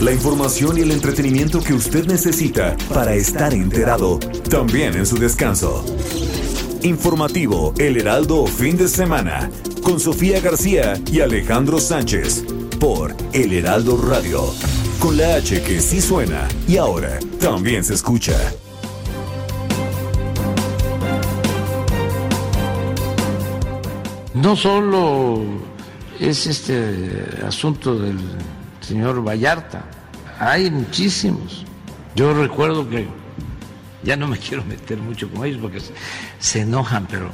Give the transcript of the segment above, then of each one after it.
la información y el entretenimiento que usted necesita para estar enterado, también en su descanso. Informativo El Heraldo Fin de Semana, con Sofía García y Alejandro Sánchez, por El Heraldo Radio, con la H que sí suena y ahora también se escucha. No solo es este asunto del señor Vallarta. Hay muchísimos. Yo recuerdo que ya no me quiero meter mucho con ellos porque se enojan, pero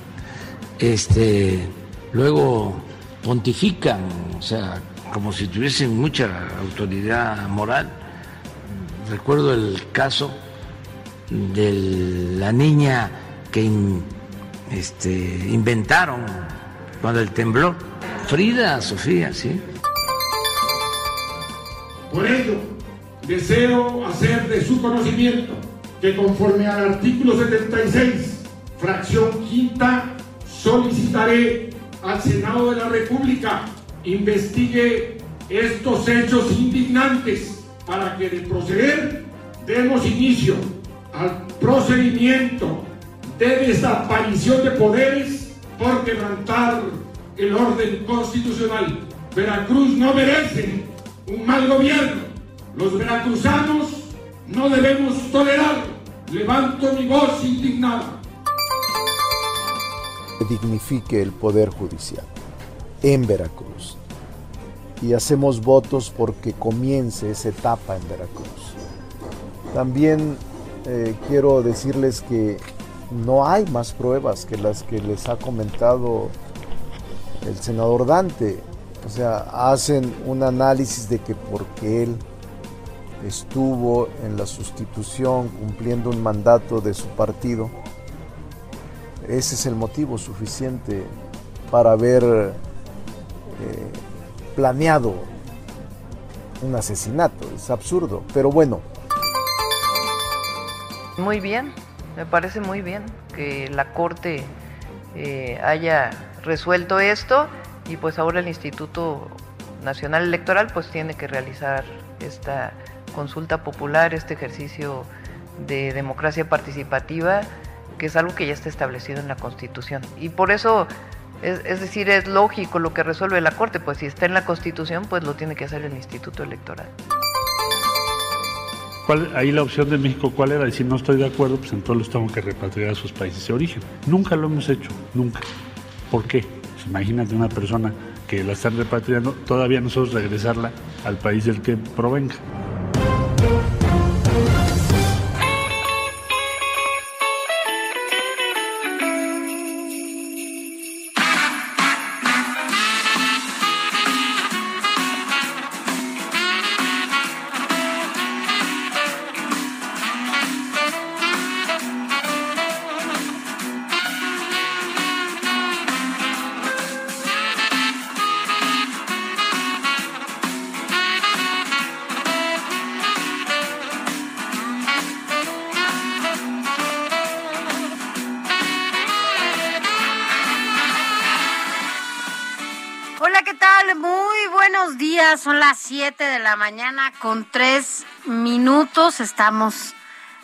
este luego pontifican, o sea, como si tuviesen mucha autoridad moral. Recuerdo el caso de la niña que este, inventaron cuando el temblor. Frida, Sofía, sí. Deseo hacer de su conocimiento que conforme al artículo 76, fracción quinta, solicitaré al Senado de la República investigue estos hechos indignantes para que de proceder demos inicio al procedimiento de desaparición de poderes por quebrantar el orden constitucional. Veracruz no merece un mal gobierno. Los veracruzanos no debemos tolerarlo. Levanto mi voz indignada. Dignifique el Poder Judicial en Veracruz. Y hacemos votos porque comience esa etapa en Veracruz. También eh, quiero decirles que no hay más pruebas que las que les ha comentado el senador Dante. O sea, hacen un análisis de que porque él estuvo en la sustitución cumpliendo un mandato de su partido, ese es el motivo suficiente para haber eh, planeado un asesinato. Es absurdo, pero bueno. Muy bien, me parece muy bien que la Corte eh, haya resuelto esto y pues ahora el Instituto Nacional Electoral pues tiene que realizar esta consulta popular, este ejercicio de democracia participativa, que es algo que ya está establecido en la Constitución. Y por eso, es, decir, es lógico lo que resuelve la Corte, pues si está en la Constitución, pues lo tiene que hacer el Instituto Electoral. ¿Cuál, ahí la opción de México, ¿cuál era? Decir, no estoy de acuerdo, pues entonces los tengo que repatriar a sus países de origen. Nunca lo hemos hecho, nunca. ¿Por qué? Pues imagínate una persona que la están repatriando, todavía nosotros regresarla al país del que provenga. 7 de la mañana con 3 minutos. Estamos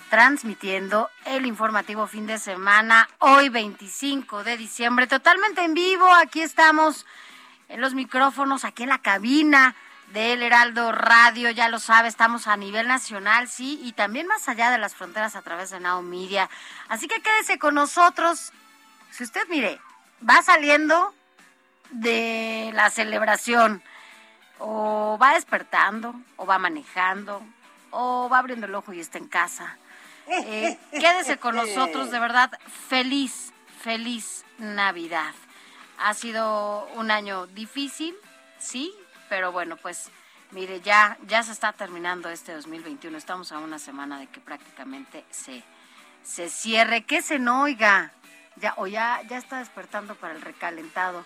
transmitiendo el informativo fin de semana, hoy 25 de diciembre, totalmente en vivo. Aquí estamos en los micrófonos, aquí en la cabina del Heraldo Radio, ya lo sabe, estamos a nivel nacional, sí, y también más allá de las fronteras a través de Now Media. Así que quédese con nosotros. Si usted, mire, va saliendo de la celebración, o va despertando, o va manejando, o va abriendo el ojo y está en casa. Eh, quédese con nosotros, de verdad, feliz, feliz Navidad. Ha sido un año difícil, sí, pero bueno, pues mire, ya, ya se está terminando este 2021. Estamos a una semana de que prácticamente se, se cierre. Que se no oiga. Ya, o ya, ya está despertando para el recalentado.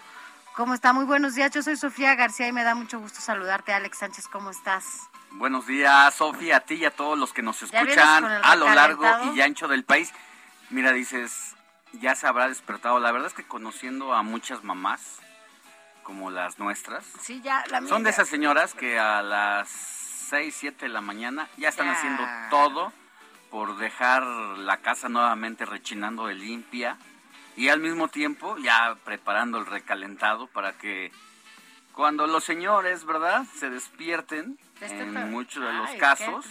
¿Cómo está? Muy buenos días. Yo soy Sofía García y me da mucho gusto saludarte. Alex Sánchez, ¿cómo estás? Buenos días, Sofía, a ti y a todos los que nos ¿Ya vienes escuchan a lo largo y ancho del país. Mira, dices, ya se habrá despertado. La verdad es que conociendo a muchas mamás, como las nuestras, Sí, ya, la son de esas señoras que a las 6, 7 de la mañana ya están Ya. haciendo todo por dejar la casa nuevamente rechinando de limpia y al mismo tiempo ya preparando el recalentado para que cuando los señores, ¿verdad?, se despierten, Este, en muchos de los Ay, casos,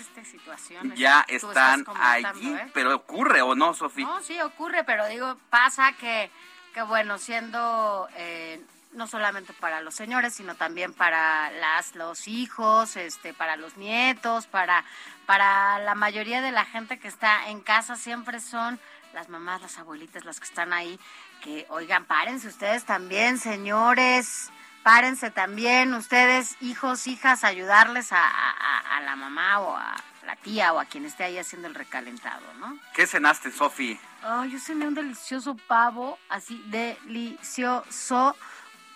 ya están allí, ¿eh? pero ocurre o no, Sofía. No, sí ocurre, pero digo, pasa que, que bueno, siendo eh, no solamente para los señores, sino también para las los hijos, este, para los nietos, para para la mayoría de la gente que está en casa siempre son las mamás, las abuelitas, las que están ahí, que oigan, párense ustedes también, señores. Párense también ustedes, hijos, hijas, ayudarles a, a- a la mamá o a la tía o a quien esté ahí haciendo el recalentado, ¿no? ¿Qué cenaste, Sofía? Ay, yo cené un delicioso pavo, así delicioso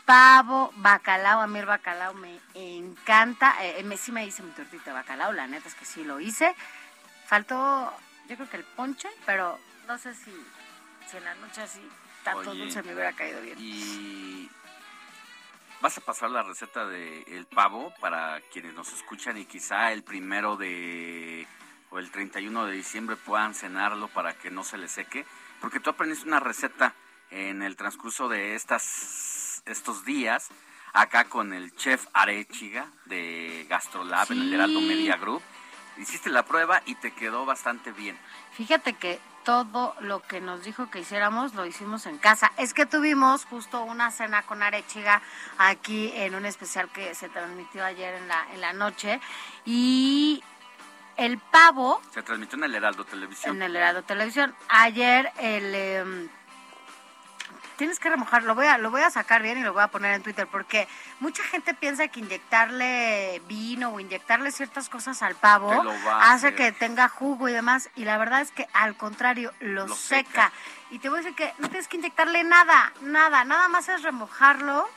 pavo bacalao. A mí el bacalao me encanta. Eh, me, sí me hice mi tortita de bacalao, la neta es que sí lo hice. Faltó, yo creo que el ponche, pero no sé si, si en la noche así tanto Oye, dulce me hubiera caído bien. Y vas a pasar la receta del el pavo para quienes nos escuchan y quizá el primero de o el 31 de diciembre puedan cenarlo para que no se les seque, porque tú aprendiste una receta en el transcurso de estas estos días acá con el chef Arechiga de Gastrolab en el. Heraldo Media Group. Hiciste la prueba y te quedó bastante bien. Fíjate que todo lo que nos dijo que hiciéramos lo hicimos en casa. Es que tuvimos justo una cena con Arechiga aquí en un especial que se transmitió ayer en la, en la noche y el pavo Se transmitió en el Heraldo Televisión. en el Heraldo Televisión. Ayer el em, tienes que remojar, lo voy a lo voy a sacar bien y lo voy a poner en Twitter porque mucha gente piensa que inyectarle vino o inyectarle ciertas cosas al pavo hace que tenga jugo y demás y la verdad es que al contrario lo, Lo seca. seca. Y te voy a decir que no tienes que inyectarle nada, nada, nada más es remojarlo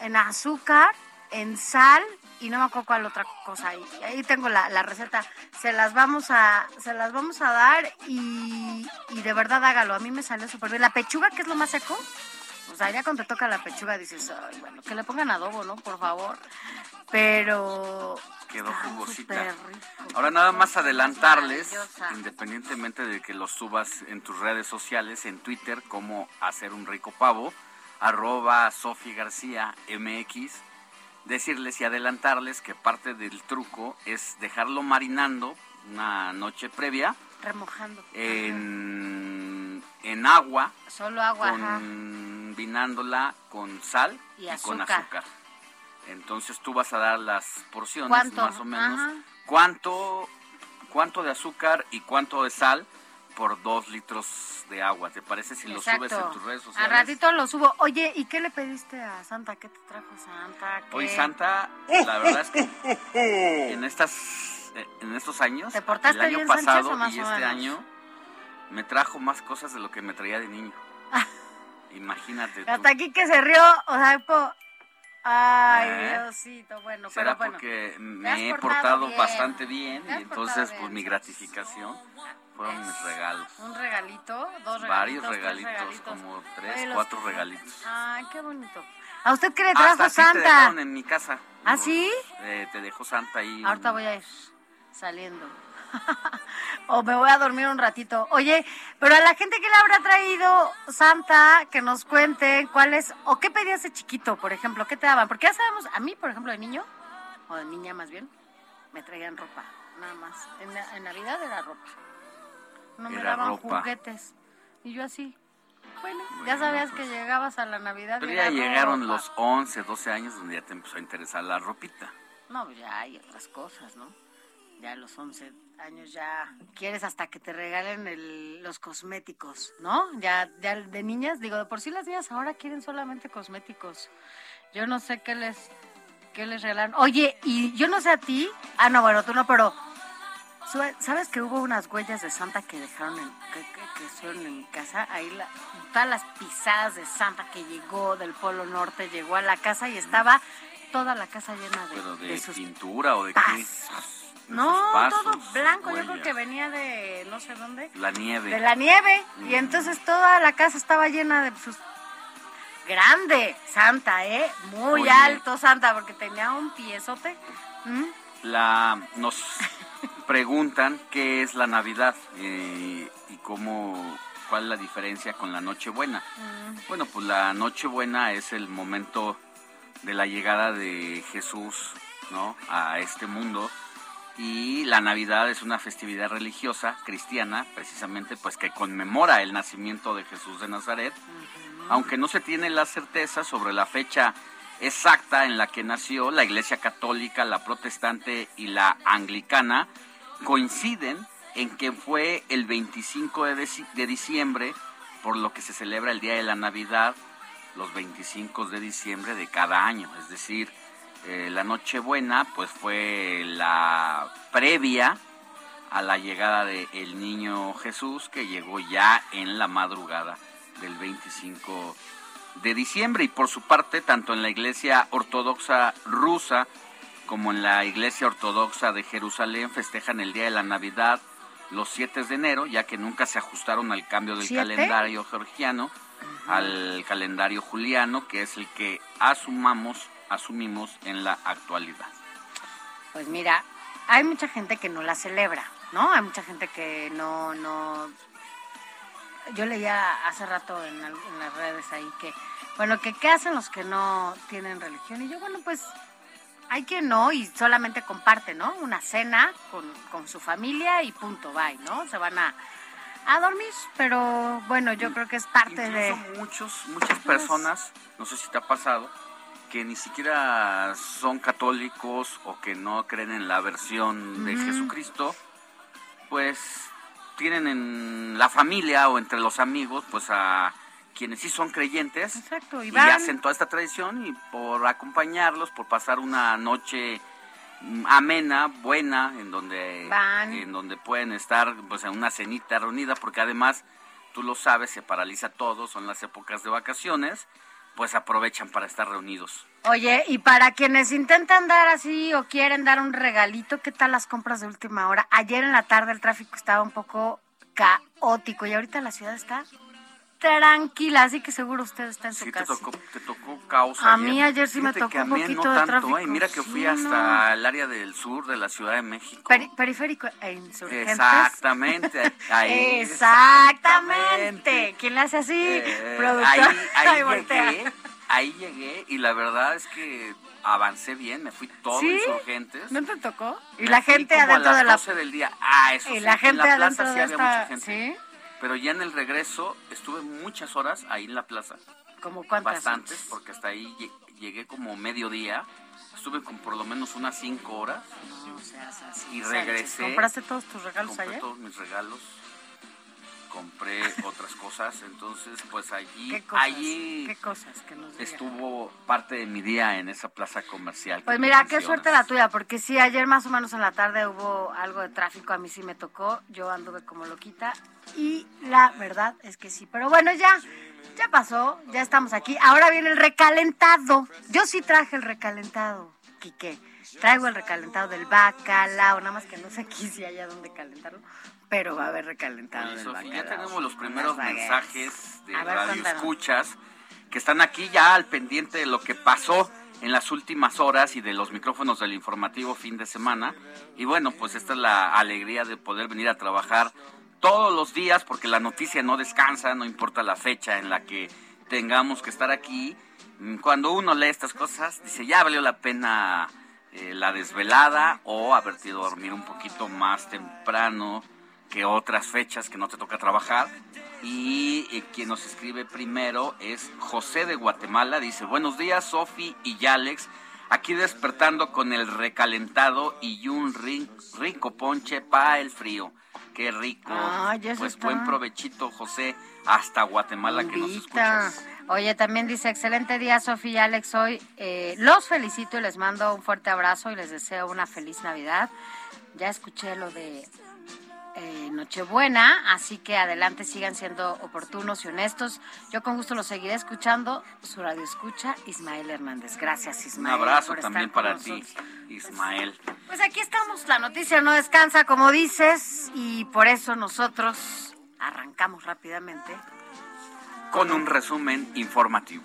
en azúcar, en sal y no me acuerdo cuál otra cosa ahí. Ahí tengo la, la receta. Se las vamos a se las vamos a dar y, y de verdad hágalo. A mí me salió súper bien. La pechuga, que es lo más seco, o sea, ya cuando te toca la pechuga dices, Ay, bueno, que le pongan adobo, ¿no? Por favor. Pero Quedó jugosita. rico. Ahora nada más adelantarles, independientemente de que lo subas en tus redes sociales, en Twitter, como hacer un rico pavo, arroba García MX, decirles y adelantarles que parte del truco es dejarlo marinando una noche previa remojando. en, en agua. Solo agua, combinándola con sal Y con azúcar. azúcar. Entonces tú vas a dar las porciones ¿Cuánto? más o menos. Ajá. ¿Cuánto, ¿Cuánto de azúcar y cuánto de sal por dos litros de agua? ¿Te parece si lo subes en tus redes Al sociales? ratito lo subo. Oye, ¿y qué le pediste a Santa? ¿Qué te trajo Santa? ¿Qué? Hoy Santa, la verdad es que en estas eh, en estos años, ¿Te portaste el año bien, pasado y este año me trajo más cosas de lo que me traía de niño. Imagínate tú. Hasta aquí que se rió, o sea, po- Ay, ¿Eh? Diosito, bueno, Será pero bueno. porque me he portado portado bien. bastante bien y entonces bien, pues mi gratificación fueron mis regalos. Un regalito, dos regalitos. Varios tres regalitos, como tres, Oye, cuatro que- regalitos. Ay, qué bonito. ¿A usted qué le trajo Hasta así te Santa? dejaron en mi casa. ¿Ah, Los, sí? eh, te dejó Santa ahí. Ahorita voy a ir saliendo. o me voy a dormir un ratito. Oye, pero a la gente que le habrá traído Santa, que nos cuente cuál es, o qué pedías de chiquito, por ejemplo, qué te daban. Porque ya sabemos, a mí, por ejemplo, de niño, o de niña más bien, me traían ropa, nada más. En, en Navidad era ropa. No me daban ropa. juguetes. Y yo así, bueno, ya sabías pues. que llegabas a la Navidad. Pero ya llegaron ropa. los 11, 12 años donde ya te empezó a interesar la ropita. No, pues ya hay otras cosas, ¿no? ya a los 11 años ya quieres hasta que te regalen el- los cosméticos, ¿no? Ya, ya de niñas, digo, de por sí las niñas ahora quieren solamente cosméticos. Yo no sé qué les, qué les regalan. Oye, y yo no sé a ti, ah, no, bueno, tú no, pero ¿sabes que hubo unas huellas de Santa que dejaron en, que, que, en mi casa? Ahí la- todas las pisadas de Santa que llegó del Polo Norte, llegó a la casa y estaba toda la casa llena de, Pero de, de sus pintura o de qué. pasos. De No, pasos, todo blanco, yo creo que venía de no sé dónde. La nieve. De la nieve. Y entonces toda la casa estaba llena de sus... Grande, Santa, ¿eh? Muy Oye. alto, Santa, porque tenía un piezote. ¿Mm? La, nos preguntan qué es la Navidad eh, y cómo, cuál es la diferencia con la Nochebuena. Bueno, pues la Nochebuena es el momento de la llegada de Jesús, ¿no? A este mundo. Y la Navidad es una festividad religiosa cristiana, precisamente, pues que conmemora el nacimiento de Jesús de Nazaret. Aunque no se tiene la certeza sobre la fecha exacta en la que nació, la Iglesia Católica, la Protestante y la Anglicana coinciden en que fue el 25 de, de diciembre, por lo que se celebra el Día de la Navidad, los 25 de diciembre de cada año. Es decir, eh, la Nochebuena pues fue la previa a la llegada del niño Jesús que llegó ya en la madrugada del 25 de diciembre y por su parte tanto en la iglesia ortodoxa rusa como en la iglesia ortodoxa de Jerusalén festejan el día de la Navidad los 7 de enero ya que nunca se ajustaron al cambio del ¿Siete? calendario georgiano al calendario juliano que es el que asumamos asumimos en la actualidad. Pues mira, hay mucha gente que no la celebra, ¿no? Hay mucha gente que no, no... Yo leía hace rato en, en las redes ahí que, bueno, que qué hacen los que no tienen religión. Y yo, bueno, pues hay quien no y solamente comparte, ¿no? Una cena con, con su familia y punto, bye, ¿no? Se van a, a dormir, pero bueno, yo creo que es parte de... Muchos, muchas personas, no sé si te ha pasado, que ni siquiera son católicos o que no creen en la versión de. Jesucristo, pues tienen en la familia o entre los amigos, pues a quienes sí son creyentes Exacto, y y hacen toda esta tradición y por acompañarlos, por pasar una noche mm, amena, buena, en donde Van. en donde pueden estar pues en una cenita reunida, porque además tú lo sabes, se paraliza todo, son las épocas de vacaciones, pues aprovechan para estar reunidos. Oye, y para quienes intentan dar así o quieren dar un regalito, ¿qué tal las compras de última hora? Ayer en la tarde el tráfico estaba un poco caótico y ahorita la ciudad está tranquila, así que seguro usted está en su Sí, te casa. tocó, te tocó caos A ayer. mí ayer sí me tocó que a un mí poquito no de tanto, tráfico, ¿eh? Mira que fui sí, hasta no. el área del sur de la Ciudad de México. Peri- periférico e insurgentes. Exactamente, ahí. Exactamente. ¿Quién le hace así? Eh, ahí, ahí llegué, ahí llegué y la verdad es que avancé bien, me fui todo ¿Sí? insurgentes. ¿No te tocó? Y Me la gente adentro de la 12 del día. Ah, eso y sí, la gente en la plaza adentro sí de había esta, mucha gente. ¿sí? Pero ya en el regreso estuve muchas horas ahí en la plaza. ¿Como cuántas? Bastantes, porque hasta ahí lle- llegué como mediodía. Estuve con por lo menos unas 5 horas. No seas así, Y regresé. ¿Compraste todos tus regalos compré ayer? todos mis regalos. Compré otras cosas. Entonces, pues allí, ¿Qué cosas? allí ¿Qué cosas que nos estuvo parte de mi día en esa plaza comercial. Pues mira, qué suerte la tuya, porque sí, ayer más o menos en la tarde hubo algo de tráfico, a mí sí me tocó, yo anduve como loquita y la verdad es que sí, pero bueno, ya, ya pasó, ya estamos aquí, ahora viene el recalentado, yo sí traje el recalentado, Quique, traigo el recalentado del bacalao, nada más que no sé aquí si haya donde calentarlo, pero va a haber recalentado Oye, Sofía, ya tenemos los primeros mensajes de radio escuchas que están aquí ya al pendiente de lo que pasó en las últimas horas y de los micrófonos del informativo fin de semana. Y bueno, pues esta es la alegría de poder venir a trabajar todos los días porque la noticia no descansa, no importa la fecha en la que tengamos que estar aquí. Mm, Cuando uno lee estas cosas, dice, ya valió la pena eh, la desvelada o haberte ido a dormir un poquito más temprano que otras fechas que no te toca trabajar. Y eh, quien nos escribe primero es José de Guatemala. Dice, buenos días, Sofi y Alex. Aquí despertando con el recalentado y un rico ponche para el frío. Qué rico. pues buen provechito, José, hasta Guatemala que nos escuchas. Oye, también dice, excelente día, Sofía y Alex. Hoy eh, los felicito y les mando un fuerte abrazo y les deseo una feliz Navidad. Ya escuché lo de eh, Nochebuena, así que adelante sigan siendo oportunos y honestos. Yo con gusto los seguiré escuchando. Su radio escucha, Ismael Hernández. Gracias, Ismael. Un abrazo también para ti, Ismael. Pues aquí estamos, la noticia no descansa, como dices, y por eso nosotros arrancamos rápidamente con un resumen informativo.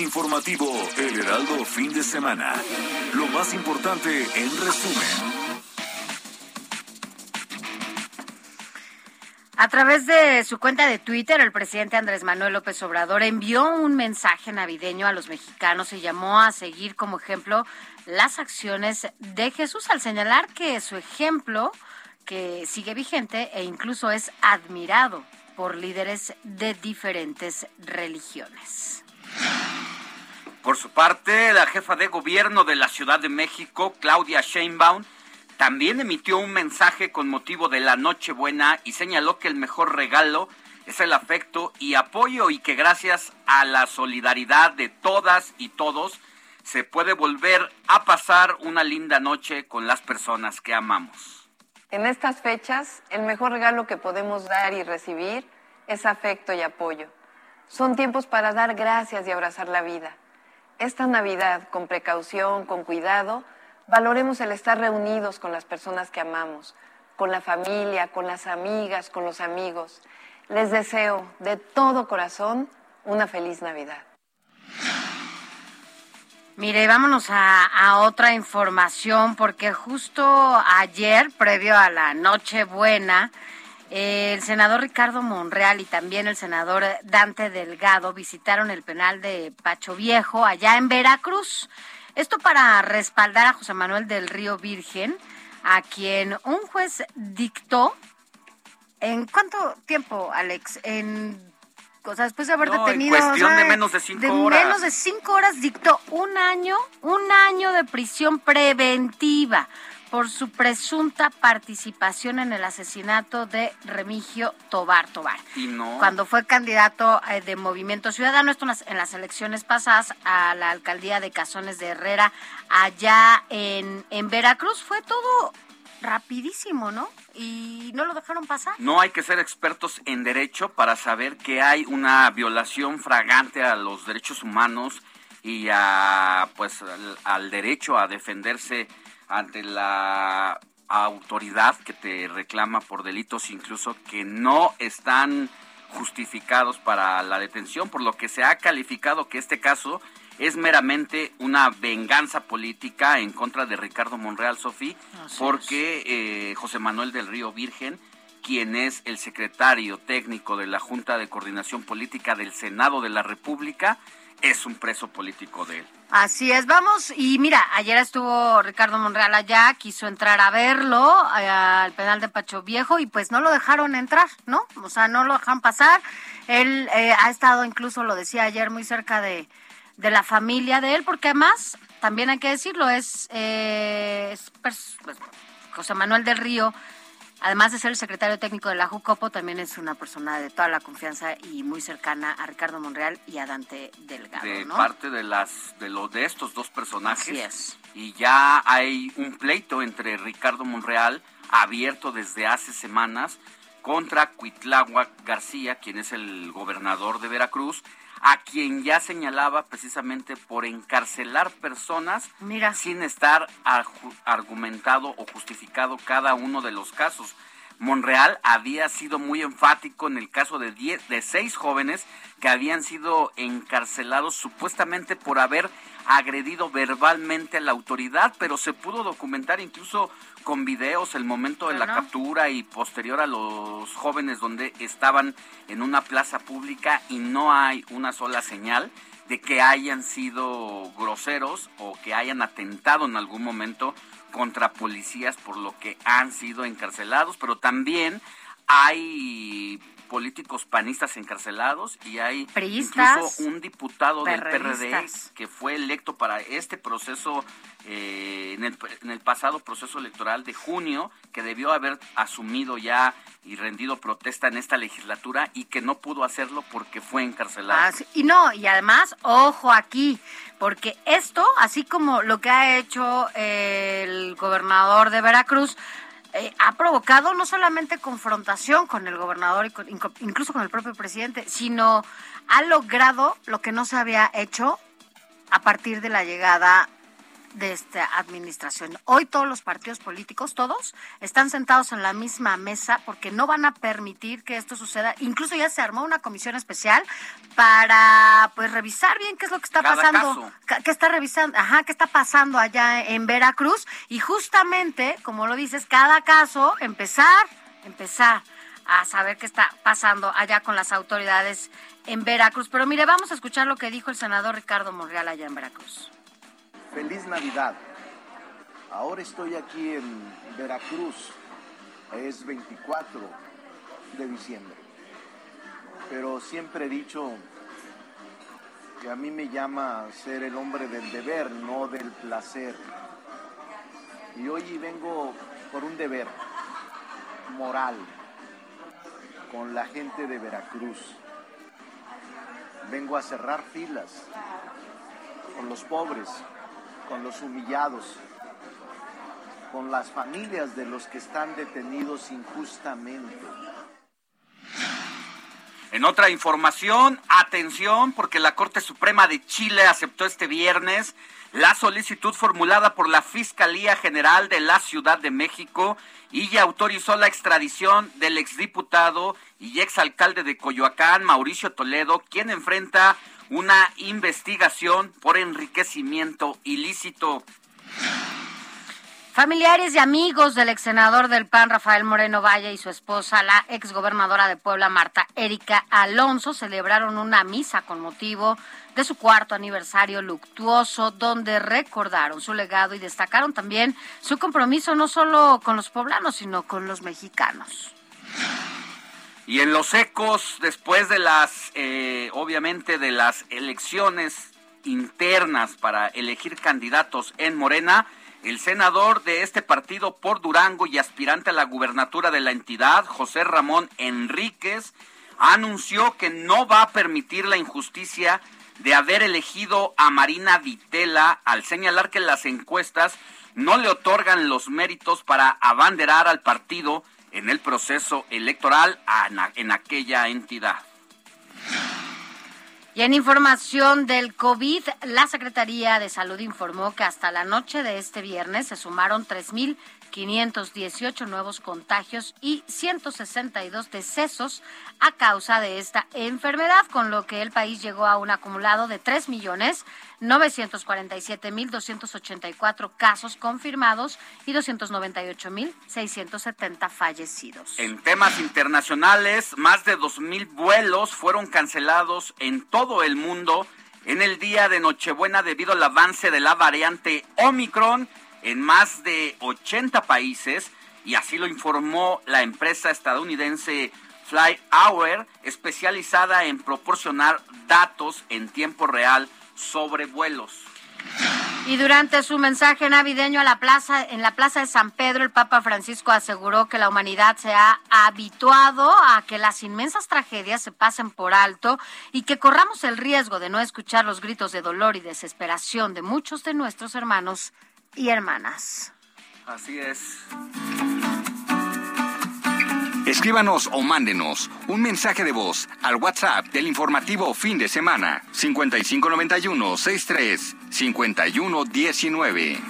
Informativo El Heraldo Fin de Semana. Lo más importante en resumen. A través de su cuenta de Twitter, el presidente Andrés Manuel López Obrador envió un mensaje navideño a los mexicanos y llamó a seguir como ejemplo las acciones de Jesús al señalar que su ejemplo, que sigue vigente e incluso es admirado por líderes de diferentes religiones. Por su parte, la jefa de gobierno de la Ciudad de México, Claudia Sheinbaum, también emitió un mensaje con motivo de la Nochebuena y señaló que el mejor regalo es el afecto y apoyo y que gracias a la solidaridad de todas y todos se puede volver a pasar una linda noche con las personas que amamos. En estas fechas, el mejor regalo que podemos dar y recibir es afecto y apoyo. Son tiempos para dar gracias y abrazar la vida. Esta Navidad, con precaución, con cuidado, valoremos el estar reunidos con las personas que amamos, con la familia, con las amigas, con los amigos. Les deseo de todo corazón una feliz Navidad. Mire, vámonos a, a, otra información porque justo ayer, previo a la Nochebuena, el senador Ricardo Monreal y también el senador Dante Delgado visitaron el penal de Pacho Viejo allá en Veracruz. Esto para respaldar a José Manuel del Río Virgen, a quien un juez dictó. ¿En cuánto tiempo, Alex? En o sea, después de haber detenido. En cuestión de menos de cinco de horas. Menos de cinco horas dictó un año, un año de prisión preventiva por su presunta participación en el asesinato de Remigio Tobar Tobar. Y no. Cuando fue candidato eh, de Movimiento Ciudadano, esto en las elecciones pasadas a la alcaldía de Cazones de Herrera, allá en, en Veracruz, fue todo rapidísimo, ¿no? Y no lo dejaron pasar. No hay que ser expertos en derecho para saber que hay una violación fragante a los derechos humanos y a pues al derecho a defenderse ante la autoridad que te reclama por delitos incluso que no están justificados para la detención, por lo que se ha calificado que este caso es meramente una venganza política en contra de Ricardo Monreal Sofí, porque eh, José Manuel del Río Virgen, quien es el secretario técnico de la Junta de Coordinación Política del Senado de la República, es un preso político de él. Así es, vamos. Y mira, ayer estuvo Ricardo Monreal allá, quiso entrar a verlo eh, al penal de Pacho Viejo y pues no lo dejaron entrar, ¿no? O sea, no lo dejan pasar. Él eh, ha estado incluso, lo decía ayer, muy cerca de, de, la familia de él, porque además, también hay que decirlo, es, eh, es pues, José Manuel del Río Además de ser el secretario técnico de la JUCOPO, también es una persona de toda la confianza y muy cercana a Ricardo Monreal y a Dante Delgado. De parte de las de lo de estos dos personajes. Y ya hay un pleito entre Ricardo Monreal abierto desde hace semanas contra Cuitláhuac García, quien es el gobernador de Veracruz, a quien ya señalaba precisamente por encarcelar personas sin estar argumentado o justificado cada uno de los casos. Monreal había sido muy enfático en el caso de, diez, de seis jóvenes que habían sido encarcelados supuestamente por haber agredido verbalmente a la autoridad, pero se pudo documentar incluso con videos el momento de la captura y posterior a los jóvenes donde estaban en una plaza pública y no hay una sola señal de que hayan sido groseros o que hayan atentado en algún momento contra policías por lo que han sido encarcelados, pero también hay políticos panistas encarcelados y hay incluso un diputado del PRD que fue electo para este proceso eh, en, el, en, el, pasado proceso electoral de junio que debió haber asumido ya y rendido protesta en esta legislatura y que no pudo hacerlo porque fue encarcelado. Ah, y no, y además, ojo aquí, porque esto, así como lo que ha hecho el gobernador de Veracruz, eh, ha provocado no solamente confrontación con el gobernador y incluso con el propio presidente, sino ha logrado lo que no se había hecho a partir de la llegada de esta administración. Hoy todos los partidos políticos, todos, están sentados en la misma mesa porque no van a permitir que esto suceda. Incluso ya se armó una comisión especial para pues revisar bien qué es lo que está pasando, qué está revisando, ajá, qué está pasando allá en Veracruz y justamente, como lo dices, cada caso empezar, empezar a saber qué está pasando allá con las autoridades en Veracruz. Pero mire, vamos a escuchar lo que dijo el senador Ricardo Monreal allá en Veracruz. Feliz Navidad. Ahora estoy aquí en Veracruz. Es 24 de diciembre. Pero siempre he dicho que a mí me llama ser el hombre del deber, no del placer. Y hoy vengo por un deber moral con la gente de Veracruz. Vengo a cerrar filas con los pobres, con los humillados, con las familias de los que están detenidos injustamente. En otra información, atención, porque la Corte Suprema de Chile aceptó este viernes la solicitud formulada por la Fiscalía General de la Ciudad de México y ya autorizó la extradición del exdiputado y exalcalde de Coyoacán, Mauricio Toledo, quien enfrenta una investigación por enriquecimiento ilícito. Familiares y amigos del ex senador del PAN, Rafael Moreno Valle, y su esposa, la ex gobernadora de Puebla, Marta Erika Alonso, celebraron una misa con motivo de su cuarto aniversario luctuoso, donde recordaron su legado y destacaron también su compromiso no solo con los poblanos, sino con los mexicanos. Y en los ecos, después de las, eh, obviamente, de las elecciones internas para elegir candidatos en Morena, el senador de este partido por Durango y aspirante a la gubernatura de la entidad, José Ramón Enríquez, anunció que no va a permitir la injusticia de haber elegido a Marina Vitela al señalar que las encuestas no le otorgan los méritos para abanderar al partido en el proceso electoral en aquella entidad. Y en información del COVID, la Secretaría de Salud informó que hasta la noche de este viernes se sumaron 3.518 nuevos contagios y 162 decesos a causa de esta enfermedad, con lo que el país llegó a un acumulado de 3 millones 947.284 casos confirmados y 298.670 fallecidos. En temas internacionales, más de 2.000 vuelos fueron cancelados en todo el mundo en el día de Nochebuena debido al avance de la variante Omicron en más de 80 países y así lo informó la empresa estadounidense FlyHour, especializada en proporcionar datos en tiempo real sobre vuelos. Y durante su mensaje navideño a la plaza, en la plaza de San Pedro, el Papa Francisco aseguró que la humanidad se ha habituado a que las inmensas tragedias se pasen por alto y que corramos el riesgo de no escuchar los gritos de dolor y desesperación de muchos de nuestros hermanos y hermanas. Así es. Escríbanos o mándenos un mensaje de voz al WhatsApp del informativo fin de semana 5591 63 5119.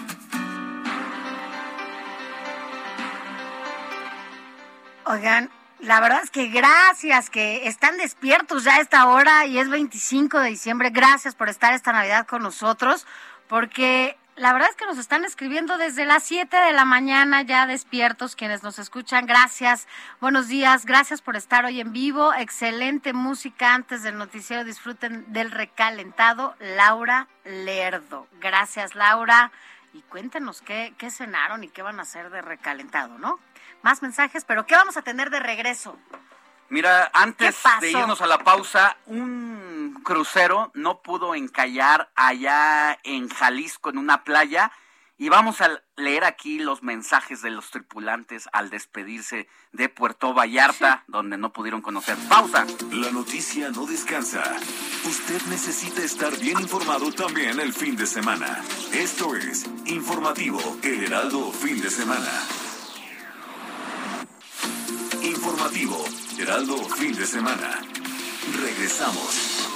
Oigan, la verdad es que gracias que están despiertos ya a esta hora y es 25 de diciembre. Gracias por estar esta Navidad con nosotros, porque la verdad es que nos están escribiendo desde las 7 de la mañana ya despiertos quienes nos escuchan. Gracias, buenos días, gracias por estar hoy en vivo. Excelente música antes del noticiero. Disfruten del recalentado. Laura Lerdo. Gracias, Laura. Y cuéntenos qué, qué cenaron y qué van a hacer de recalentado, ¿no? Más mensajes, pero ¿qué vamos a tener de regreso? Mira, antes de irnos a la pausa, un crucero no pudo encallar allá en Jalisco, en una playa. Y vamos a leer aquí los mensajes de los tripulantes al despedirse de Puerto Vallarta, donde no pudieron conocer. Pausa. La noticia no descansa. Usted necesita estar bien informado también el fin de semana. Esto es Informativo El Heraldo Fin de Semana. Informativo Heraldo Fin de Semana. Regresamos.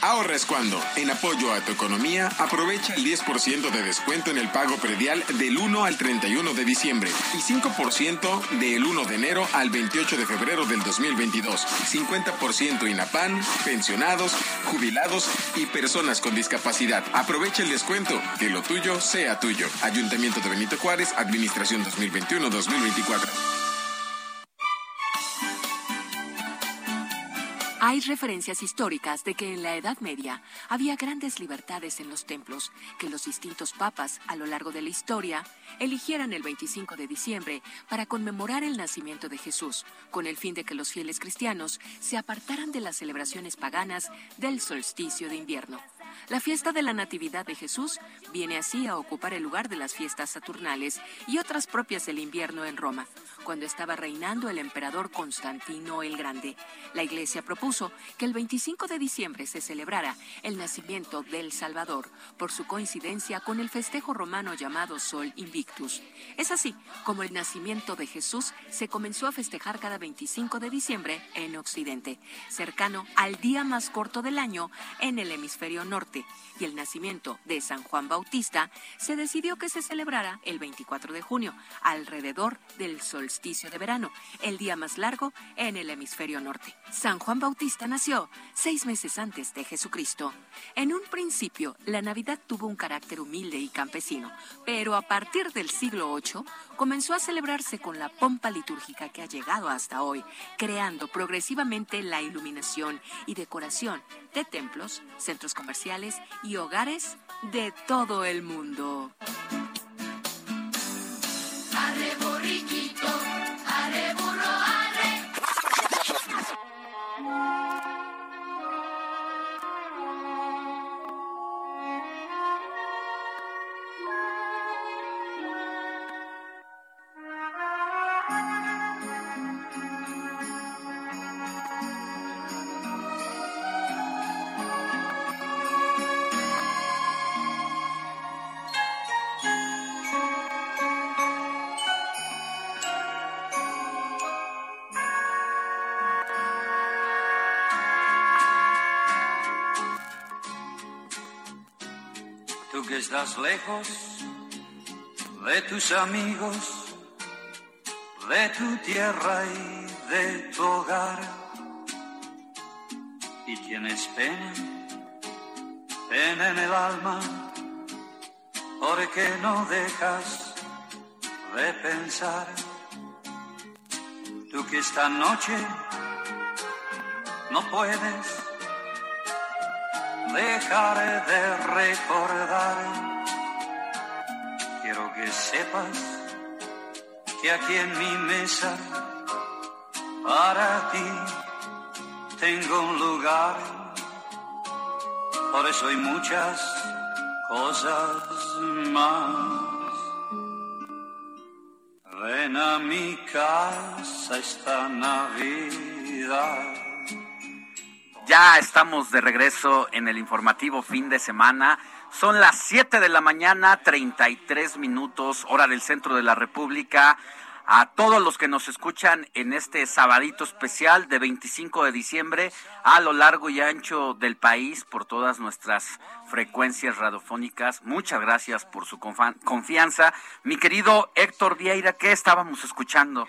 Ahorra es cuando, en apoyo a tu economía, aprovecha el 10% de descuento en el pago predial del 1 al 31 de diciembre y 5% del 1 de enero al 28 de febrero del 2022. 50% INAPAN, pensionados, jubilados y personas con discapacidad. Aprovecha el descuento, que lo tuyo sea tuyo. Ayuntamiento de Benito Juárez, Administración 2021-2024. Hay referencias históricas de que en la Edad Media había grandes libertades en los templos, que los distintos papas a lo largo de la historia eligieran el 25 de diciembre para conmemorar el nacimiento de Jesús, con el fin de que los fieles cristianos se apartaran de las celebraciones paganas del solsticio de invierno. La fiesta de la Natividad de Jesús viene así a ocupar el lugar de las fiestas saturnales y otras propias del invierno en Roma, cuando estaba reinando el emperador Constantino el Grande. La Iglesia propuso que el 25 de diciembre se celebrara el nacimiento del Salvador por su coincidencia con el festejo romano llamado Sol Invictus. Es así como el nacimiento de Jesús se comenzó a festejar cada 25 de diciembre en Occidente, cercano al día más corto del año en el hemisferio norte, y el nacimiento de San Juan Bautista se decidió que se celebrara el 24 de junio, alrededor del solsticio de verano, el día más largo en el hemisferio norte. San Juan Bautista nació seis meses antes de Jesucristo. En un principio, la Navidad tuvo un carácter humilde y campesino, pero a partir del siglo VIII comenzó a celebrarse con la pompa litúrgica que ha llegado hasta hoy, creando progresivamente la iluminación y decoración de templos, centros comerciales y hogares de todo el mundo. Lejos de tus amigos, de tu tierra y de tu hogar, y tienes pena, pena en el alma, porque no dejas de pensar. Tú que esta noche no puedes dejar de recordar. Que sepas que aquí en mi mesa para ti tengo un lugar. Por eso hay muchas cosas más. Ven a mi casa esta Navidad. Ya estamos de regreso en el informativo fin de semana. Son las 7 de la mañana, 33 minutos, hora del centro de la República. A todos los que nos escuchan en este sabadito especial de 25 de diciembre a lo largo y ancho del país por todas nuestras frecuencias radiofónicas. Muchas gracias por su confianza. Mi querido Héctor Vieira, ¿qué estábamos escuchando?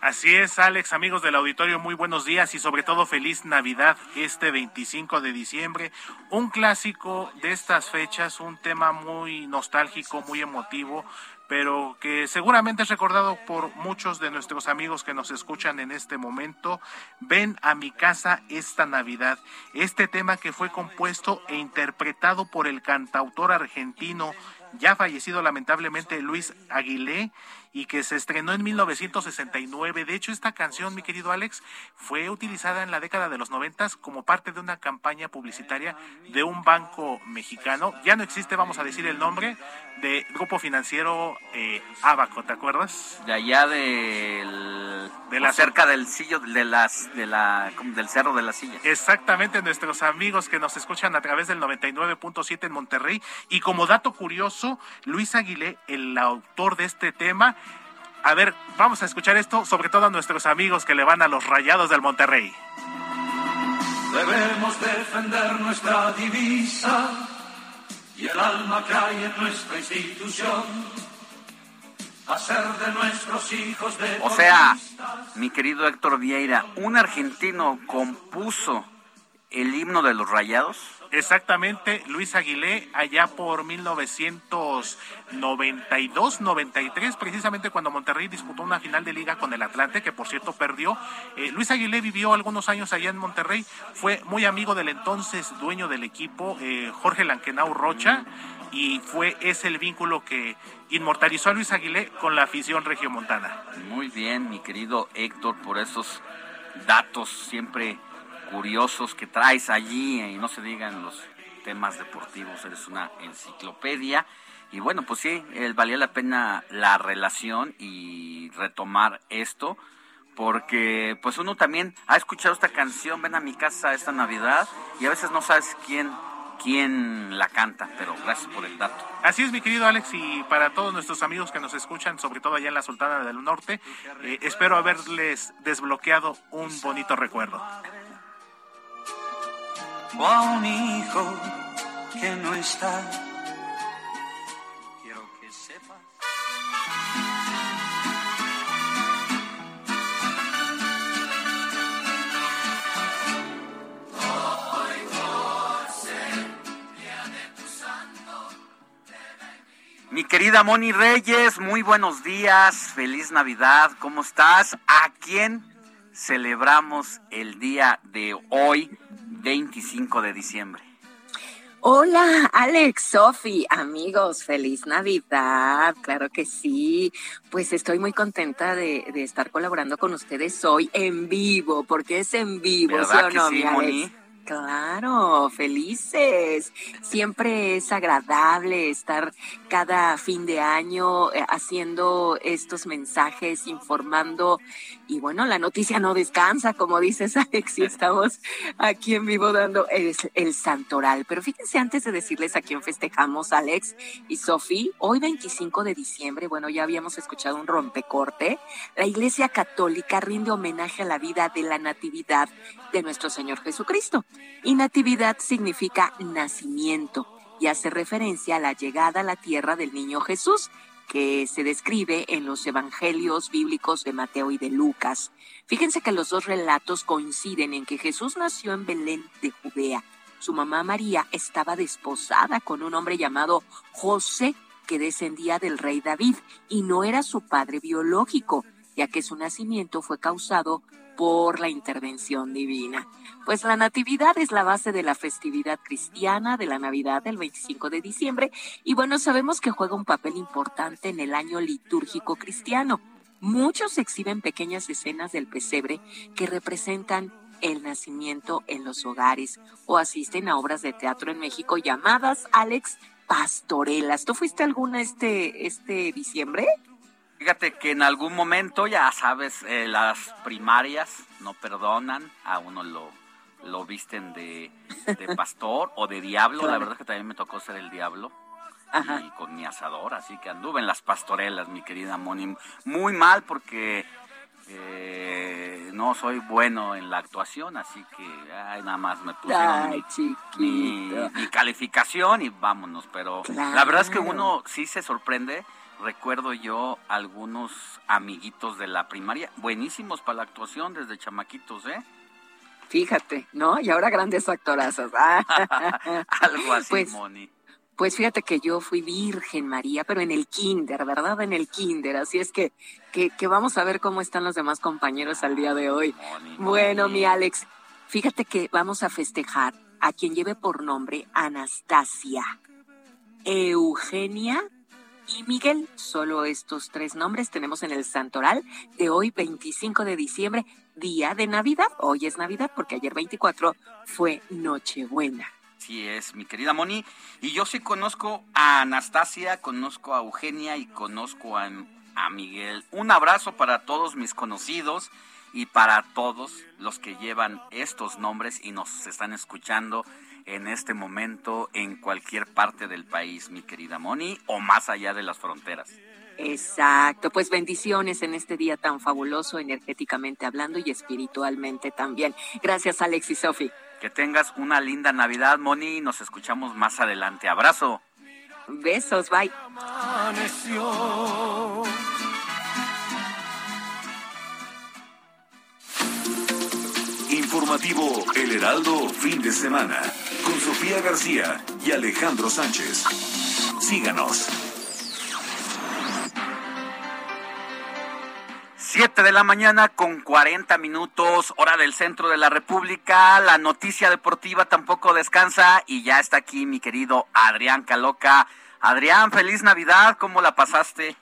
Así es, Alex, amigos del auditorio, muy buenos días y sobre todo feliz Navidad este 25 de diciembre. Un clásico de estas fechas, un tema muy nostálgico, muy emotivo, pero que seguramente es recordado por muchos de nuestros amigos que nos escuchan en este momento. Ven a mi casa esta Navidad. Este tema que fue compuesto e interpretado por el cantautor argentino ya fallecido lamentablemente Luis Aguilé y que se estrenó en 1969. De hecho, esta canción, mi querido Alex, fue utilizada en la década de los noventas como parte de una campaña publicitaria de un banco mexicano. Ya no existe, vamos a decir el nombre, de grupo financiero eh, Abaco, ¿te acuerdas? De allá del... De la cerca del sillo, de las, de la, del cerro de la silla. Exactamente, nuestros amigos que nos escuchan a través del 99.7 en Monterrey. Y como dato curioso, Luis Aguilé, el autor de este tema, a ver, vamos a escuchar esto, sobre todo a nuestros amigos que le van a los rayados del Monterrey. Debemos defender nuestra divisa y el alma que hay en nuestra institución. Hacer de nuestros hijos de. O sea, mi querido Héctor Vieira, un argentino compuso el himno de los rayados. Exactamente, Luis Aguilé, allá por 1992-93, precisamente cuando Monterrey disputó una final de liga con el Atlante, que por cierto perdió. Eh, Luis Aguilé vivió algunos años allá en Monterrey, fue muy amigo del entonces dueño del equipo, eh, Jorge Lankenau Rocha, y fue ese el vínculo que inmortalizó a Luis Aguilé con la afición regiomontana. Muy bien, mi querido Héctor, por esos datos siempre curiosos que traes allí y no se digan los temas deportivos, eres una enciclopedia. Y bueno, pues sí, valía la pena la relación y retomar esto, porque pues uno también ha escuchado esta canción, ven a mi casa esta Navidad, y a veces no sabes quién quién la canta, pero gracias por el dato. Así es, mi querido Alex, y para todos nuestros amigos que nos escuchan, sobre todo allá en la Sultana del Norte, eh, espero haberles desbloqueado un bonito recuerdo o a un hijo que no está. Quiero que sepas. Mi querida Moni Reyes, muy buenos días, feliz Navidad, ¿cómo estás? ¿A quién celebramos el día de hoy, 25 de diciembre. Hola, Alex, Sofi, amigos, feliz Navidad, claro que sí. Pues estoy muy contenta de, estar colaborando con ustedes hoy en vivo, porque es en vivo, ¿sí o no, sí, Claro, felices. Siempre es agradable estar cada fin de año eh, haciendo estos mensajes, informando. Y bueno, la noticia no descansa, como dices Alex, y estamos aquí en vivo dando el, el santoral. Pero fíjense, antes de decirles a quién festejamos, Alex y Sofi, hoy 25 de diciembre, bueno, ya habíamos escuchado un rompecorte, la Iglesia Católica rinde homenaje a la vida de la Natividad de nuestro Señor Jesucristo. Y natividad significa nacimiento y hace referencia a la llegada a la tierra del niño Jesús, que se describe en los evangelios bíblicos de Mateo y de Lucas. Fíjense que los dos relatos coinciden en que Jesús nació en Belén de Judea. Su mamá María estaba desposada con un hombre llamado José, que descendía del rey David, y no era su padre biológico, ya que su nacimiento fue causado por la intervención divina. Pues la Natividad es la base de la festividad cristiana de la Navidad del 25 de diciembre y bueno, sabemos que juega un papel importante en el año litúrgico cristiano. Muchos exhiben pequeñas escenas del pesebre que representan el nacimiento en los hogares o asisten a obras de teatro en México llamadas Alex pastorelas. ¿Tú fuiste alguna este este diciembre? Fíjate que en algún momento, ya sabes, eh, las primarias no perdonan, a uno lo, lo visten de, de pastor o de diablo. La verdad es que también me tocó ser el diablo. Y con mi asador, así que anduve en las pastorelas, mi querida Moni. Muy mal porque eh, no soy bueno en la actuación, así que ay, nada más me pusieron mi, mi, calificación y vámonos. Pero la verdad es que uno sí se sorprende. Recuerdo yo algunos amiguitos de la primaria, buenísimos para la actuación desde chamaquitos, ¿eh? Fíjate, ¿no? Y ahora grandes actorazos. Algo así, Pues, Moni. Pues fíjate que yo fui Virgen María, pero en el kinder, ¿verdad? En el kinder. Así es que, que, que vamos a ver cómo están los demás compañeros al día de hoy. Bueno, mi Alex, fíjate que vamos a festejar a quien lleve por nombre Anastasia, Eugenia y Miguel. Solo estos tres nombres tenemos en el Santoral de hoy, 25 de diciembre, día de Navidad. Hoy es Navidad porque ayer 24 fue Nochebuena. Sí es, mi querida Moni. Y yo sí conozco a Anastasia, conozco a Eugenia y conozco a, a Miguel. Un abrazo para todos mis conocidos y para todos los que llevan estos nombres y nos están escuchando en este momento en cualquier parte del país, mi querida Moni, o más allá de las fronteras. Exacto, pues bendiciones en este día tan fabuloso, energéticamente hablando y espiritualmente también. Gracias, Alex y Sofi. Que tengas una linda Navidad, Moni, y nos escuchamos más adelante. Abrazo. Besos, bye. Informativo El Heraldo Fin de Semana con Sofía García y Alejandro Sánchez. Síganos. 7 de la mañana con 40 minutos, hora del centro de la República. La noticia deportiva tampoco descansa y ya está aquí mi querido Adrián Caloca. Adrián, feliz Navidad, ¿cómo la pasaste?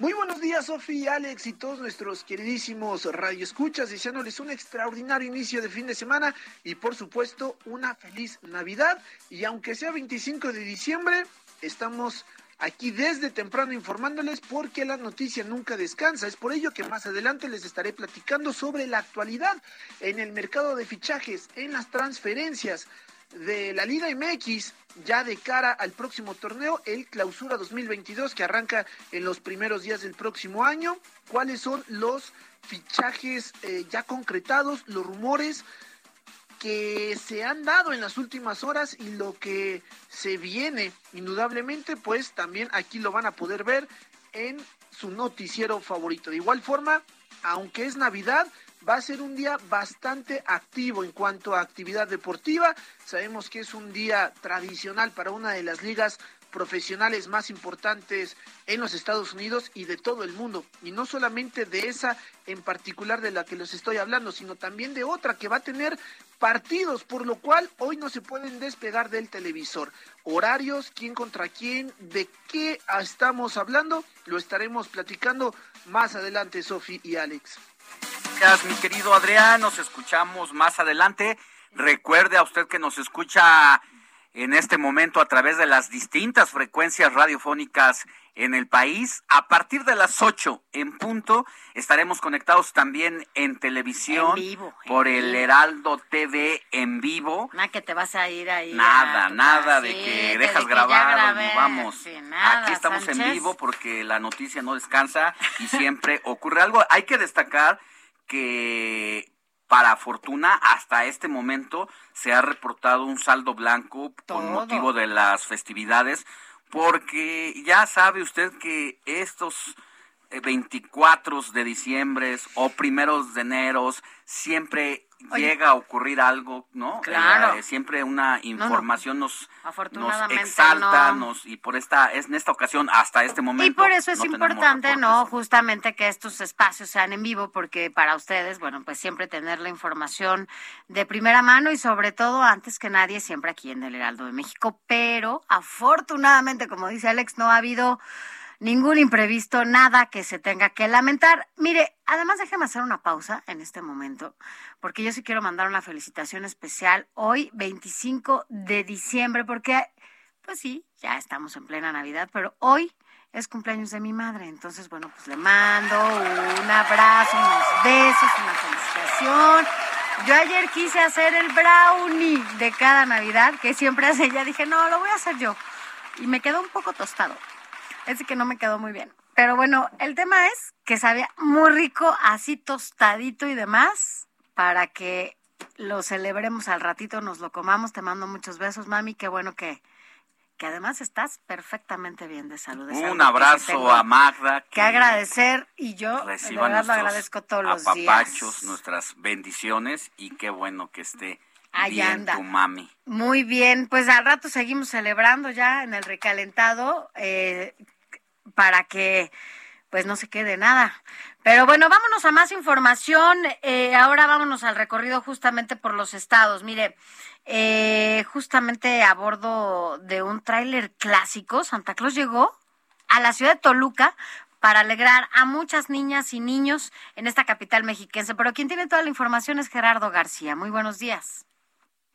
Muy buenos días, Sofi, Alex y todos nuestros queridísimos radioescuchas, deseándoles un extraordinario inicio de fin de semana y por supuesto una feliz Navidad. Y aunque sea 25 de diciembre, estamos aquí desde temprano informándoles porque la noticia nunca descansa. Es por ello que más adelante les estaré platicando sobre la actualidad en el mercado de fichajes, en las transferencias de la Liga MX ya de cara al próximo torneo, el Clausura 2022 que arranca en los primeros días del próximo año. ¿Cuáles son los fichajes eh, ya concretados, los rumores que se han dado en las últimas horas y lo que se viene indudablemente, pues también aquí lo van a poder ver en su noticiero favorito. De igual forma, aunque es Navidad, va a ser un día bastante activo en cuanto a actividad deportiva. Sabemos que es un día tradicional para una de las ligas profesionales más importantes en los Estados Unidos y de todo el mundo. Y no solamente de esa en particular de la que les estoy hablando, sino también de otra que va a tener partidos, por lo cual hoy no se pueden despegar del televisor. Horarios, quién contra quién, de qué estamos hablando, lo estaremos platicando más adelante, Sofi y Alex. Gracias, mi querido Adrián. Nos escuchamos más adelante. Recuerde a usted que nos escucha en este momento a través de las distintas frecuencias radiofónicas en el país. A partir de las 8 en punto estaremos conectados también en televisión En vivo, en por el vivo. Heraldo TV en vivo. Nada que te vas a ir ahí. Nada, a nada de que de dejas que grabado y vamos. Sí, nada, Aquí estamos en vivo porque la noticia no descansa y siempre ocurre algo. Hay que destacar que para fortuna hasta este momento se ha reportado un saldo blanco con motivo de las festividades porque ya sabe usted que estos eh, 24 de diciembre o primeros de enero siempre Oye. llega a ocurrir algo, ¿no? Claro. Eh, siempre una información nos, nos Afortunadamente exalta, no. nos y por esta es en esta ocasión hasta este momento Y por eso es no importante, ¿no? Justamente que estos espacios sean en vivo, porque para ustedes, bueno, pues siempre tener la información de primera mano y sobre todo, antes que nadie, siempre aquí en el Heraldo de México. Pero afortunadamente, como dice Alex, no ha habido ningún imprevisto, nada que se tenga que lamentar. Mire, además déjeme hacer una pausa en este momento, porque yo sí quiero mandar una felicitación especial hoy, 25 de diciembre, porque, pues sí, ya estamos en plena Navidad, pero hoy es cumpleaños de mi madre. Entonces, bueno, pues le mando un abrazo, unos besos, una felicitación. Yo ayer quise hacer el brownie de cada Navidad, que siempre hace ella. Dije, no, lo voy a hacer yo. Y me quedó un poco tostado. Es que no me quedó muy bien. Pero bueno, el tema es que sabía muy rico, así tostadito y demás, para que lo celebremos al ratito, nos lo comamos. Te mando muchos besos, mami. Qué bueno que, que además estás perfectamente bien de salud. Un abrazo a Magda. Que, agradecer y yo de verdad lo agradezco todos los días. nuestras bendiciones y qué bueno que esté bien tu mami. Muy bien, pues al rato seguimos celebrando ya en el recalentado eh, para que pues no se quede nada. Pero bueno, vámonos a más información. Eh, ahora vámonos al recorrido justamente por los estados. Mire, eh, justamente a bordo de un tráiler clásico, Santa Claus llegó a la ciudad de Toluca para alegrar a muchas niñas y niños en esta capital mexiquense. Pero quien tiene toda la información es Gerardo García. Muy buenos días.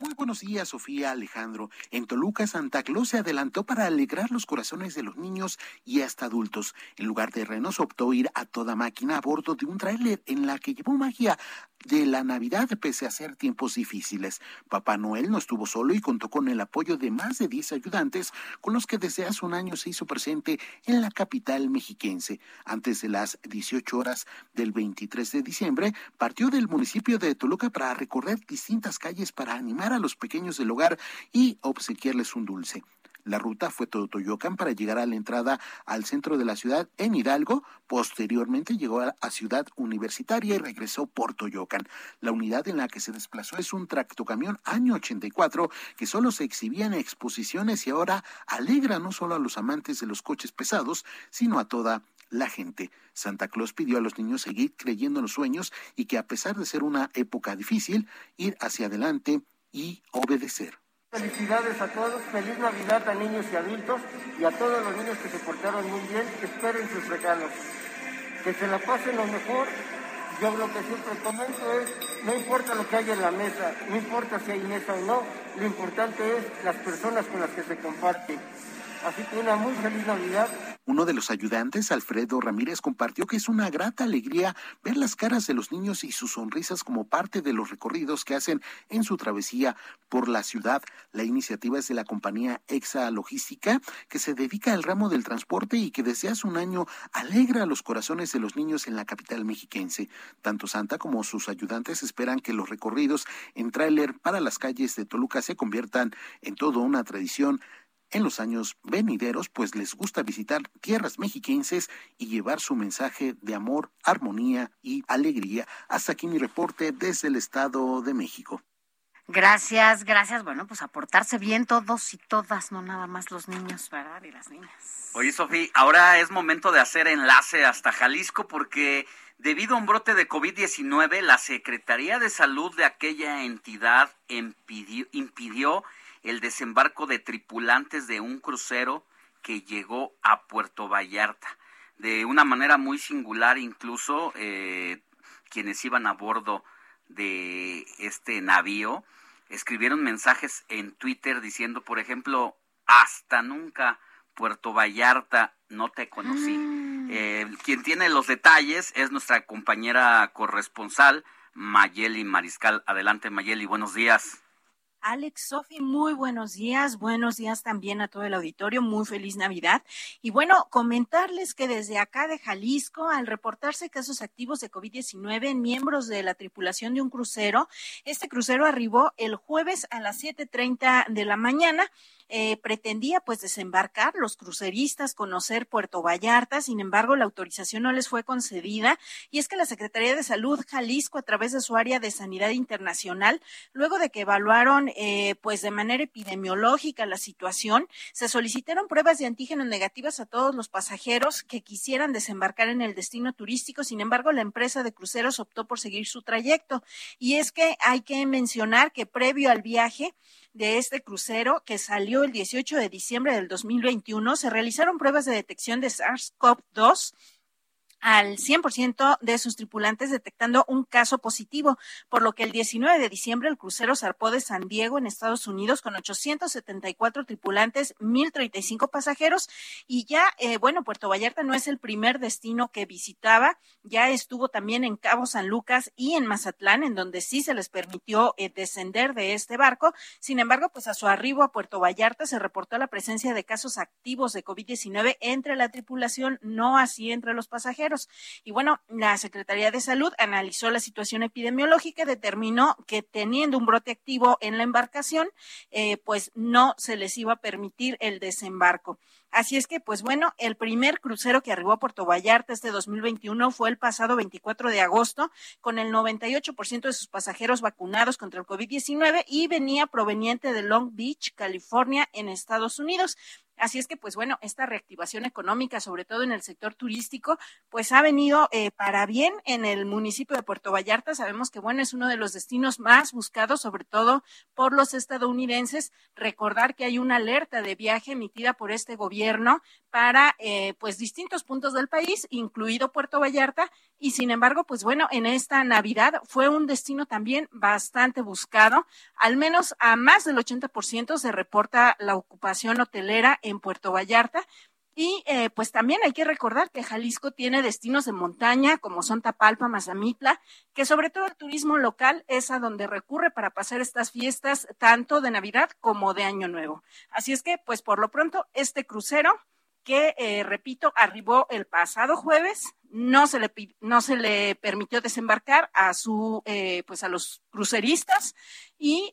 Muy buenos días, Sofía Alejandro. En Toluca, Santa Claus se adelantó para alegrar los corazones de los niños y hasta adultos. En lugar de renos, optó ir a toda máquina a bordo de un tráiler en la que llevó magia de la Navidad pese a ser tiempos difíciles. Papá Noel no estuvo solo y contó con el apoyo de más de 10 ayudantes con los que desde hace un año se hizo presente en la capital mexiquense. Antes de las 18 horas del 23 de diciembre, partió del municipio de Toluca para recorrer distintas calles para animar a los pequeños del hogar y obsequiarles un dulce. La ruta fue todo Toyocan para llegar a la entrada al centro de la ciudad en Hidalgo. Posteriormente llegó a Ciudad Universitaria y regresó por Toyocan. La unidad en la que se desplazó es un tractocamión año 84 que solo se exhibía en exposiciones y ahora alegra no solo a los amantes de los coches pesados, sino a toda la gente. Santa Claus pidió a los niños seguir creyendo en los sueños y que a pesar de ser una época difícil, ir hacia adelante y obedecer. Felicidades a todos, feliz Navidad a niños y adultos y a todos los niños que se portaron muy bien, esperen sus regalos. Que se la pasen lo mejor. Yo lo que siempre comento es, no importa lo que haya en la mesa, no importa si hay mesa o no, lo importante es las personas con las que se comparten. Así que una muy feliz Navidad. Uno de los ayudantes, Alfredo Ramírez, compartió que es una grata alegría ver las caras de los niños y sus sonrisas como parte de los recorridos que hacen en su travesía por la ciudad. La iniciativa es de la compañía Exa Logística, que se dedica al ramo del transporte y que desde hace un año alegra los corazones de los niños en la capital mexiquense. Tanto Santa como sus ayudantes esperan que los recorridos en tráiler para las calles de Toluca se conviertan en toda una tradición en los años venideros, pues les gusta visitar tierras mexiquenses y llevar su mensaje de amor, armonía y alegría. Hasta aquí mi reporte desde el Estado de México. Gracias, gracias. Bueno, pues aportarse bien todos y todas, no nada más los niños, ¿verdad? Y las niñas. Oye, Sofía, ahora es momento de hacer enlace hasta Jalisco porque debido a un brote de COVID-19, la Secretaría de Salud de aquella entidad impidió, impidió el desembarco de tripulantes de un crucero que llegó a Puerto Vallarta. De una manera muy singular, incluso eh, quienes iban a bordo de este navío escribieron mensajes en Twitter diciendo, por ejemplo, hasta nunca Puerto Vallarta no te conocí. Mm. Eh, quien tiene los detalles es nuestra compañera corresponsal Mayeli Mariscal. Adelante Mayeli, buenos días. Alex, Sofi, muy buenos días. Buenos días también a todo el auditorio. Muy feliz Navidad. Y bueno, comentarles que desde acá de Jalisco, al reportarse casos activos de COVID-19 en miembros de la tripulación de un crucero, este crucero arribó el jueves a las 7.30 de la mañana eh, pretendía pues desembarcar los cruceristas, conocer Puerto Vallarta, sin embargo la autorización no les fue concedida y es que la Secretaría de Salud Jalisco a través de su área de sanidad internacional, luego de que evaluaron eh, pues de manera epidemiológica la situación, se solicitaron pruebas de antígeno negativas a todos los pasajeros que quisieran desembarcar en el destino turístico, sin embargo la empresa de cruceros optó por seguir su trayecto. Y es que hay que mencionar que previo al viaje de este crucero que salió el 18 de diciembre del 2021, se realizaron pruebas de detección de SARS-CoV-2 al 100% de sus tripulantes detectando un caso positivo, por lo que el 19 de diciembre el crucero zarpó de San Diego en Estados Unidos con 874 tripulantes, 1035 pasajeros y ya, eh, bueno, Puerto Vallarta no es el primer destino que visitaba, ya estuvo también en Cabo San Lucas y en Mazatlán, en donde sí se les permitió eh, descender de este barco. Sin embargo, pues a su arribo a Puerto Vallarta se reportó la presencia de casos activos de COVID-19 entre la tripulación, no así entre los pasajeros. Y bueno, la Secretaría de Salud analizó la situación epidemiológica determinó que teniendo un brote activo en la embarcación, eh, pues no se les iba a permitir el desembarco. Así es que, pues bueno, el primer crucero que arribó a Puerto Vallarta este 2021 fue el pasado 24 de agosto, con el 98% de sus pasajeros vacunados contra el COVID-19 y venía proveniente de Long Beach, California, en Estados Unidos. Así es que, pues bueno, esta reactivación económica, sobre todo en el sector turístico, pues ha venido eh, para bien en el municipio de Puerto Vallarta. Sabemos que, bueno, es uno de los destinos más buscados, sobre todo por los estadounidenses. Recordar que hay una alerta de viaje emitida por este gobierno para, eh, pues, distintos puntos del país, incluido Puerto Vallarta. Y sin embargo, pues bueno, en esta Navidad fue un destino también bastante buscado. Al menos a más del 80% se reporta la ocupación hotelera en Puerto Vallarta. Y eh, pues también hay que recordar que Jalisco tiene destinos de montaña como son Tapalpa, Mazamitla, que sobre todo el turismo local es a donde recurre para pasar estas fiestas tanto de Navidad como de Año Nuevo. Así es que pues por lo pronto este crucero que, eh, repito, arribó el pasado jueves, no se le, no se le permitió desembarcar a su, eh, pues a los cruceristas y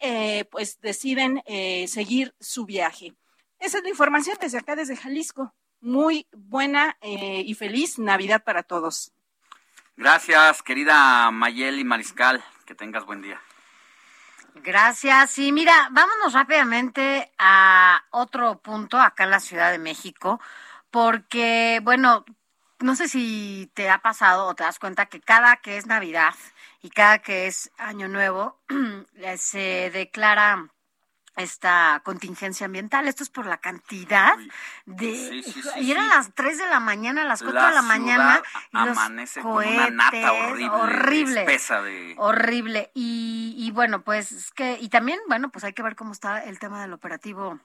pues deciden seguir su viaje. Esa es la información desde acá, desde Jalisco. Muy buena eh, y feliz Navidad para todos. Gracias, querida Mayeli Mariscal. Que tengas buen día. Gracias. Y mira, vámonos rápidamente a otro punto acá en la Ciudad de México, porque, bueno, no sé si te ha pasado o te das cuenta que cada que es Navidad y cada que es Año Nuevo, se declara esta contingencia ambiental. Esto es por la cantidad de... y eran las 3 de la mañana, las 4 de la mañana. amanece con una nata horrible. Horrible. Espesa de... Horrible. Y, y bueno, pues es que... Y también, bueno, pues hay que ver cómo está el tema del operativo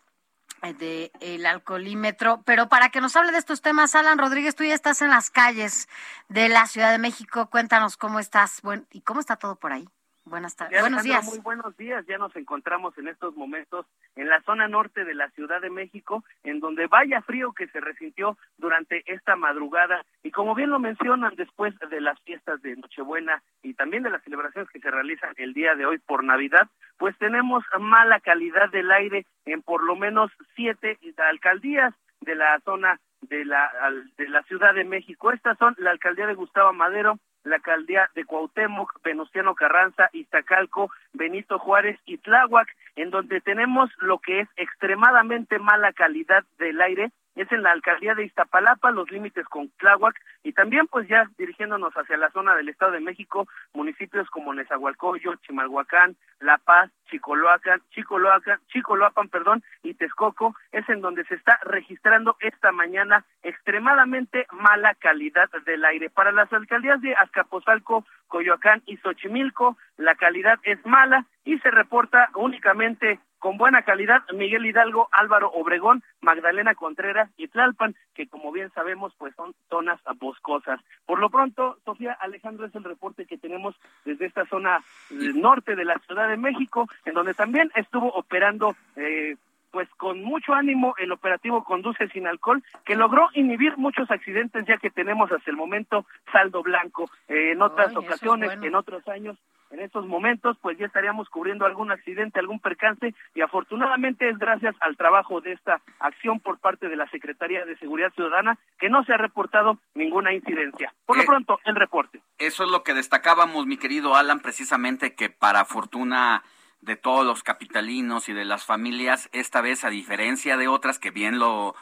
eh, de el alcoholímetro, pero para que nos hable de estos temas, Alan Rodríguez, tú ya estás en las calles de la Ciudad de México, cuéntanos cómo estás, bueno, y cómo está todo por ahí. Buenas tardes. Buenos días. Muy buenos días. Ya nos encontramos en estos momentos en la zona norte de la Ciudad de México, en donde vaya frío que se resintió durante esta madrugada. Y como bien lo mencionan, después de las fiestas de Nochebuena y también de las celebraciones que se realizan el día de hoy por Navidad, pues tenemos mala calidad del aire en por lo menos siete alcaldías de la zona de la, de la Ciudad de México. Estas son la alcaldía de Gustavo Madero, la alcaldía de Cuauhtémoc, Venustiano Carranza, Iztacalco, Benito Juárez y Tláhuac, en donde tenemos lo que es extremadamente mala calidad del aire es en la alcaldía de Iztapalapa, los límites con Tláhuac, y también pues ya dirigiéndonos hacia la zona del Estado de México, municipios como Nezahualcóyotl, Chimalhuacán, La Paz, Chicoloacan, Chicoloacan, Chicoloapan, perdón, y Texcoco, es en donde se está registrando esta mañana extremadamente mala calidad del aire. Para las alcaldías de Azcapotzalco, Coyoacán y Xochimilco, la calidad es mala y se reporta únicamente con buena calidad Miguel Hidalgo, Álvaro Obregón, Magdalena Contreras y Tlalpan, que como bien sabemos pues son zonas boscosas. Por lo pronto, Sofía Alejandro es el reporte que tenemos desde esta zona norte de la Ciudad de México, en donde también estuvo operando eh, pues con mucho ánimo el operativo Conduce sin alcohol, que logró inhibir muchos accidentes ya que tenemos hasta el momento saldo blanco. Eh, en otras ocasiones, en otros años, en estos momentos, pues ya estaríamos cubriendo algún accidente, algún percance, y afortunadamente es gracias al trabajo de esta acción por parte de la Secretaría de Seguridad Ciudadana que no se ha reportado ninguna incidencia. Por lo eh, pronto, el reporte. Eso es lo que destacábamos, mi querido Alan, precisamente que para fortuna de todos los capitalinos y de las familias, esta vez a diferencia de otras que bien lo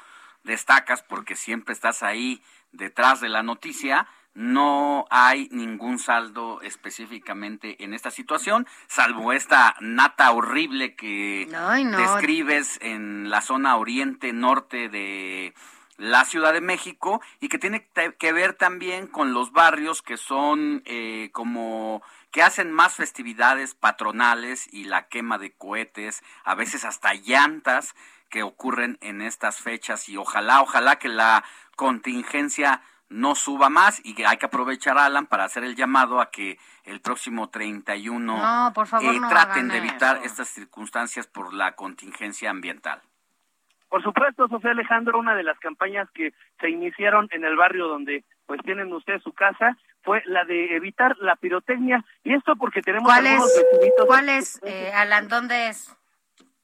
destacas porque siempre estás ahí detrás de la noticia, no hay ningún saldo específicamente en esta situación, salvo esta nata horrible que describes en la zona oriente norte de la Ciudad de México y que tiene que ver también con los barrios que son eh, como que hacen más festividades patronales y la quema de cohetes, a veces hasta llantas que ocurren en estas fechas y ojalá, ojalá que la contingencia no suba más y que hay que aprovechar, Alan, para hacer el llamado a que el próximo 31 no, por favor, eh, traten de evitar estas circunstancias por la contingencia ambiental. Por supuesto, Sofía Alejandro, una de las campañas que se iniciaron en el barrio donde pues tienen ustedes su casa fue la de evitar la pirotecnia y esto porque tenemos ¿Cuál algunos es. ¿Cuál es, eh, Alan? ¿Dónde es?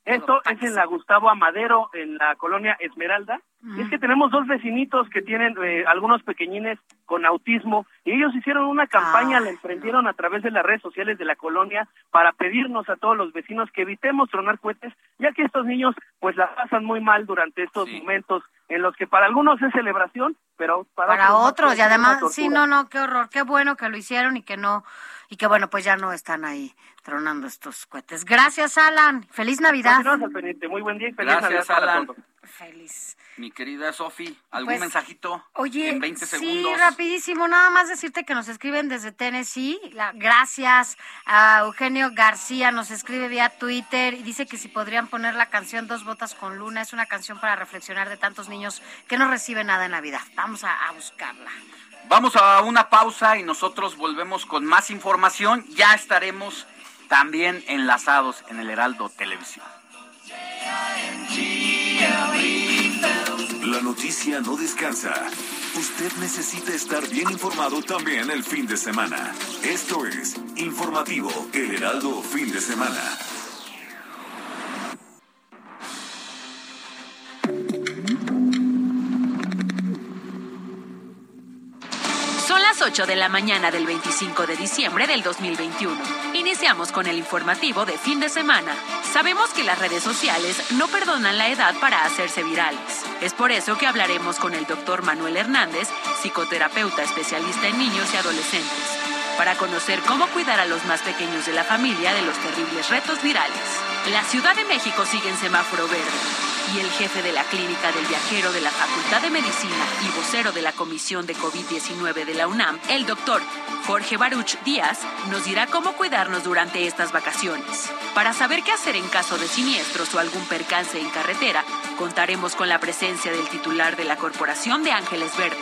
Esto es en la Gustavo Amadero, en la colonia Esmeralda. Es que tenemos dos vecinitos que tienen eh, algunos pequeñines con autismo y ellos hicieron una campaña, la emprendieron a través de las redes sociales de la colonia para pedirnos a todos los vecinos que evitemos tronar cohetes, ya que estos niños pues la pasan muy mal durante estos momentos en los que para algunos es celebración, pero para, Para otros, otros, y además, sí, no, no, qué horror, qué bueno que lo hicieron y que no, y que bueno, pues ya no están ahí tronando estos cohetes. Gracias, Alan. Feliz Navidad. Pendiente. Muy buen día y feliz Gracias, Navidad Alan. Feliz. Mi querida Sofi, ¿algún Pues, mensajito Oye, en 20 sí, segundos? rapidísimo, nada más decirte que nos escriben desde Tennessee. La- gracias a Eugenio García, nos escribe vía Twitter y dice que si podrían poner la canción Dos Botas con Luna, es una canción para reflexionar de tantos niños que no reciben nada en Navidad. Vamos a, a buscarla. Vamos a una pausa y nosotros volvemos con más información. Ya estaremos también enlazados en el Heraldo Televisión. La noticia no descansa. Usted necesita estar bien informado también el fin de semana. Esto es Informativo El Heraldo Fin de Semana. Son las 8 de la mañana del 25 de diciembre del 2021. Iniciamos con el informativo de fin de semana. Sabemos que las redes sociales no perdonan la edad para hacerse virales. Es por eso que hablaremos con el doctor Manuel Hernández, psicoterapeuta especialista en niños y adolescentes, para conocer cómo cuidar a los más pequeños de la familia de los terribles retos virales. La Ciudad de México sigue en semáforo verde y el jefe de la clínica del viajero de la Facultad de Medicina y vocero de la Comisión de COVID-19 de la UNAM, el doctor Jorge Baruch Díaz, nos dirá cómo cuidarnos durante estas vacaciones. Para saber qué hacer en caso de siniestros o algún percance en carretera, contaremos con la presencia del titular de la Corporación de Ángeles Verdes.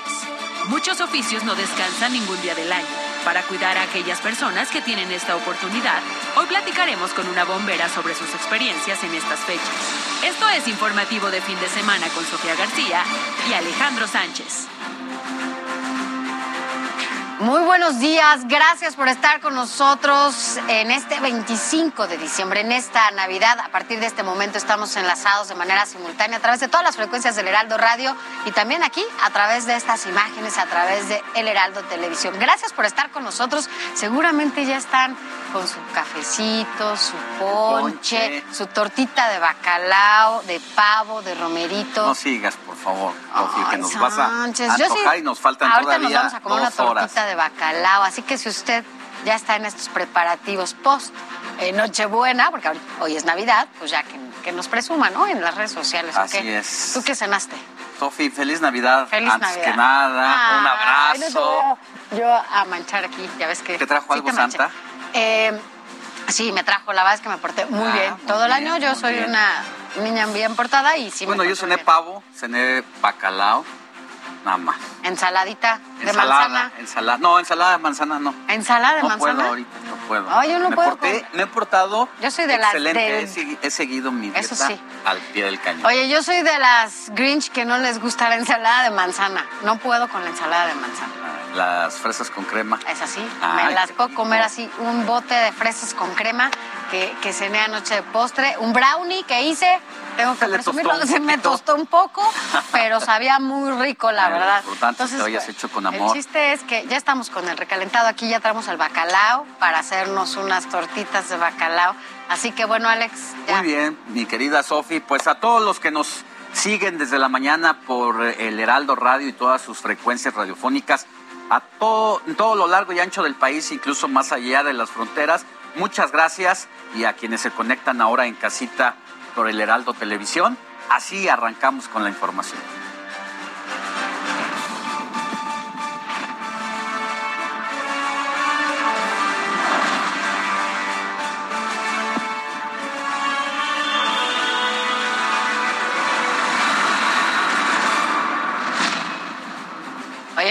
Muchos oficios no descansan ningún día del año. Para cuidar a aquellas personas que tienen esta oportunidad, hoy platicaremos con una bombera sobre sus experiencias en estas fechas. Esto es informativo de fin de semana con Sofía García y Alejandro Sánchez. Muy buenos días, gracias por estar con nosotros en este 25 de diciembre, en esta Navidad. A partir de este momento estamos enlazados de manera simultánea a través de todas las frecuencias del Heraldo Radio y también aquí a través de estas imágenes, a través de El Heraldo Televisión. Gracias por estar con nosotros. Seguramente ya están con su cafecito, su ponche, Ponche. su tortita de bacalao, de pavo, de romerito. No sigas, por favor, Sofi, que Ay, nos vas a Sánchez, sí- y nos faltan todavía nos vamos a comer una horas. De bacalao, así que si usted ya está en estos preparativos post eh, Nochebuena, porque hoy es Navidad, pues ya que, que nos presuma, ¿no? En las redes sociales. ¿o Así es. ¿Tú qué cenaste? Sofi, feliz Navidad. Feliz Antes Navidad. que nada, un no abrazo. yo a manchar aquí, ya ves que... ¿Te trajo sí algo te. Santa? Eh, sí, me trajo, la verdad es que me porté muy Ah, bien. muy Todo el año yo soy bien. una niña bien portada y sí bueno, me yo cené bien. pavo, cené bacalao, nada más. Ensaladita de ensalada, manzana. ensalada. No, ensalada de manzana no. ¿Ensalada de no manzana? puedo ahorita, no puedo. Yo no me puedo porté- con- Me he portado Yo soy de las excelente. del- He, segui- he seguido mi dieta Eso sí. al pie del cañón. Oye, yo soy de las Grinch que no les gusta la ensalada de manzana. No puedo con la ensalada de manzana. Las fresas con crema. Es así. Ay, me las puedo comer así, un bote de fresas con crema que, que cené anoche de postre, un brownie que hice. Tengo que Se presumirlo, se me tostó un poco, pero sabía muy rico, la Lo verdad. importante es que lo hayas hecho con El amor. chiste es que ya estamos con el recalentado aquí, ya traemos el bacalao para hacernos unas tortitas de bacalao. Así que bueno, Alex, ya. Muy bien, mi querida Sofi, pues a todos los que nos siguen desde la mañana por el Heraldo Radio y todas sus frecuencias radiofónicas, a todo, todo lo largo y ancho del país, incluso más allá de las fronteras, muchas gracias y a quienes se conectan ahora en casita por el Heraldo Televisión, así arrancamos con la información.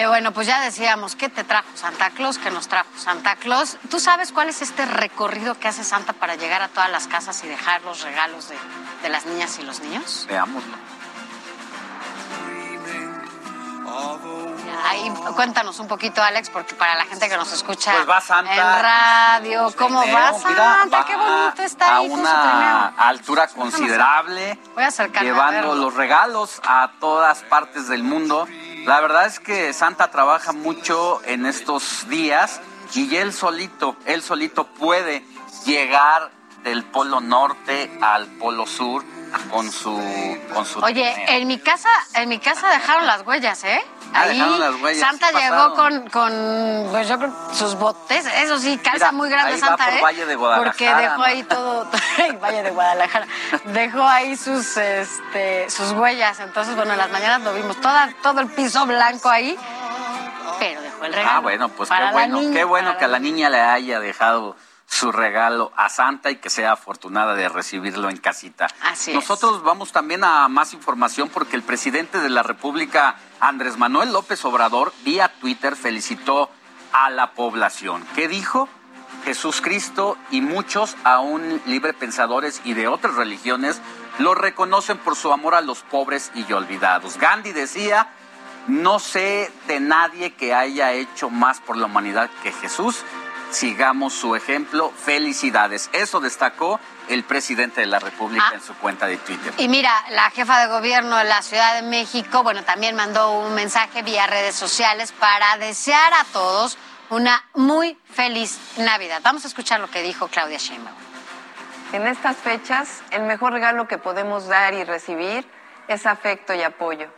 Bueno, pues ya decíamos, ¿qué te trajo Santa Claus? ¿Qué nos trajo Santa Claus? ¿Tú sabes cuál es este recorrido que hace Santa para llegar a todas las casas y dejar los regalos de, de las niñas y los niños? Veámoslo. Ahí cuéntanos un poquito, Alex, porque para la gente que nos escucha Pues va Santa. en radio, ¿cómo Trineo, va mira, Santa? va Qué bonito está a ahí con su una altura considerable, Voy a a llevando los regalos a todas partes del mundo. La verdad es que Santa trabaja mucho en estos días y él solito, él solito puede llegar del polo norte al polo sur con su con su Oye, en mi casa, en mi casa dejaron las huellas, ¿eh? Ah, Ahí dejaron las huellas, Santa sí llegó con, con pues yo creo, sus botes, eso sí, calza Mira, muy grande ahí va Santa, por ¿eh? Valle de Guadalajara, Porque dejó ¿no? ahí todo, el Valle de Guadalajara, dejó ahí sus, este, sus huellas. Entonces, bueno, en las mañanas lo vimos, toda, todo el piso blanco ahí, pero dejó el regalo. Ah, bueno, pues qué bueno, niña, qué bueno que a la niña le haya dejado su regalo a Santa y que sea afortunada de recibirlo en casita. Así es. Nosotros vamos también a más información porque el presidente de la República, Andrés Manuel López Obrador, vía Twitter felicitó a la población. ¿Qué dijo? Jesús Cristo y muchos aún librepensadores y de otras religiones lo reconocen por su amor a los pobres y olvidados. Gandhi decía, no sé de nadie que haya hecho más por la humanidad que Jesús. Sigamos su ejemplo. Felicidades. Eso destacó el presidente de la República Ah. en su cuenta de Twitter. Y mira, la jefa de gobierno de la Ciudad de México, bueno, también mandó un mensaje vía redes sociales para desear a todos una muy feliz Navidad. Vamos a escuchar lo que dijo Claudia Sheinbaum. En estas fechas, el mejor regalo que podemos dar y recibir es afecto y apoyo.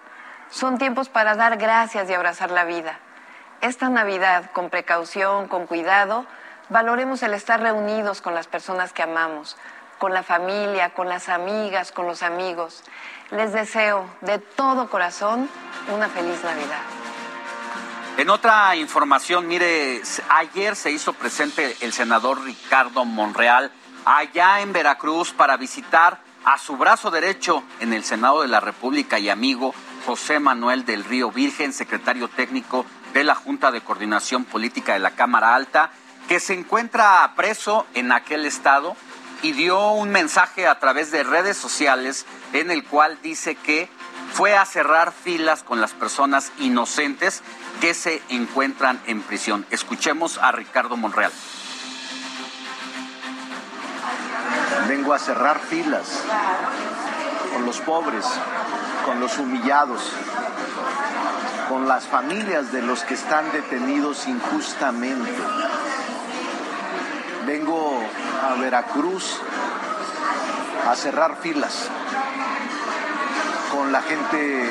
Son tiempos para dar gracias y abrazar la vida. Esta Navidad, con precaución, con cuidado, valoremos el estar reunidos con las personas que amamos, con la familia, con las amigas, con los amigos. Les deseo de todo corazón una feliz Navidad. En otra información, mire, ayer se hizo presente el senador Ricardo Monreal allá en Veracruz para visitar a su brazo derecho en el Senado de la República y amigo José Manuel del Río Virgen, secretario técnico de la Junta de Coordinación Política de la Cámara Alta, que se encuentra preso en aquel estado y dio un mensaje a través de redes sociales en el cual dice que fue a cerrar filas con las personas inocentes que se encuentran en prisión. Escuchemos a Ricardo Monreal. Vengo a cerrar filas con los pobres, con los humillados, con las familias de los que están detenidos injustamente. Vengo a Veracruz a cerrar filas con la gente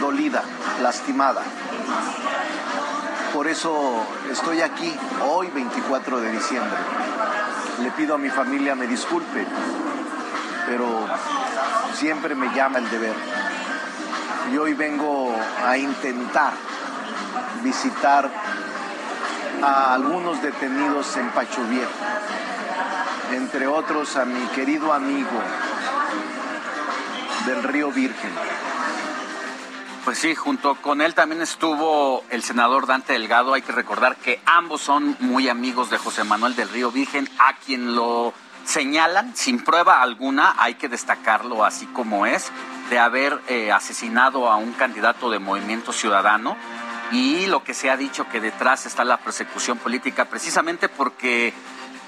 dolida, lastimada. Por eso estoy aquí hoy 24 de diciembre. Le pido a mi familia me disculpe, pero siempre me llama el deber. Y hoy vengo a intentar visitar a algunos detenidos en Pacho Viejo, entre otros a mi querido amigo del Río Virgen. Pues sí, junto con él también estuvo el senador Dante Delgado. Hay que recordar que ambos son muy amigos de José Manuel del Río Virgen, a quien lo señalan sin prueba alguna, hay que destacarlo así como es, de haber eh, asesinado a un candidato de Movimiento Ciudadano. Y lo que se ha dicho que detrás está la persecución política, precisamente porque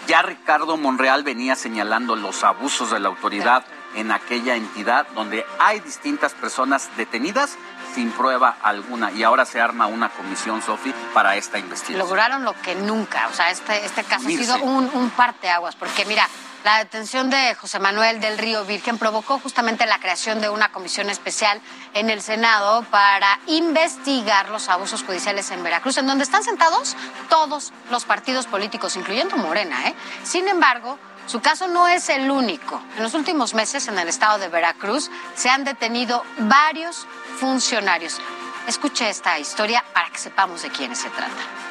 ya Ricardo Monreal venía señalando los abusos de la autoridad en aquella entidad donde hay distintas personas detenidas sin prueba alguna y ahora se arma una comisión, Sofi, para esta investigación. Lograron lo que nunca, o sea, este, este caso ha sido un, un parteaguas, porque mira, la detención de José Manuel del Río Virgen provocó justamente la creación de una comisión especial en el Senado para investigar los abusos judiciales en Veracruz, en donde están sentados todos los partidos políticos, incluyendo Morena. ¿eh? Sin embargo, su caso no es el único. En los últimos meses en el estado de Veracruz se han detenido varios funcionarios. Escuche esta historia para que sepamos de quiénes se trata.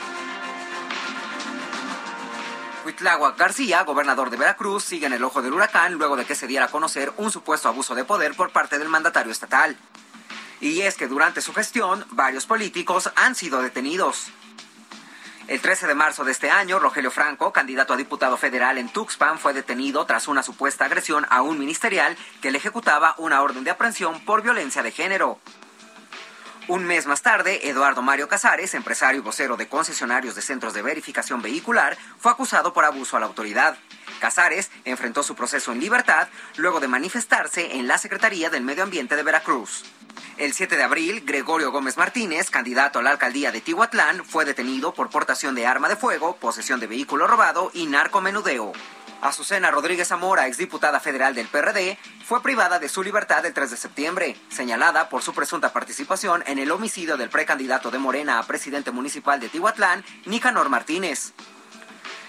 Cuitláhuac García, gobernador de Veracruz, sigue en el ojo del huracán luego de que se diera a conocer un supuesto abuso de poder por parte del mandatario estatal. Y es que durante su gestión, varios políticos han sido detenidos. El 13 de marzo de este año, Rogelio Franco, candidato a diputado federal en Tuxpan, fue detenido tras una supuesta agresión a un ministerial que le ejecutaba una orden de aprehensión por violencia de género. Un mes más tarde, Eduardo Mario Casares, empresario y vocero de concesionarios de centros de verificación vehicular, fue acusado por abuso a la autoridad. Casares enfrentó su proceso en libertad luego de manifestarse en la Secretaría del Medio Ambiente de Veracruz. El 7 de abril, Gregorio Gómez Martínez, candidato a la alcaldía de Tihuatlán, fue detenido por portación de arma de fuego, posesión de vehículo robado y narcomenudeo. Azucena Rodríguez Zamora, exdiputada federal del PRD, fue privada de su libertad el 3 de septiembre, señalada por su presunta participación en el homicidio del precandidato de Morena a presidente municipal de Tihuatlán, Nicanor Martínez.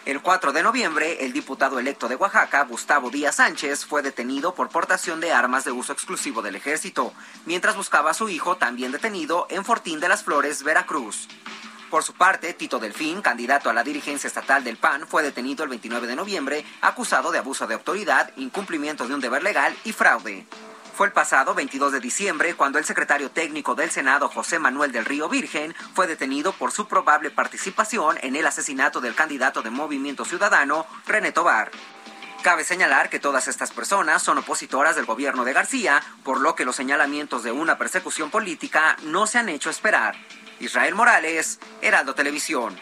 El 4 de noviembre, el diputado electo de Oaxaca, Gustavo Díaz Sánchez, fue detenido por portación de armas de uso exclusivo del ejército, mientras buscaba a su hijo, también detenido, en Fortín de las Flores, Veracruz. Por su parte, Tito Delfín, candidato a la dirigencia estatal del PAN, fue detenido el 29 de noviembre, acusado de abuso de autoridad, incumplimiento de un deber legal y fraude. Fue el pasado 22 de diciembre cuando el secretario técnico del Senado, José Manuel del Río Virgen, fue detenido por su probable participación en el asesinato del candidato de Movimiento Ciudadano, René Tobar. Cabe señalar que todas estas personas son opositoras del gobierno de García, por lo que los señalamientos de una persecución política no se han hecho esperar. Israel Morales, Heraldo Televisión.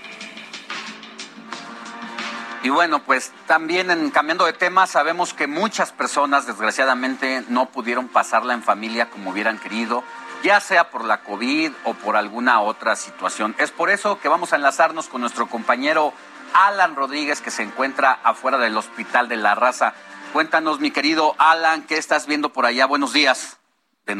Y bueno, pues también en, cambiando de tema, sabemos que muchas personas desgraciadamente no pudieron pasarla en familia como hubieran querido, ya sea por la COVID o por alguna otra situación. Es por eso que vamos a enlazarnos con nuestro compañero Alan Rodríguez, que se encuentra afuera del Hospital de la Raza. Cuéntanos, mi querido Alan, ¿qué estás viendo por allá? Buenos días.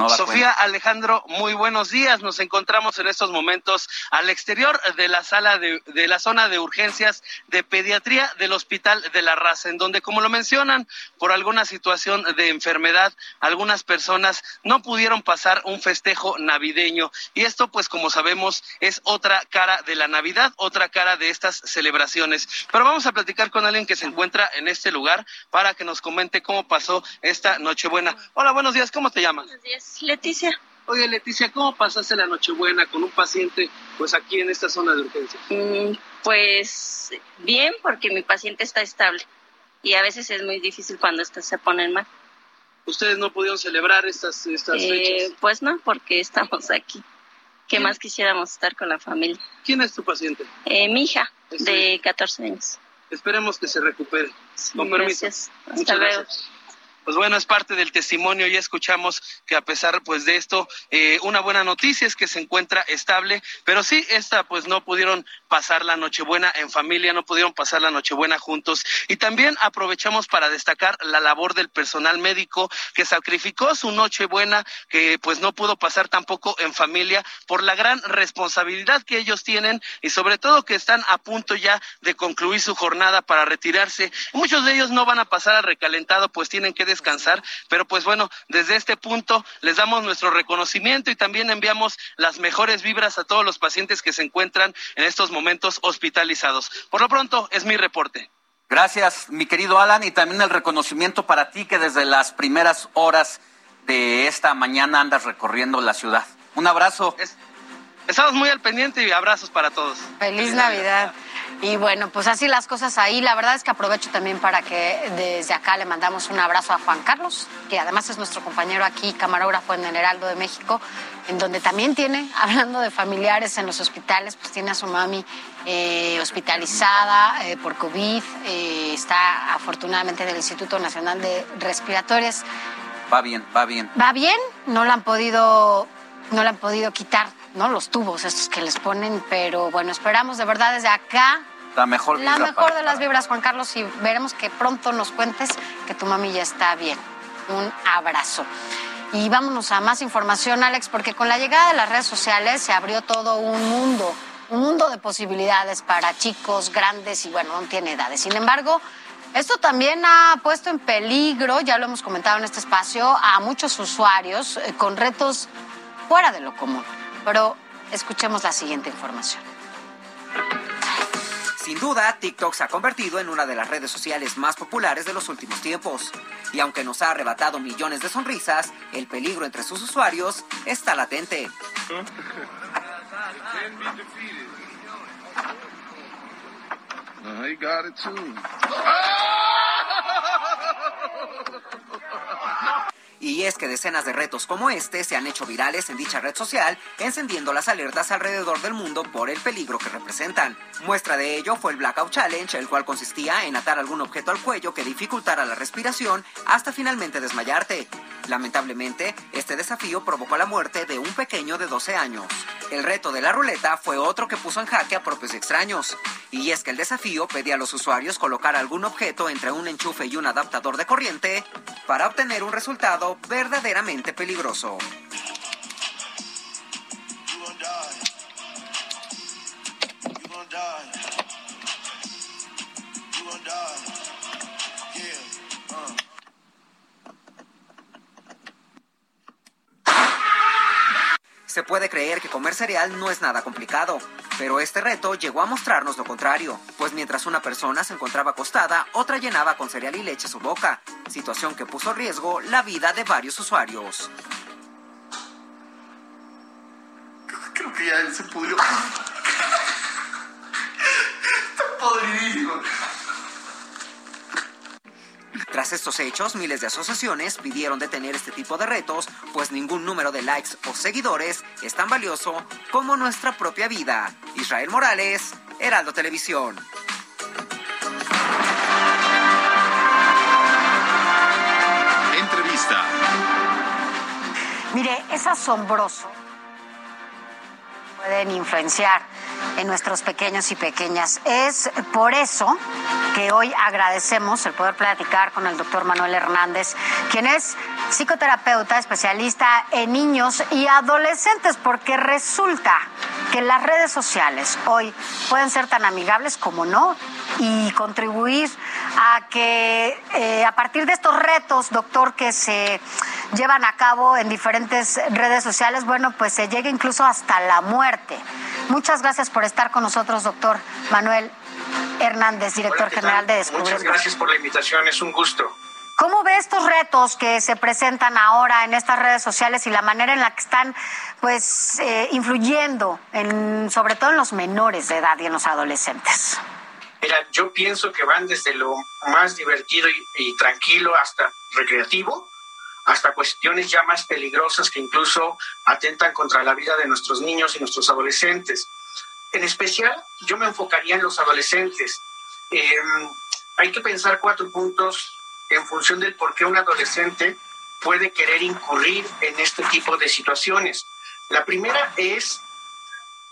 Sofía Alejandro, muy buenos días. Nos encontramos en estos momentos al exterior de la sala de, de, la zona de urgencias de pediatría del Hospital de la Raza, en donde, como lo mencionan, por alguna situación de enfermedad, algunas personas no pudieron pasar un festejo navideño. Y esto, pues, como sabemos, es otra cara de la Navidad, otra cara de estas celebraciones. Pero vamos a platicar con alguien que se encuentra en este lugar para que nos comente cómo pasó esta Nochebuena. Hola, buenos días. ¿Cómo te llamas? Buenos días. Leticia. Oye, Leticia, ¿cómo pasaste la Nochebuena con un paciente, pues aquí en esta zona de urgencia? Mm, pues bien, porque mi paciente está estable y a veces es muy difícil cuando estas se ponen mal. ¿Ustedes no pudieron celebrar estas, estas eh, fechas? Pues no, porque estamos aquí. ¿Qué más quisiéramos estar con la familia? ¿Quién es tu paciente? Eh, mi hija, de 14 años. Esperemos que se recupere. Sí, con permiso. gracias. Hasta Muchas luego. gracias. Pues bueno, es parte del testimonio. Ya escuchamos que a pesar pues de esto, eh, una buena noticia es que se encuentra estable, pero sí, esta pues no pudieron pasar la Nochebuena en familia, no pudieron pasar la Nochebuena juntos. Y también aprovechamos para destacar la labor del personal médico que sacrificó su Nochebuena, que pues no pudo pasar tampoco en familia por la gran responsabilidad que ellos tienen y sobre todo que están a punto ya de concluir su jornada para retirarse. Muchos de ellos no van a pasar al recalentado, pues tienen que descansar, pero pues bueno, desde este punto les damos nuestro reconocimiento y también enviamos las mejores vibras a todos los pacientes que se encuentran en estos momentos hospitalizados. Por lo pronto, es mi reporte. Gracias, mi querido Alan, y también el reconocimiento para ti que desde las primeras horas de esta mañana andas recorriendo la ciudad. Un abrazo. Estamos muy al pendiente y abrazos para todos. Feliz Navidad. Y bueno, pues así las cosas ahí. La verdad es que aprovecho también para que desde acá le mandamos un abrazo a Juan Carlos, que además es nuestro compañero aquí, camarógrafo en el Heraldo de México, en donde también tiene, hablando de familiares en los hospitales, pues tiene a su mami eh, hospitalizada eh, por COVID. eh, está afortunadamente en el Instituto Nacional de Respiratorias. Va bien, va bien. Va bien, no la han podido, no la han podido quitar, ¿no? Los tubos estos que les ponen, pero bueno, esperamos de verdad desde acá La mejor la mejor para- de las vibras, Juan Carlos, y veremos que pronto nos cuentes que tu mami ya está bien. Un abrazo. Y vámonos a más información, Alex, porque con la llegada de las redes sociales se abrió todo un mundo, un mundo de posibilidades para chicos, grandes y bueno, no tiene edades. Sin embargo, esto también ha puesto en peligro, ya lo hemos comentado en este espacio, a muchos usuarios eh, con retos fuera de lo común. Pero escuchemos la siguiente información. Sin duda, TikTok se ha convertido en una de las redes sociales más populares de los últimos tiempos. Y aunque nos ha arrebatado millones de sonrisas, el peligro entre sus usuarios está latente. Y es que decenas de retos como este se han hecho virales en dicha red social, encendiendo las alertas alrededor del mundo por el peligro que representan. Muestra de ello fue el Blackout Challenge, el cual consistía en atar algún objeto al cuello que dificultara la respiración hasta finalmente desmayarte. Lamentablemente, este desafío provocó la muerte de un pequeño de 12 años. El reto de la ruleta fue otro que puso en jaque a propios extraños. Y es que el desafío pedía a los usuarios colocar algún objeto entre un enchufe y un adaptador de corriente para obtener un resultado verdaderamente peligroso. Se puede creer que comer cereal no es nada complicado, pero este reto llegó a mostrarnos lo contrario, pues mientras una persona se encontraba acostada, otra llenaba con cereal y leche su boca, situación que puso en riesgo la vida de varios usuarios. Creo que ya él se pudrió. Está podridísimo. Tras estos hechos, miles de asociaciones pidieron detener este tipo de retos, pues ningún número de likes o seguidores es tan valioso como nuestra propia vida. Israel Morales, Heraldo Televisión. Entrevista. Mire, es asombroso. Pueden influenciar en nuestros pequeños y pequeñas. Es por eso que hoy agradecemos el poder platicar con el doctor Manuel Hernández, quien es psicoterapeuta especialista en niños y adolescentes, porque resulta que las redes sociales hoy pueden ser tan amigables como no y contribuir a que eh, a partir de estos retos, doctor, que se llevan a cabo en diferentes redes sociales, bueno, pues se llegue incluso hasta la muerte. Muchas gracias por estar con nosotros, doctor Manuel Hernández, director Hola, ¿qué general de Descubrir. Muchas gracias por la invitación, es un gusto. ¿Cómo ve estos retos que se presentan ahora en estas redes sociales y la manera en la que están, pues, eh, influyendo, en, sobre todo en los menores de edad y en los adolescentes? Mira, yo pienso que van desde lo más divertido y, y tranquilo hasta recreativo, hasta cuestiones ya más peligrosas que incluso atentan contra la vida de nuestros niños y nuestros adolescentes. En especial, yo me enfocaría en los adolescentes. Eh, hay que pensar cuatro puntos en función del por qué un adolescente puede querer incurrir en este tipo de situaciones. La primera es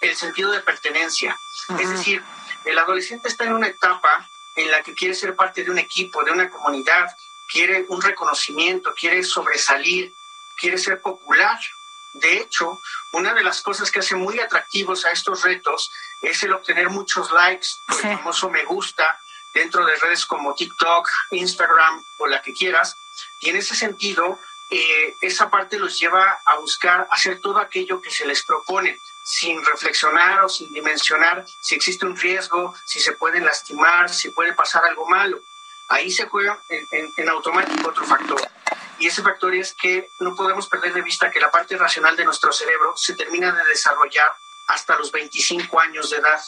el sentido de pertenencia. Es decir, el adolescente está en una etapa en la que quiere ser parte de un equipo, de una comunidad, quiere un reconocimiento, quiere sobresalir, quiere ser popular. De hecho, una de las cosas que hace muy atractivos a estos retos es el obtener muchos likes, el famoso me gusta, dentro de redes como TikTok, Instagram o la que quieras. Y en ese sentido, eh, esa parte los lleva a buscar hacer todo aquello que se les propone, sin reflexionar o sin dimensionar si existe un riesgo, si se pueden lastimar, si puede pasar algo malo. Ahí se juega en, en- en automático otro factor. Y ese factor es que no podemos perder de vista que la parte racional de nuestro cerebro se termina de desarrollar hasta los 25 años de edad.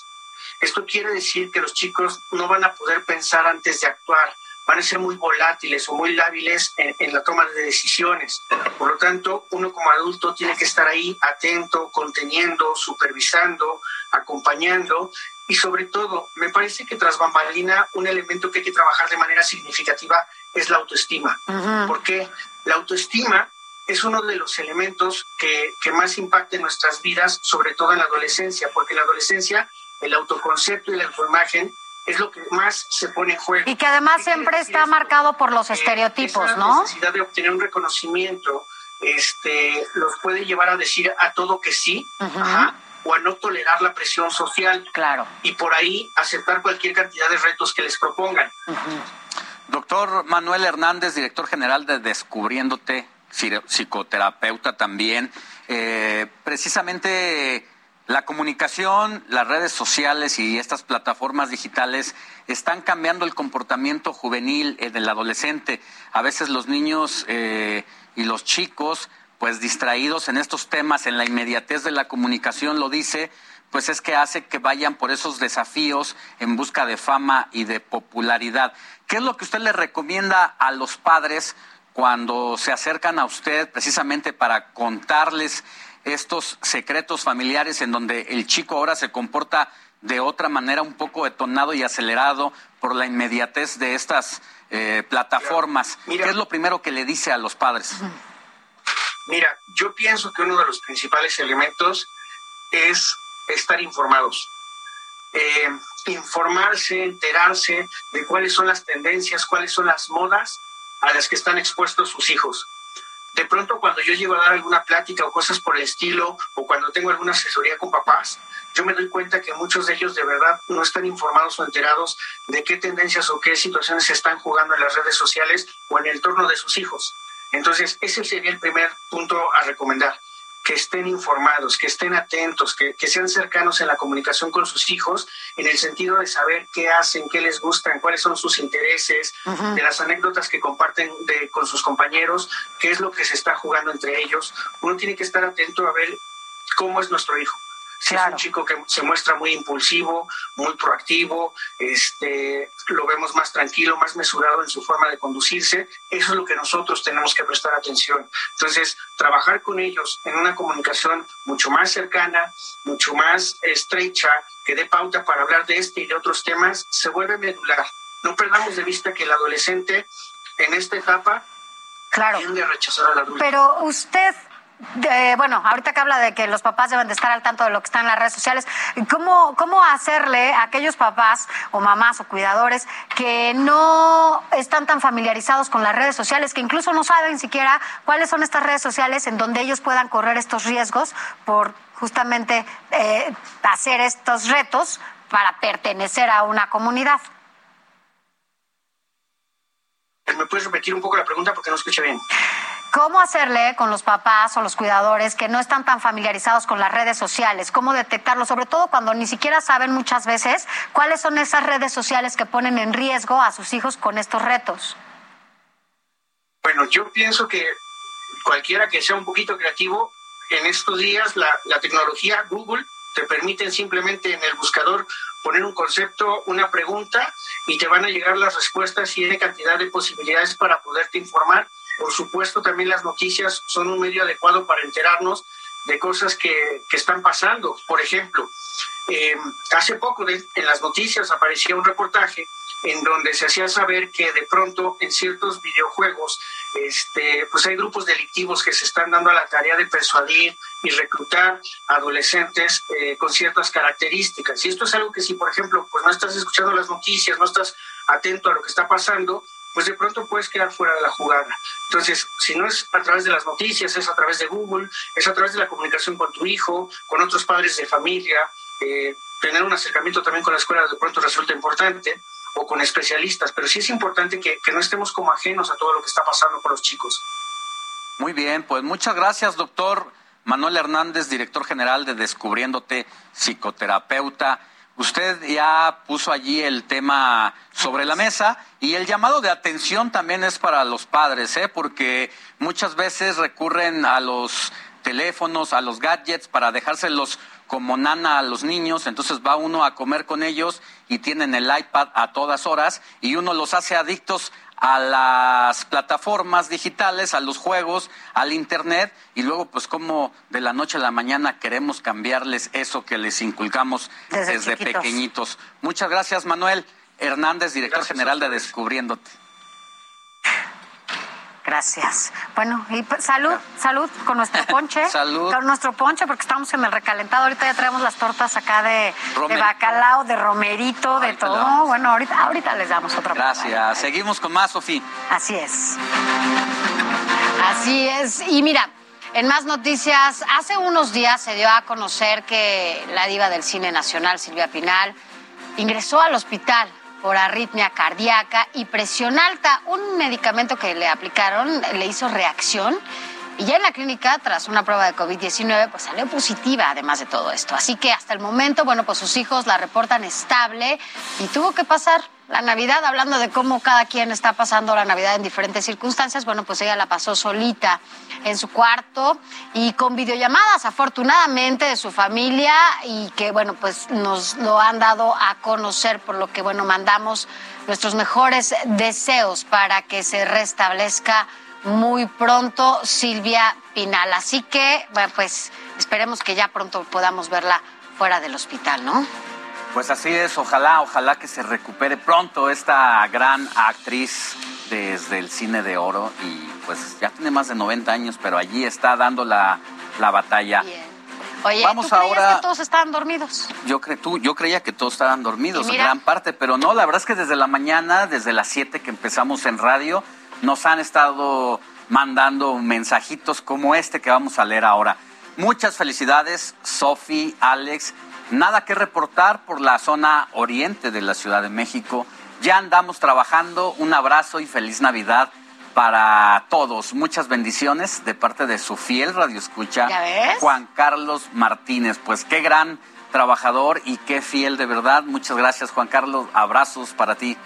Esto quiere decir que los chicos no van a poder pensar antes de actuar, van a ser muy volátiles o muy lábiles en, en la toma de decisiones. Por lo tanto, uno como adulto tiene que estar ahí atento, conteniendo, supervisando, acompañando y sobre todo, me parece que tras bambalina un elemento que hay que trabajar de manera significativa es la autoestima. Porque la autoestima es uno de los elementos que, que más impacta en nuestras vidas, sobre todo en la adolescencia, porque en la adolescencia el autoconcepto y la autoimagen es lo que más se pone en juego. Y que además siempre está marcado por los estereotipos, Esa ¿no? necesidad de obtener un reconocimiento este, los puede llevar a decir a todo que sí, ajá, o a no tolerar la presión social. Claro. Y por ahí aceptar cualquier cantidad de retos que les propongan. Doctor Manuel Hernández, director general de Descubriéndote, psi- psicoterapeuta también. Eh, precisamente La comunicación, las redes sociales y estas plataformas digitales están cambiando el comportamiento juvenil eh, del adolescente. A veces los niños eh, y los chicos, pues distraídos en estos temas, en la inmediatez de la comunicación, lo dice, pues es que hace que vayan por esos desafíos en busca de fama y de popularidad. ¿Qué es lo que usted le recomienda a los padres cuando se acercan a usted precisamente para contarles estos secretos familiares en donde el chico ahora se comporta de otra manera un poco detonado y acelerado por la inmediatez de estas eh, plataformas. ¿Qué es lo primero que le dice a los padres? Mira, yo pienso que uno de los principales elementos es estar informados. Eh, informarse, enterarse de cuáles son las tendencias, cuáles son las modas a las que están expuestos sus hijos de pronto cuando yo llego a dar alguna plática o cosas por el estilo, o cuando tengo alguna asesoría con papás, yo me doy cuenta que muchos de ellos de verdad no están informados o enterados de qué tendencias o qué situaciones se están jugando en las redes sociales o en el entorno de sus hijos. Entonces, ese sería el primer punto a recomendar que estén informados, que estén atentos, que, sean cercanos en la comunicación con sus hijos, en el sentido de saber qué hacen, qué les gustan, cuáles son sus intereses, de las anécdotas que comparten con sus compañeros, qué es lo que se está jugando entre ellos. Uno tiene que estar atento a ver cómo es nuestro hijo si es un chico que se muestra muy impulsivo, muy proactivo, este, lo vemos más tranquilo, más mesurado en su forma de conducirse, eso es lo que nosotros tenemos que prestar atención. Entonces, trabajar con ellos en una comunicación mucho más cercana, mucho más estrecha, que dé pauta para hablar de este y de otros temas, se vuelve medular. No perdamos de vista que el adolescente en esta etapa claro. tiende a rechazar al adulto. Pero usted bueno, ahorita que habla de que los papás deben de estar al tanto de lo que está en las redes sociales, ¿cómo, ¿cómo hacerle a aquellos papás o mamás o cuidadores que no están tan familiarizados con las redes sociales, que incluso no saben siquiera cuáles son estas redes sociales en donde ellos puedan correr estos riesgos por justamente eh, hacer estos retos para pertenecer a una comunidad? ¿Me puedes repetir un poco la pregunta porque no escuché bien? ¿Cómo hacerle con los papás o los cuidadores que no están tan familiarizados con las redes sociales? ¿Cómo detectarlo? Sobre todo cuando ni siquiera saben muchas veces cuáles son esas redes sociales que ponen en riesgo a sus hijos con estos retos. Bueno, yo pienso que cualquiera que sea un poquito creativo, en estos días la, la tecnología Google te permiten simplemente en el buscador poner un concepto, una pregunta y te van a llegar las respuestas y hay cantidad de posibilidades para poderte informar por supuesto, también las noticias son un medio adecuado para enterarnos de cosas que, están pasando. Por ejemplo, em, hace poco en las noticias aparecía un reportaje en donde se hacía saber que de pronto en ciertos videojuegos este, pues hay grupos delictivos que se están dando a la tarea de persuadir y reclutar adolescentes eh, con ciertas características. Y esto es algo que si, por ejemplo, pues no estás escuchando las noticias, no estás atento a lo que está pasando, pues de pronto puedes quedar fuera de la jugada. Entonces, si no es a través de las noticias, es a través de Google, es a través de la comunicación con tu hijo, con otros padres de familia, eh, tener un acercamiento también con la escuela de pronto resulta importante, o con especialistas, pero sí es importante que, que no estemos como ajenos a todo lo que está pasando con los chicos. Muy bien, pues muchas gracias, doctor Manuel Hernández, director general de Descubriéndote, psicoterapeuta. Usted ya puso allí el tema sobre la mesa y el llamado de atención también es para los padres, ¿eh? porque muchas veces recurren a los teléfonos, a los gadgets para dejárselos como nana a los niños, entonces va uno a comer con ellos y tienen el iPad a todas horas y uno los hace adictos a las plataformas digitales, a los juegos, al Internet, y luego pues como de la noche a la mañana queremos cambiarles eso que les inculcamos desde, pequeñitos. Muchas gracias, Manuel Hernández, director general de Descubriéndote. Gracias. Bueno, y salud, salud con nuestro ponche. salud. Con nuestro ponche, porque estamos en el recalentado. Ahorita ya traemos las tortas acá de, bacalao, de romerito, de todo. Bueno, ahorita, ahorita les damos otra Gracias. Seguimos con más, Sofía. Así es. Así es. Y mira, en más noticias, hace unos días se dio a conocer que la diva del cine nacional, Silvia Pinal, ingresó al hospital por arritmia cardíaca y presión alta. Un medicamento que le aplicaron le hizo reacción y ya en la clínica, tras una prueba de COVID-19, pues salió positiva además de todo esto. Así que hasta el momento, bueno, pues sus hijos la reportan estable y tuvo que pasar la Navidad, hablando de cómo cada quien está pasando la Navidad en diferentes circunstancias, bueno, pues ella la pasó solita en su cuarto y con videollamadas, afortunadamente, de su familia y que, bueno, pues nos lo han dado a conocer, por lo que, bueno, mandamos nuestros mejores deseos para que se restablezca muy pronto Silvia Pinal. Así que, bueno, pues esperemos que ya pronto podamos verla fuera del hospital, ¿no? Pues así es, ojalá, ojalá que se recupere pronto esta gran actriz desde el cine de oro y pues ya tiene más de 90 años, pero allí está dando la, la batalla. Oye, Vamos ¿tú ahora... que todos estaban dormidos? Yo, cre... tú, yo creía que todos estaban dormidos, en gran parte, pero no, la verdad es que desde la mañana, desde las 7 que empezamos en radio, nos han estado mandando mensajitos como este que vamos a leer ahora. Muchas felicidades, Sofi, Alex. Nada que reportar por la zona oriente de la Ciudad de México. Ya andamos trabajando. Un abrazo y feliz Navidad para todos. Muchas bendiciones de parte de su fiel radio escucha, Juan Carlos Martínez. Pues qué gran trabajador y qué fiel de verdad. Muchas gracias, Juan Carlos. Abrazos para ti.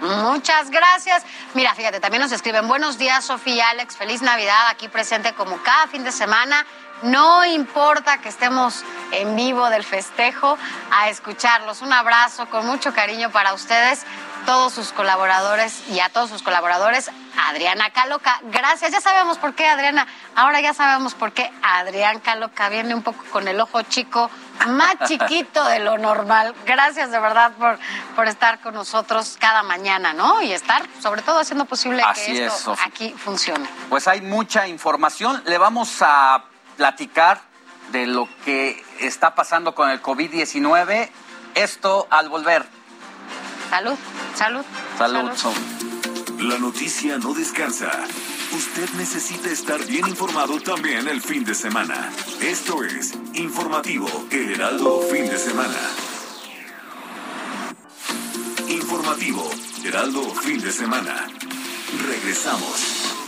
Muchas gracias. Mira, fíjate, también nos escriben buenos días, Sofía Alex, feliz Navidad aquí presente como cada fin de semana. No importa que estemos en vivo del festejo, a escucharlos. Un abrazo con mucho cariño para ustedes, todos sus colaboradores y a todos sus colaboradores. Adriana Caloca, gracias. Ya sabemos por qué, Adriana. Ahora ya sabemos por qué Adrián Caloca viene un poco con el ojo chico más chiquito de lo normal. Gracias de verdad por, por estar con nosotros cada mañana, ¿no? Y estar sobre todo haciendo posible que esto aquí funcione. Pues hay mucha información. Le vamos a platicar de lo que está pasando con el COVID-19. Esto al volver. Salud, salud. Salud. La noticia no descansa. Usted necesita estar bien informado también el fin de semana. Esto es Informativo El Heraldo Fin de Semana. Informativo Heraldo Fin de Semana. Regresamos.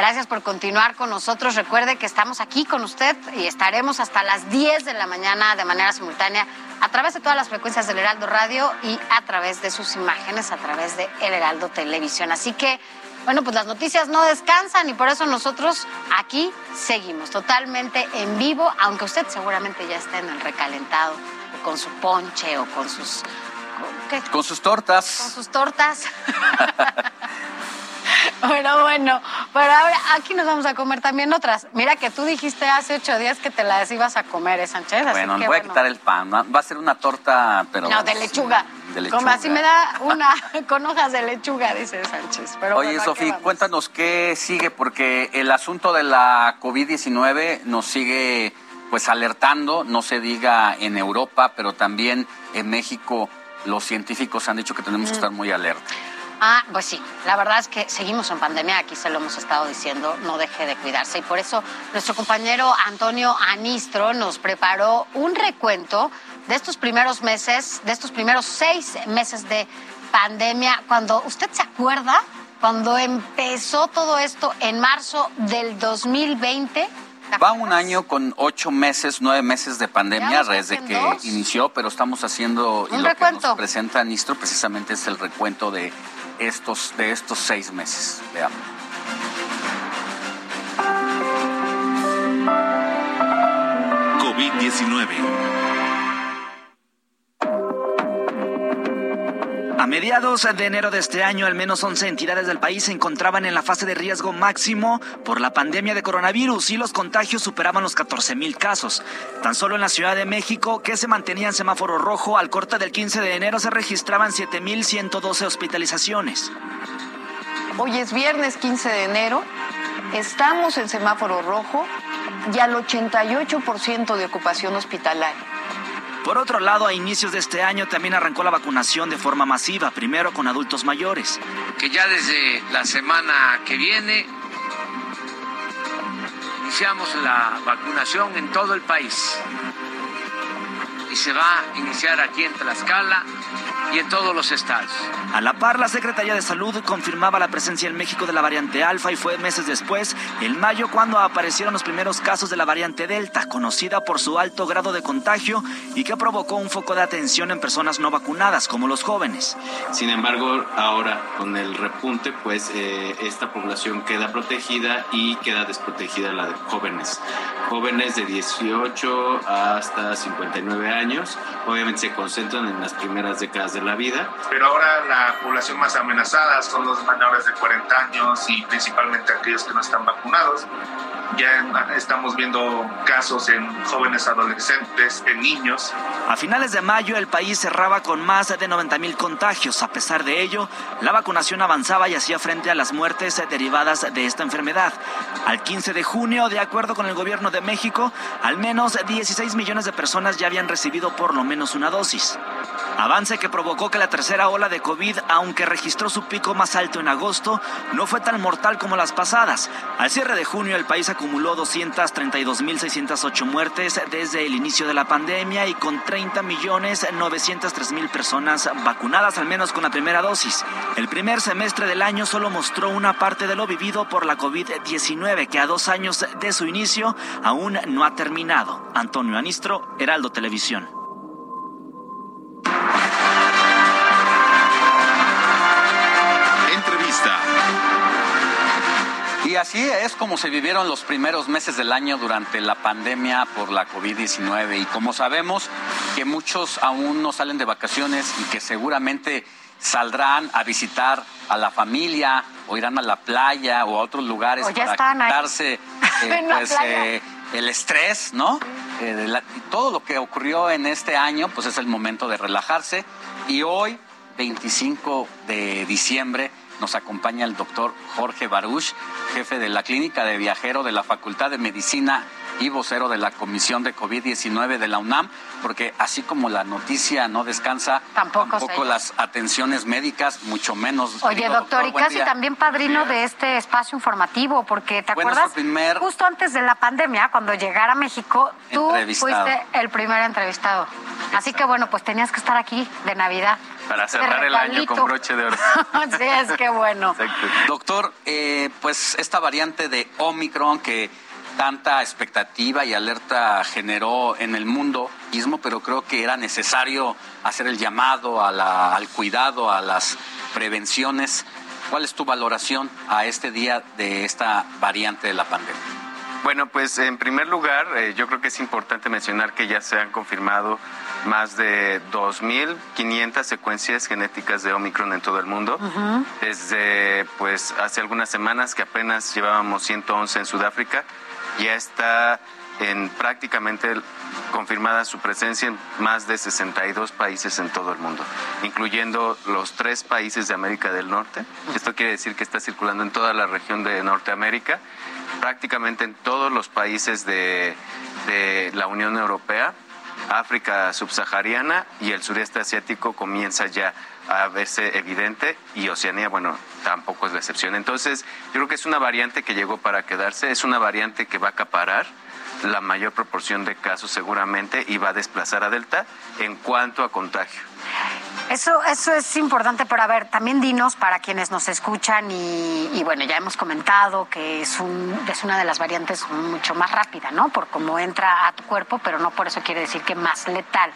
Gracias por continuar con nosotros. Recuerde que estamos aquí con usted y estaremos hasta las 10 de la mañana de manera simultánea a través de todas las frecuencias del Heraldo Radio y a través de sus imágenes, a través de El Heraldo Televisión. Así que, bueno, pues las noticias no descansan y por eso nosotros aquí seguimos totalmente en vivo, aunque usted seguramente ya esté en el recalentado, o con su ponche o con sus... Con sus tortas. Con sus tortas. Bueno, bueno, pero ahora aquí nos vamos a comer también otras. Mira que tú dijiste hace ocho días que te las ibas a comer, ¿eh, Sánchez? bueno, voy a quitar el pan. Va a ser una torta, pero... No, de lechuga. De lechuga. Como así me da una con hojas de lechuga, dice Sánchez. Pero Oye, Sofía, cuéntanos qué sigue, porque el asunto de la COVID-19 nos sigue pues alertando, no se diga en Europa, pero también en México los científicos han dicho que tenemos que estar muy alerta. Ah, pues sí, la verdad es que seguimos en pandemia, aquí se lo hemos estado diciendo, no deje de cuidarse. Y por eso nuestro compañero Antonio Anistro nos preparó un recuento de estos primeros meses, de estos primeros seis meses de pandemia, cuando usted se acuerda, cuando empezó todo esto en marzo del 2020. Va un año con ocho meses, nueve meses de pandemia desde que inició, pero estamos haciendo y lo que nos presenta Nistro precisamente es el recuento de estos, de estos seis meses. Veamos. COVID-19 A mediados de enero de este año, al menos 11 entidades del país se encontraban en la fase de riesgo máximo por la pandemia de coronavirus y los contagios superaban los 14 mil casos. Tan solo en la Ciudad de México, que se mantenía en semáforo rojo, al corte del 15 de enero se registraban 7.112 hospitalizaciones. Hoy es viernes 15 de enero, estamos en semáforo rojo y al 88% de ocupación hospitalaria. Por otro lado, a inicios de este año también arrancó la vacunación de forma masiva, primero con adultos mayores. Que ya desde la semana que viene iniciamos la vacunación en todo el país y se va a iniciar aquí en Tlaxcala y en todos los estados. A la par, la Secretaría de Salud confirmaba la presencia en México de la variante Alfa y fue meses después, en mayo, cuando aparecieron los primeros casos de la variante Delta, conocida por su alto grado de contagio y que provocó un foco de atención en personas no vacunadas, como los jóvenes. Sin embargo, ahora con el repunte, pues eh, esta población queda protegida y queda desprotegida la de jóvenes. Jóvenes de 18 hasta 59 años, obviamente se concentran en las primeras décadas de la vida. Pero ahora la población más amenazada son los menores de 40 años y principalmente aquellos que no están vacunados. Ya estamos viendo casos en jóvenes adolescentes, en niños. A finales de mayo el país cerraba con más de 90 mil contagios. A pesar de ello, la vacunación avanzaba y hacía frente a las muertes derivadas de esta enfermedad. Al 15 de junio, de acuerdo con el gobierno de México, al menos 16 millones de personas ya habían recibido por lo menos una dosis. Avance que provocó que la tercera ola de COVID, aunque registró su pico más alto en agosto, no fue tan mortal como las pasadas. Al cierre de junio, el país acumuló 232.608 muertes desde el inicio de la pandemia y con 30.903.000 personas vacunadas al menos con la primera dosis. El primer semestre del año solo mostró una parte de lo vivido por la COVID-19, que a dos años de su inicio aún no ha terminado. Antonio Anistro, Heraldo Televisión. Y así es como se vivieron los primeros meses del año durante la pandemia por la COVID-19. Y como sabemos que muchos aún no salen de vacaciones y que seguramente saldrán a visitar a la familia o irán a la playa o a otros lugares para quitarse eh, pues, eh, el estrés, ¿no? Eh, todo lo que ocurrió en este año, pues es el momento de relajarse. Y hoy, 25 de diciembre, nos acompaña el doctor Jorge Baruch, jefe de la Clínica de Viajero de la Facultad de Medicina y vocero de la Comisión de COVID-19 de la UNAM, porque así como la noticia no descansa, tampoco, las atenciones médicas, mucho menos. Oye, doctor, y casi también padrino de este espacio informativo, porque te acuerdas, justo antes de la pandemia, cuando llegara a México, tú fuiste el primer entrevistado. Así que bueno, pues tenías que estar aquí de Navidad. Para cerrar el año con broche de oro. sí, es que bueno. Doctor, eh, pues esta variante de Omicron que tanta expectativa y alerta generó en el mundo mismo, pero creo que era necesario hacer el llamado al cuidado, a las prevenciones. ¿Cuál es tu valoración a este día de esta variante de la pandemia? Bueno, pues en primer lugar, eh, yo creo que es importante mencionar que ya se han confirmado más de 2.500 secuencias genéticas de Omicron en todo el mundo. Desde pues hace algunas semanas que apenas llevábamos 111 en Sudáfrica, ya está en prácticamente confirmada su presencia en más de 62 países en todo el mundo, incluyendo los tres países de América del Norte. Esto quiere decir que está circulando en toda la región de Norteamérica, prácticamente en todos los países de, la Unión Europea África subsahariana y el sureste asiático comienza ya a verse evidente y Oceanía, bueno, tampoco es la excepción. Entonces, yo creo que es una variante que llegó para quedarse, es una variante que va a acaparar la mayor proporción de casos seguramente y va a desplazar a Delta en cuanto a contagio. Eso, eso es importante, pero a ver, también dinos para quienes nos escuchan y, bueno, ya hemos comentado que es, un, es una de las variantes mucho más rápida, ¿no? Por cómo entra a tu cuerpo, pero no por eso quiere decir que más letal.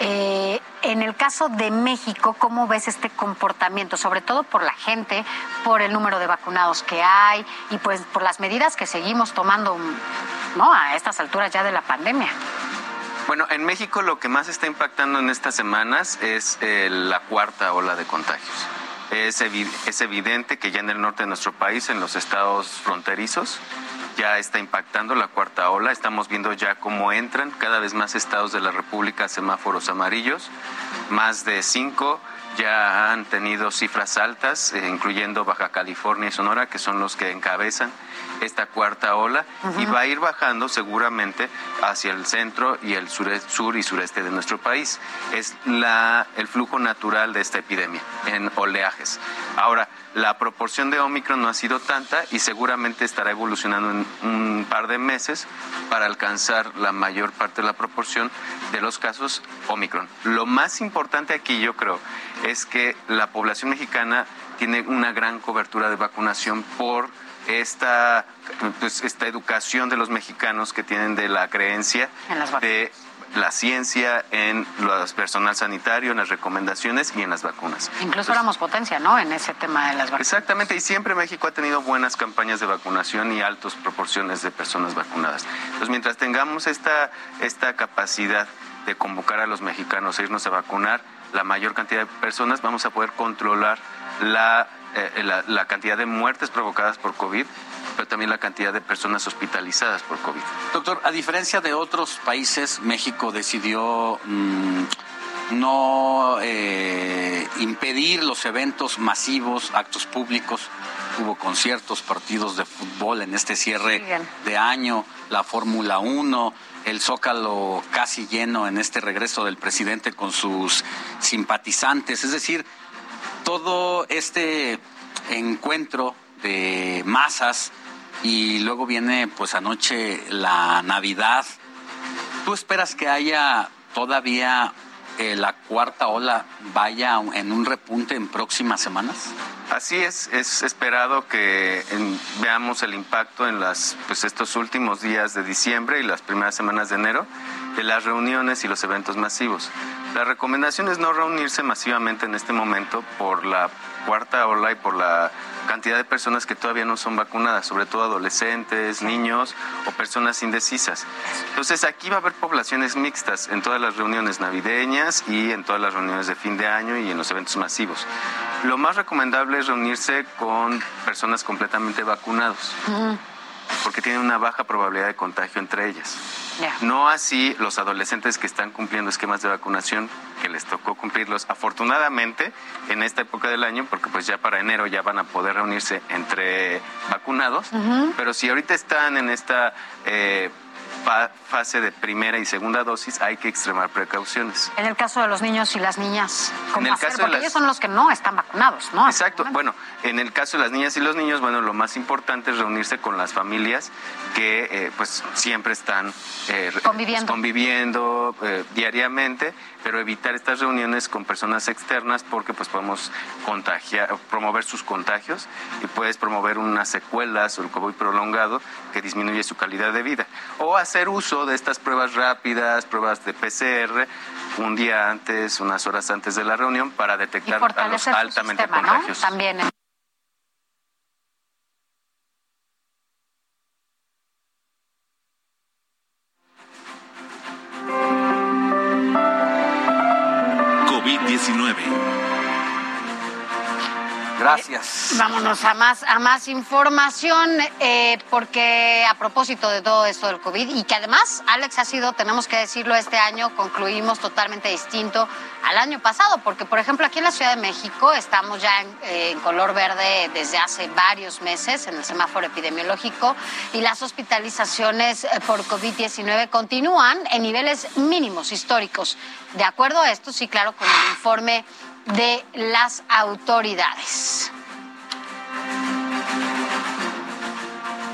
Eh, en el caso de México, ¿cómo ves este comportamiento? Sobre todo por la gente, por el número de vacunados que hay y pues por las medidas que seguimos tomando, ¿no? A estas alturas ya de la pandemia. Bueno, en México lo que más está impactando en estas semanas es eh, la cuarta ola de contagios. Es, es evidente que ya en el norte de nuestro país, en los estados fronterizos, ya está impactando la cuarta ola. Estamos viendo ya cómo entran cada vez más estados de la República semáforos amarillos, más de cinco ya han tenido cifras altas, eh, incluyendo Baja California y Sonora, que son los que encabezan esta cuarta ola, y va a ir bajando seguramente hacia el centro y el sur, sur y sureste de nuestro país. Es la, el flujo natural de esta epidemia en oleajes. Ahora, la proporción de Omicron no ha sido tanta y seguramente estará evolucionando en un par de meses para alcanzar la mayor parte de la proporción de los casos Omicron. Lo más importante aquí, yo creo, es que la población mexicana tiene una gran cobertura de vacunación por esta, pues, esta educación de los mexicanos que tienen de la creencia de la ciencia, en el personal sanitario, en las recomendaciones y en las vacunas. Incluso éramos potencia, ¿no? En ese tema de las vacunas. Exactamente, y siempre México ha tenido buenas campañas de vacunación y altas proporciones de personas vacunadas. Entonces, mientras tengamos esta, esta capacidad de convocar a los mexicanos a irnos a vacunar, la mayor cantidad de personas, vamos a poder controlar la, eh, la, la cantidad de muertes provocadas por COVID pero también la cantidad de personas hospitalizadas por COVID. Doctor, a diferencia de otros países, México decidió mm, no eh, impedir los eventos masivos, actos públicos. Hubo conciertos, partidos de fútbol en este cierre de año, la Fórmula 1, el Zócalo casi lleno en este regreso del presidente con sus simpatizantes. Es decir, todo este encuentro de masas y luego viene pues anoche la Navidad. ¿Tú esperas que haya todavía eh, la cuarta ola vaya en un repunte en próximas semanas? Así es, es esperado que veamos el impacto en las, pues estos últimos días de diciembre y las primeras semanas de enero de las reuniones y los eventos masivos. La recomendación es no reunirse masivamente en este momento por la cuarta ola y por la cantidad de personas que todavía no son vacunadas, sobre todo adolescentes, niños o personas indecisas. Entonces aquí va a haber poblaciones mixtas en todas las reuniones navideñas y en todas las reuniones de fin de año y en los eventos masivos. Lo más recomendable es reunirse con personas completamente vacunados, porque tienen una baja probabilidad de contagio entre ellas. No así los adolescentes que están cumpliendo esquemas de vacunación, que les tocó cumplirlos afortunadamente en esta época del año, porque pues ya para enero ya van a poder reunirse entre vacunados, pero si ahorita están en esta... Eh, fase de primera y segunda dosis hay que extremar precauciones. En el caso de los niños y las niñas, ¿cómo en el hacer? Porque ellos son los que no están vacunados, ¿no? Exacto. Bueno, en el caso de las niñas y los niños, bueno, lo más importante es reunirse con las familias que eh, pues siempre están eh, conviviendo, conviviendo eh, diariamente pero evitar estas reuniones con personas externas porque pues podemos contagiar, promover sus contagios y puedes promover unas secuelas o el COVID prolongado que disminuye su calidad de vida. O hacer uso de estas pruebas rápidas, pruebas de PCR, un día antes, unas horas antes de la reunión para detectar a los altamente contagiosos. También. 19. Gracias. Vámonos a más, a más información, eh, porque a propósito de todo esto del COVID, y que además, Alex, ha sido, tenemos que decirlo, este año concluimos totalmente distinto al año pasado, porque por ejemplo aquí en la Ciudad de México estamos ya en, eh, en color verde desde hace varios meses en el semáforo epidemiológico y las hospitalizaciones eh, por COVID-19 continúan en niveles mínimos históricos. De acuerdo a esto, sí, claro, con el informe de las autoridades.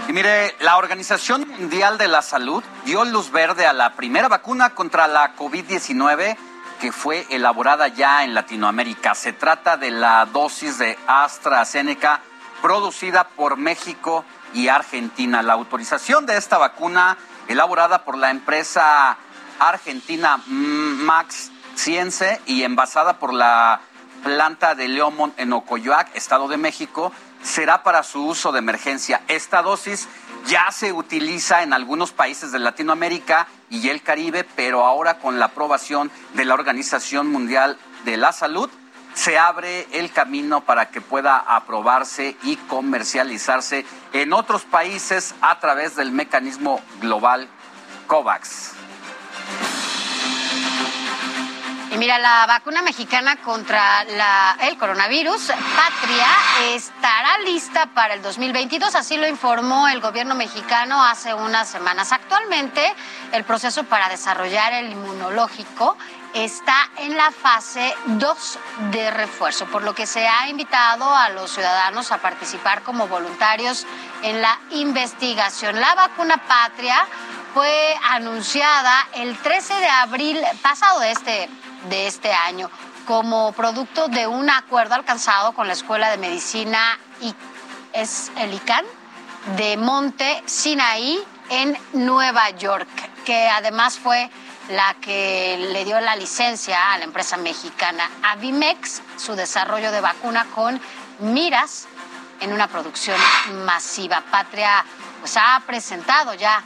Y mire, la Organización Mundial de la Salud dio luz verde a la primera vacuna contra la COVID-19 que fue elaborada ya en Latinoamérica. Se trata de la dosis de AstraZeneca producida por México y Argentina. La autorización de esta vacuna, elaborada por la empresa argentina Max Cience y envasada por la planta de Leomont en Ocoyoac, Estado de México, será para su uso de emergencia. Esta dosis ya se utiliza en algunos países de Latinoamérica y el Caribe, pero ahora con la aprobación de la Organización Mundial de la Salud, se abre el camino para que pueda aprobarse y comercializarse en otros países a través del mecanismo global COVAX. Y mira, la vacuna mexicana contra el coronavirus, Patria, estará lista para el 2022, así lo informó el gobierno mexicano hace unas semanas. Actualmente, el proceso para desarrollar el inmunológico está en la fase 2 de refuerzo, por lo que se ha invitado a los ciudadanos a participar como voluntarios en la investigación. La vacuna Patria fue anunciada el 13 de abril pasado de este, de este año como producto de un acuerdo alcanzado con la Escuela de Medicina y es el ICANN de Monte Sinaí en Nueva York, que además fue la que le dio la licencia a la empresa mexicana Avimex, su desarrollo de vacuna con miras en una producción masiva. Patria pues ha presentado ya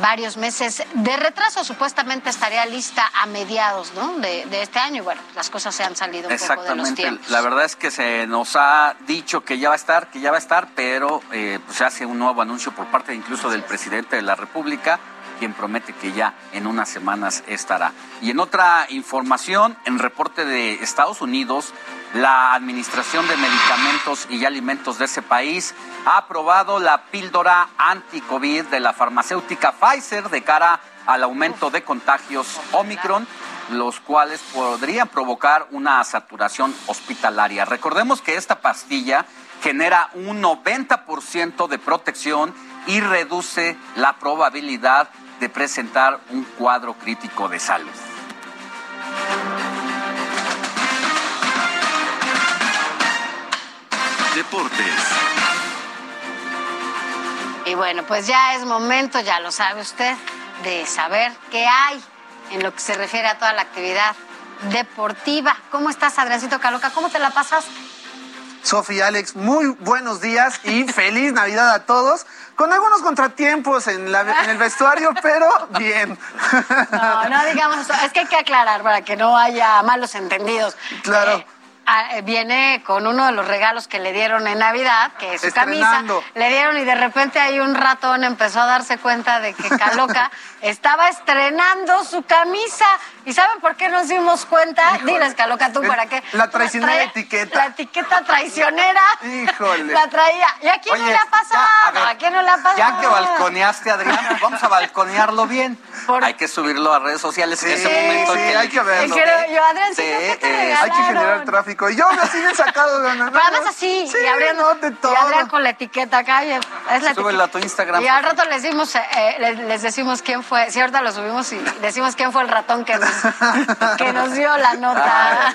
varios meses de retraso. Supuestamente estaría lista a mediados ¿no? de, de este año. Bueno, las cosas se han salido un poco de los tiempos. La verdad es que se nos ha dicho que ya va a estar, que ya va a estar, pero eh, pues se hace un nuevo anuncio por parte incluso del presidente de la República quien promete que ya en unas semanas estará. Y en otra información, en reporte de Estados Unidos, la Administración de Medicamentos y Alimentos de ese país ha aprobado la píldora anti-COVID de la farmacéutica Pfizer de cara al aumento de contagios Omicron los cuales podrían provocar una saturación hospitalaria. Recordemos que esta pastilla genera un 90% de protección y reduce la probabilidad de presentar un cuadro crítico de salud. Deportes. Y bueno, pues ya es momento, ya lo sabe usted, de saber qué hay en lo que se refiere a toda la actividad deportiva. ¿Cómo estás, Adriancito Caloca? ¿Cómo te la pasas? Sofía Alex, muy buenos días y feliz Navidad a todos. Con algunos contratiempos en, la, en el vestuario, pero bien. No, no digamos eso. Es que hay que aclarar para que no haya malos entendidos. Claro. Eh, viene con uno de los regalos que le dieron en Navidad, que es su Estrenando. camisa. Le dieron y de repente ahí un ratón empezó a darse cuenta de que Caloca estaba estrenando su camisa. ¿Y saben por qué nos dimos cuenta? Diles, Caloca, tú para qué. la traicionera Trae- etiqueta. La etiqueta traicionera. Híjole. La traía. ¿Y a quién no le ha pasado? ya, a ver, ¿A quién no le ha pasado? Ya que balconeaste, Adrián, vamos a balconearlo bien. Hay que subirlo a redes sociales en ese momento. sí, hay que verlo. Quiero- yo, Adrián, Sí, ¿qué te eh, regalaron? Hay que generar tráfico. Y yo me siguen sacado de Pero además así, Sí, y de todo. y Adrián con la etiqueta acá. y es la Súbelo etiqueta. a tu Instagram. Y al rato les, dimos, eh, eh, les, les decimos quién fue. Si ahorita lo subimos y decimos quién fue el ratón que nos, que nos dio la nota.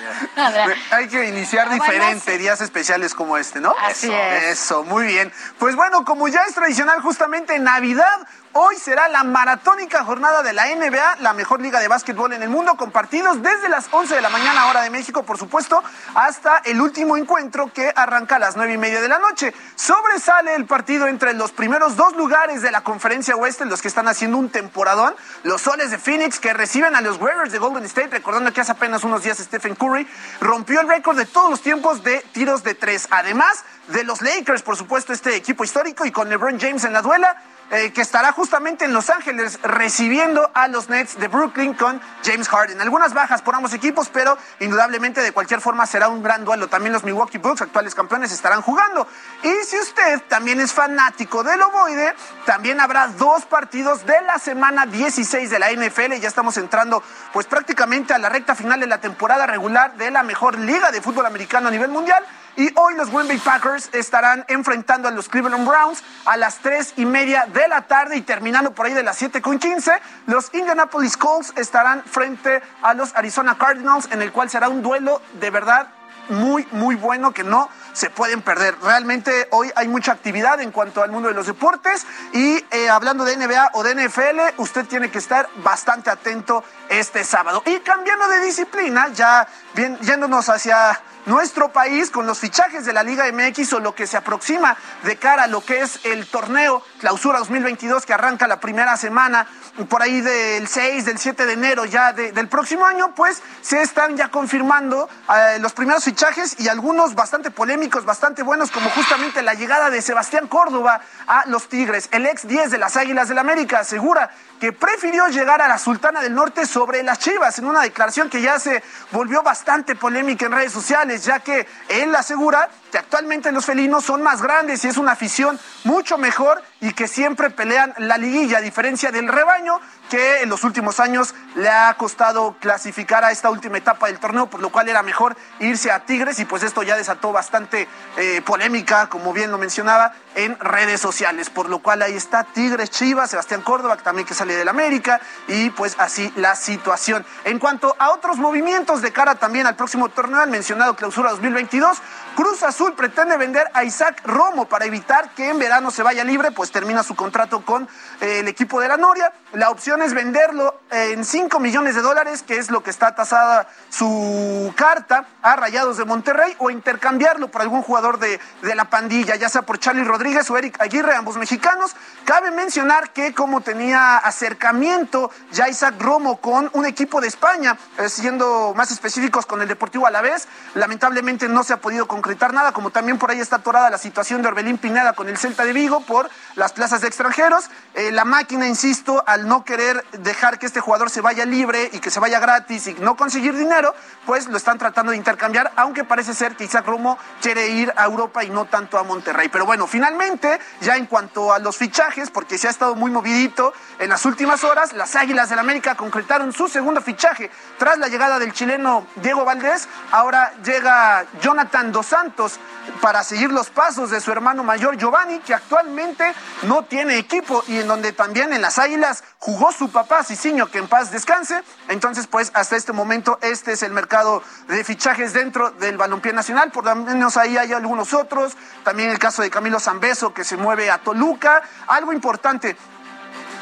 Hay que iniciar bueno, diferente, días especiales como este, ¿no? Así Eso, es. Eso, muy bien. Pues bueno, como ya es tradicional justamente en Navidad, hoy será la maratónica jornada de la NBA, la mejor liga de básquetbol en el mundo, con partidos desde las 11 de la mañana, hora de México, por supuesto, hasta el último encuentro que arranca a las 9 y media de la noche. Sobresale el partido entre los primeros dos lugares de la conferencia oeste, los que están haciendo un temporadón, los soles de Phoenix que reciben a los Warriors de Golden State, recordando que hace apenas unos días Stephen Curry rompió el récord de todos los tiempos de tiros de tres. Además de los Lakers, por supuesto, este equipo histórico y con LeBron James en la duela, eh, que estará justamente en Los Ángeles recibiendo a los Nets de Brooklyn con James Harden. Algunas bajas por ambos equipos, pero indudablemente de cualquier forma será un gran duelo. También los Milwaukee Bucks, actuales campeones, estarán jugando. Y si usted también es fanático del ovoide, también habrá dos partidos de la semana 16 de la NFL. Ya estamos entrando pues prácticamente a la recta final de la temporada regular de la mejor liga de fútbol americano a nivel mundial. Y hoy los Green Bay Packers estarán enfrentando a los Cleveland Browns a las tres y media de la tarde y terminando por ahí de las 7 con 15. Los Indianapolis Colts estarán frente a los Arizona Cardinals, en el cual será un duelo de verdad muy, muy bueno que no se pueden perder. Realmente hoy hay mucha actividad en cuanto al mundo de los deportes y eh, hablando de NBA o de NFL, usted tiene que estar bastante atento este sábado. Y cambiando de disciplina, ya bien, yéndonos hacia nuestro país con los fichajes de la Liga MX o lo que se aproxima de cara a lo que es el torneo Clausura 2022 que arranca la primera semana por ahí del 6, del 7 de enero ya del próximo año, pues se están ya confirmando eh, los primeros fichajes y algunos bastante polémicos, bastante buenos, como justamente la llegada de Sebastián Córdoba a los Tigres. El ex 10 de las Águilas del América asegura que prefirió llegar a la Sultana del Norte sobre las Chivas en una declaración que ya se volvió bastante polémica en redes sociales, ya que él asegura actualmente los felinos son más grandes y es una afición mucho mejor y que siempre pelean la liguilla, a diferencia del rebaño que en los últimos años le ha costado clasificar a esta última etapa del torneo, por lo cual era mejor irse a Tigres y pues esto ya desató bastante eh, polémica, como bien lo mencionaba, en redes sociales, por lo cual ahí está Tigres, Chivas, Sebastián Córdoba, también que sale del América, y pues así la situación. En cuanto a otros movimientos de cara también al próximo torneo, al mencionado clausura 2022, Cruz Azul pretende vender a Isaac Romo para evitar que en verano se vaya libre, pues termina su contrato con eh, el equipo de la Noria. La opción es venderlo en 5 millones de dólares, que es lo que está tasada su carta, a Rayados de Monterrey, o intercambiarlo por algún jugador de, de la pandilla, ya sea por Charlie Rodríguez o Eric Aguirre, ambos mexicanos. Cabe mencionar que como tenía acercamiento ya Isaac Romo con un equipo de España, eh, siendo más específicos con el Deportivo Alavés, lamentablemente no se ha podido concretar nada, como también por ahí está atorada la situación de Orbelín Pineda con el Celta de Vigo por las plazas de extranjeros. Eh, la máquina, insisto, al no querer dejar que este jugador se vaya libre y que se vaya gratis y no conseguir dinero, pues lo están tratando de intercambiar, aunque parece ser que Isaac Romo quiere ir a Europa y no tanto a Monterrey. Pero bueno, finalmente, ya en cuanto a los fichajes, porque se ha estado muy movidito en las últimas horas, las Águilas del América concretaron su segundo fichaje tras la llegada del chileno Diego Valdés. Ahora llega Jonathan Dos Santos para seguir los pasos de su hermano mayor Giovanni, que actualmente no tiene equipo y en donde también en las Águilas jugó su papá Cicinho, que en paz descanse. Entonces, pues hasta este momento este es el mercado de fichajes dentro del balompié nacional, por lo menos ahí hay algunos otros, también el caso de Camilo Zambeso que se mueve a Toluca, algo importante,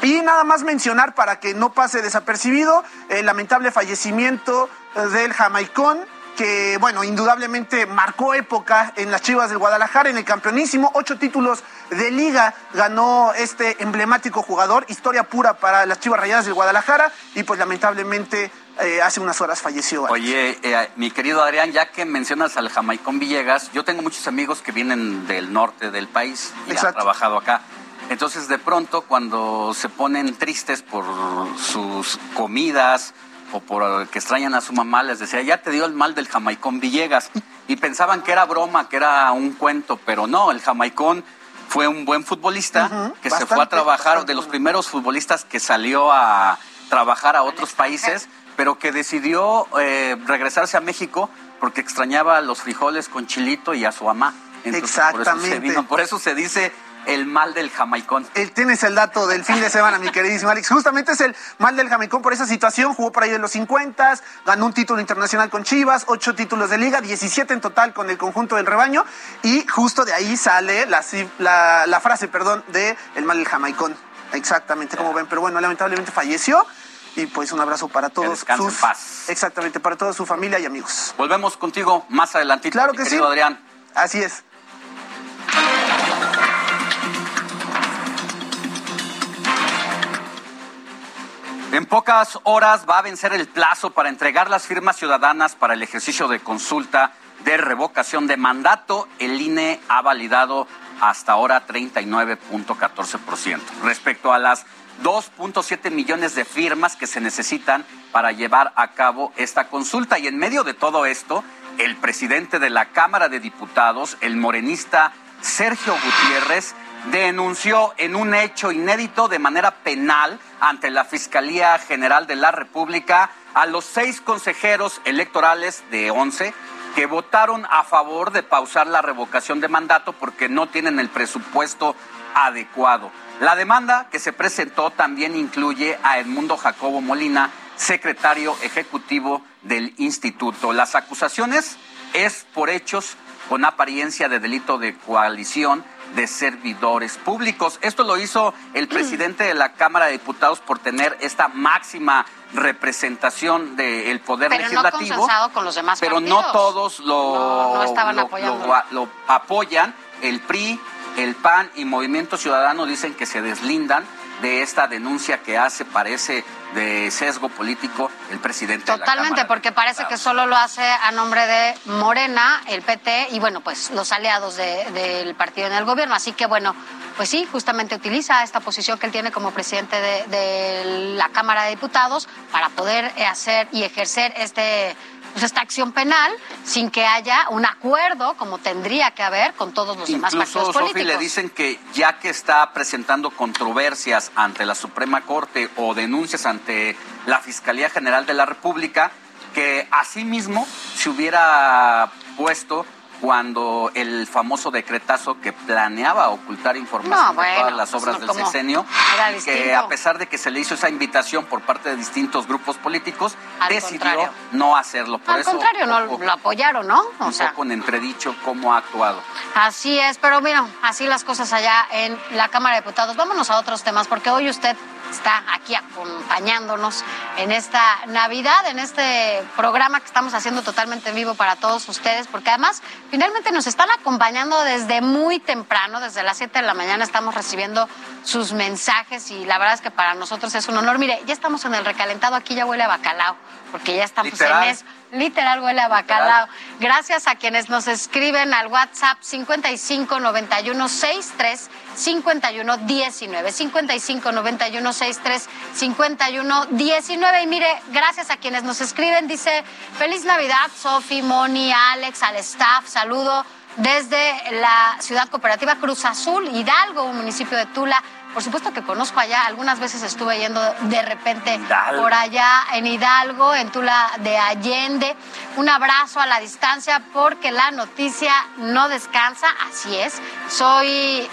y nada más mencionar para que no pase desapercibido el lamentable fallecimiento del jamaicón que, bueno, indudablemente marcó época en las Chivas del Guadalajara, en el campeonísimo. Ocho títulos de liga ganó este emblemático jugador, historia pura para las Chivas Rayadas del Guadalajara, y pues lamentablemente eh, hace unas horas falleció. Oye, eh, mi querido Adrián, ya que mencionas al Jamaicón Villegas, yo tengo muchos amigos que vienen del norte del país y han trabajado acá. Entonces, de pronto, cuando se ponen tristes por sus comidas, o por que extrañan a su mamá, les decía, ya te dio el mal del jamaicón Villegas. Y pensaban que era broma, que era un cuento, pero no, el jamaicón fue un buen futbolista que se fue a trabajar, de los primeros futbolistas que salió a trabajar a otros países, pero que decidió eh, regresarse a México porque extrañaba los frijoles con chilito y a su mamá. Exactamente. por eso se dice el mal del jamaicón. Tienes el dato del fin de semana, mi queridísimo Alex. Justamente es el mal del jamaicón por esa situación. Jugó por ahí en los 50, ganó un título internacional con Chivas, ocho títulos de liga, 17 en total con el conjunto del rebaño. Y justo de ahí sale la, la, frase, perdón, de el mal del jamaicón. Exactamente, como ven. Pero bueno, lamentablemente falleció. Y pues un abrazo para todos sus. paz. Exactamente, para toda su familia y amigos. Volvemos contigo más adelantito. Claro que sí. Adrián. Así es. En pocas horas va a vencer el plazo para entregar las firmas ciudadanas para el ejercicio de consulta de revocación de mandato. El INE ha validado hasta ahora 39.14%. Respecto a las 2.7 millones de firmas que se necesitan para llevar a cabo esta consulta. Y en medio de todo esto, el presidente de la Cámara de Diputados, el morenista Sergio Gutiérrez, denunció en un hecho inédito de manera penal ante la Fiscalía General de la República a los seis consejeros electorales de once que votaron a favor de pausar la revocación de mandato porque no tienen el presupuesto adecuado. La demanda que se presentó también incluye a Edmundo Jacobo Molina, secretario ejecutivo del instituto. Las acusaciones es por hechos con apariencia de delito de coalición de servidores públicos. Esto lo hizo el presidente de la Cámara de Diputados por tener esta máxima representación del poder pero legislativo. no con los demás pero partidos. no todos lo, No, no estaban lo- apoyando. lo- lo apoyan. El PRI, el PAN y Movimiento Ciudadano dicen que se deslindan de esta denuncia que hace, parece, de sesgo político el presidente de la Totalmente, porque parece que solo lo hace a nombre de Morena, el PT y bueno, pues los aliados de- del partido en el gobierno. Así que bueno, pues sí, justamente utiliza esta posición que él tiene como presidente de, de la Cámara de Diputados para poder hacer y ejercer este pues esta acción penal sin que haya un acuerdo como tendría que haber con todos los demás Incluso, partidos Sofi, políticos. le dicen que ya que está presentando controversias ante la Suprema Corte o denuncias ante la Fiscalía General de la República, que asimismo se hubiera puesto cuando el famoso decretazo que planeaba ocultar información No, de todas las pues obras del sexenio, que a pesar de que se le hizo esa invitación por parte de distintos grupos políticos, Al decidió contrario. no hacerlo. Por Al eso, contrario, no poco- lo apoyaron, ¿no? O un sea, poco en entredicho cómo ha actuado. Así es, pero mira, así las cosas allá en la Cámara de Diputados. Vámonos a otros temas, porque hoy usted está aquí acompañándonos en esta Navidad, en este programa que estamos haciendo totalmente en vivo para todos ustedes, porque además finalmente nos están acompañando desde muy temprano, desde las 7 de la mañana estamos recibiendo sus mensajes y la verdad es que para nosotros es un honor. Mire, ya estamos en el recalentado, aquí ya huele a bacalao, porque ya estamos Literal. en eso. Literal huele a bacalao. Gracias a quienes nos escriben al WhatsApp 55 91 63 51 19. 55 91 63 51 19. Y mire, gracias a quienes nos escriben, dice Feliz Navidad, Sofi, Moni, Alex, al staff, saludo desde la ciudad cooperativa Cruz Azul, Hidalgo, un municipio de Tula. Por supuesto que conozco allá, algunas veces estuve yendo de repente Hidalgo. por allá en Hidalgo, en Tula de Allende. Un abrazo a la distancia porque la noticia no descansa, así es. Soy,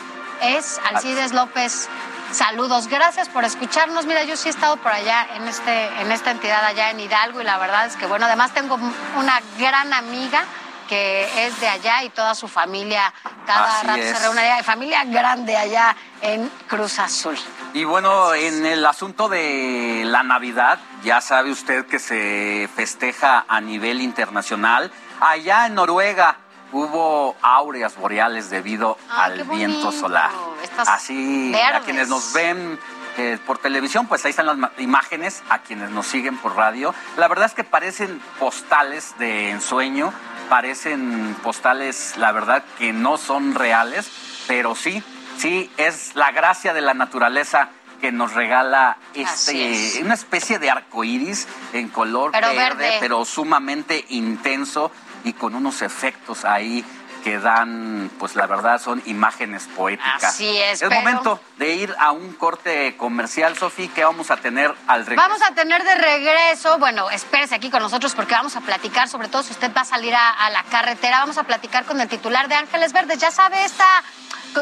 es Alcides López. Saludos, gracias por escucharnos. Mira, yo sí he estado por allá en este, en esta entidad allá en Hidalgo y la verdad es que bueno, además tengo una gran amiga que es de allá y toda su familia cada Así rato es. se reúne allá, familia grande allá en Cruz Azul. Y bueno, en el asunto de la Navidad, ya sabe usted que se festeja a nivel internacional. Allá en Noruega hubo áureas boreales debido Ah, al viento solar. Estas Así, a quienes nos ven eh, por televisión, pues ahí están las imágenes, a quienes nos siguen por radio. La verdad es que parecen postales de ensueño, parecen postales, la verdad, que no son reales, pero sí, sí, es la gracia de la naturaleza que nos regala este, es. una especie de arco iris en color Pero verde, verde. pero sumamente intenso y con unos efectos ahí que dan, pues la verdad, son imágenes poéticas. Así es, Es pero- momento de ir a un corte comercial, Sofi, que vamos a tener al regreso. Vamos a tener de regreso, bueno, espérese aquí con nosotros porque vamos a platicar, sobre todo si usted va a salir a, a la carretera, vamos a platicar con el titular de Ángeles Verdes. Ya sabe, esta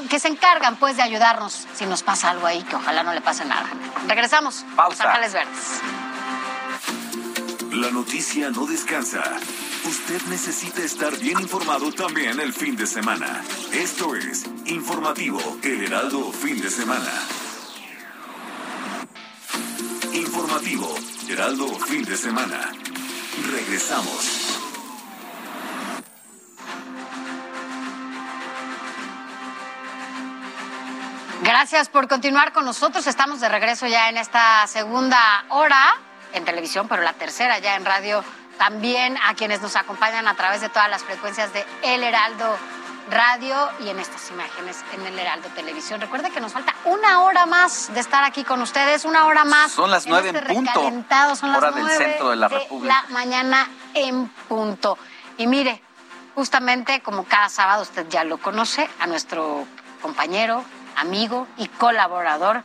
que se encargan pues de ayudarnos si nos pasa algo ahí, que ojalá no le pase nada. Regresamos. Pausa. Los Ángeles Verdes. La noticia no descansa. Usted necesita estar bien informado también el fin de semana. Esto es Informativo El Heraldo Fin de Semana. Informativo Heraldo Fin de Semana. Regresamos. Gracias por continuar con nosotros. Estamos de regreso ya en esta segunda hora en televisión, pero la tercera ya en radio. También a quienes nos acompañan a través de todas las frecuencias de El Heraldo Radio y en estas imágenes en El Heraldo Televisión. Recuerde que nos falta una hora más de estar aquí con ustedes, una hora más. Son las nueve en este punto, Son las hora del nueve centro de la República. la mañana en punto. Y mire, justamente como cada sábado usted ya lo conoce, a nuestro compañero, amigo y colaborador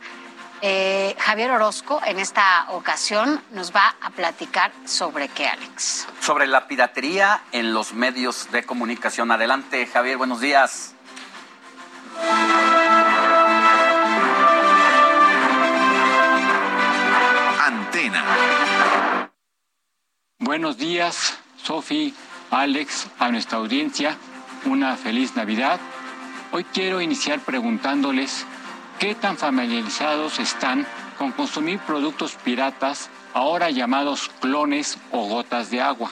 eh, Javier Orozco en esta ocasión nos va a platicar sobre qué, Alex. Sobre la piratería en los medios de comunicación. Adelante, Javier, buenos días. Antena. Buenos días, Sofi, Alex, a nuestra audiencia. Una feliz Navidad. Hoy quiero iniciar preguntándoles qué tan familiarizados están con consumir productos piratas, ahora llamados clones o gotas de agua.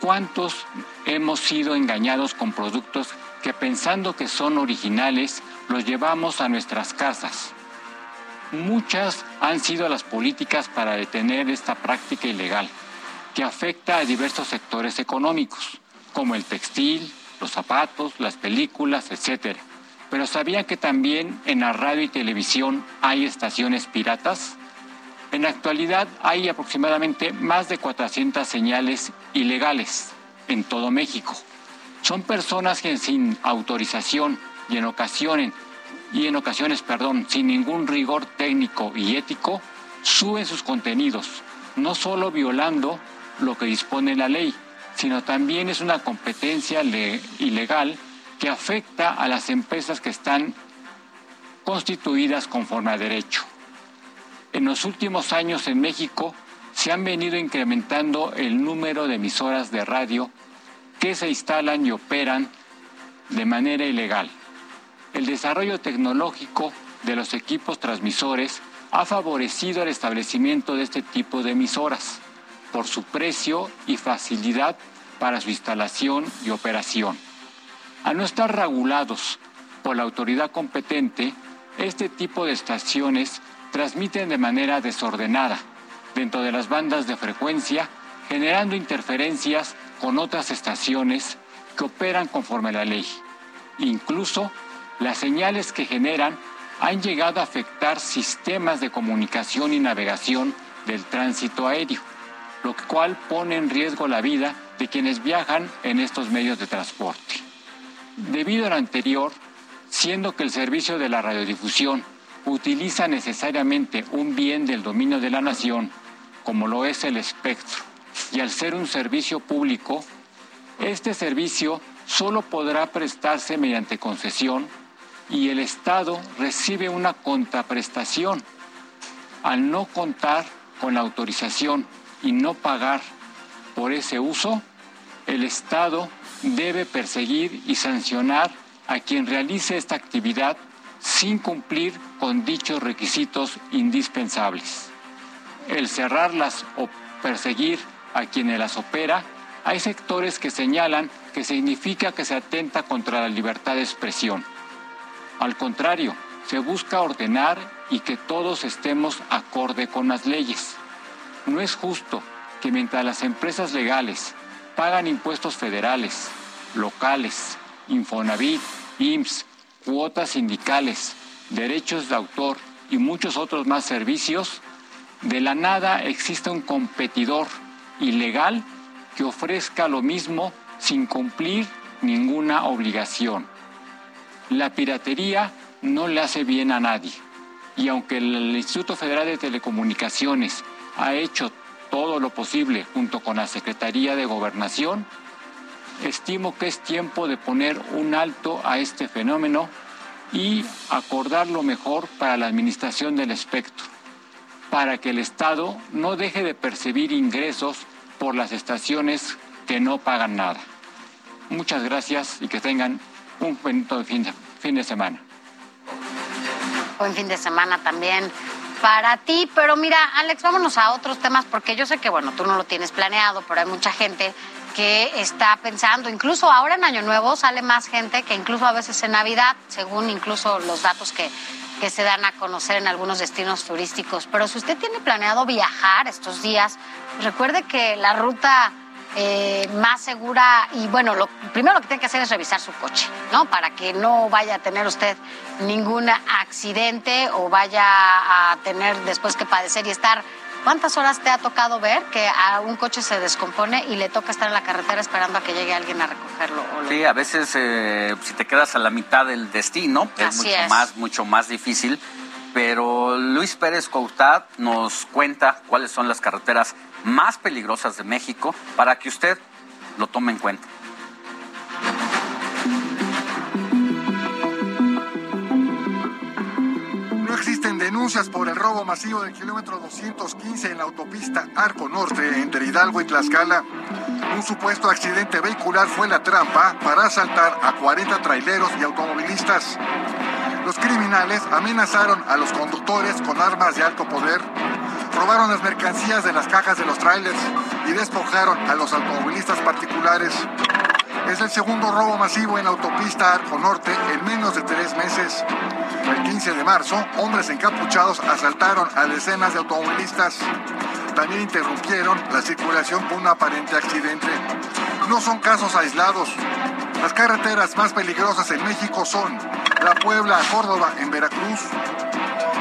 ¿Cuántos hemos sido engañados con productos que pensando que son originales los llevamos a nuestras casas? Muchas han sido las políticas para detener esta práctica ilegal, que afecta a diversos sectores económicos, como el textil, los zapatos, las películas, etc. Pero ¿sabían que también en la radio y televisión hay estaciones piratas? En la actualidad hay aproximadamente más de 400 señales ilegales en todo México. Son personas que sin autorización y en ocasiones y en ocasiones, perdón, sin ningún rigor técnico y ético, suben sus contenidos, no solo violando lo que dispone la ley, sino también es una competencia ilegal que afecta a las empresas que están constituidas conforme a derecho. En los últimos años en México se han venido incrementando el número de emisoras de radio que se instalan y operan de manera ilegal. El desarrollo tecnológico de los equipos transmisores ha favorecido el establecimiento de este tipo de emisoras por su precio y facilidad para su instalación y operación. Al no estar regulados por la autoridad competente, este tipo de estaciones transmiten de manera desordenada dentro de las bandas de frecuencia, generando interferencias con otras estaciones que operan conforme a la ley. Incluso las señales que generan han llegado a afectar sistemas de comunicación y navegación del tránsito aéreo, lo cual pone en riesgo la vida de quienes viajan en estos medios de transporte. Debido a lo anterior, siendo que el servicio de la radiodifusión utiliza necesariamente un bien del dominio de la nación, como lo es el espectro, y al ser un servicio público, este servicio solo podrá prestarse mediante concesión y el Estado recibe una contraprestación. Al no contar con la autorización y no pagar por ese uso, el Estado debe perseguir y sancionar a quien realice esta actividad sin cumplir con dichos requisitos indispensables. El cerrarlas o perseguir a quienes las opera, hay sectores que señalan que significa que se atenta contra la libertad de expresión. Al contrario, se busca ordenar y que todos estemos acorde con las leyes. No es justo que mientras las empresas legales pagan impuestos federales, locales, Infonavit, IMSS, cuotas sindicales, derechos de autor y muchos otros más servicios, de la nada existe un competidor ilegal que ofrezca lo mismo sin cumplir ninguna obligación. La piratería no le hace bien a nadie. Y aunque el Instituto Federal de Telecomunicaciones ha hecho todo lo posible junto con la Secretaría de Gobernación, estimo que es tiempo de poner un alto a este fenómeno y acordar lo mejor para la administración del espectro, para que el Estado no deje de percibir ingresos por las estaciones que no pagan nada. Muchas gracias y que tengan un buen fin de, fin de semana. Buen fin de semana también para ti, pero mira, Alex, vámonos a otros temas porque yo sé que, bueno, tú no lo tienes planeado, pero hay mucha gente que está pensando, incluso ahora en Año Nuevo sale más gente que incluso a veces en Navidad, según incluso los datos que, que se dan a conocer en algunos destinos turísticos. Pero si usted tiene planeado viajar estos días, recuerde que la ruta eh, más segura y bueno, lo primero lo que tiene que hacer es revisar su coche, ¿no? Para que no vaya a tener usted ningún accidente o vaya a tener después que padecer y estar. ¿Cuántas horas te ha tocado ver que a un coche se descompone y le toca estar en la carretera esperando a que llegue alguien a recogerlo? Sí, a veces eh, si te quedas a la mitad del destino es mucho más mucho más difícil. Pero Luis Pérez Coutad nos cuenta cuáles son las carreteras más peligrosas de México para que usted lo tome en cuenta. No existen denuncias por el robo masivo del kilómetro 215 en la autopista Arco Norte entre Hidalgo y Tlaxcala. Un supuesto accidente vehicular fue la trampa para asaltar a 40 traileros y automovilistas. Los criminales amenazaron a los conductores con armas de alto poder, robaron las mercancías de las cajas de los trailers y despojaron a los automovilistas particulares. Es el segundo robo masivo en la autopista Arco Norte en menos de tres meses. El 15 de marzo, hombres encapuchados asaltaron a decenas de automovilistas. También interrumpieron la circulación con un aparente accidente. No son casos aislados. Las carreteras más peligrosas en México son la Puebla a Córdoba en Veracruz.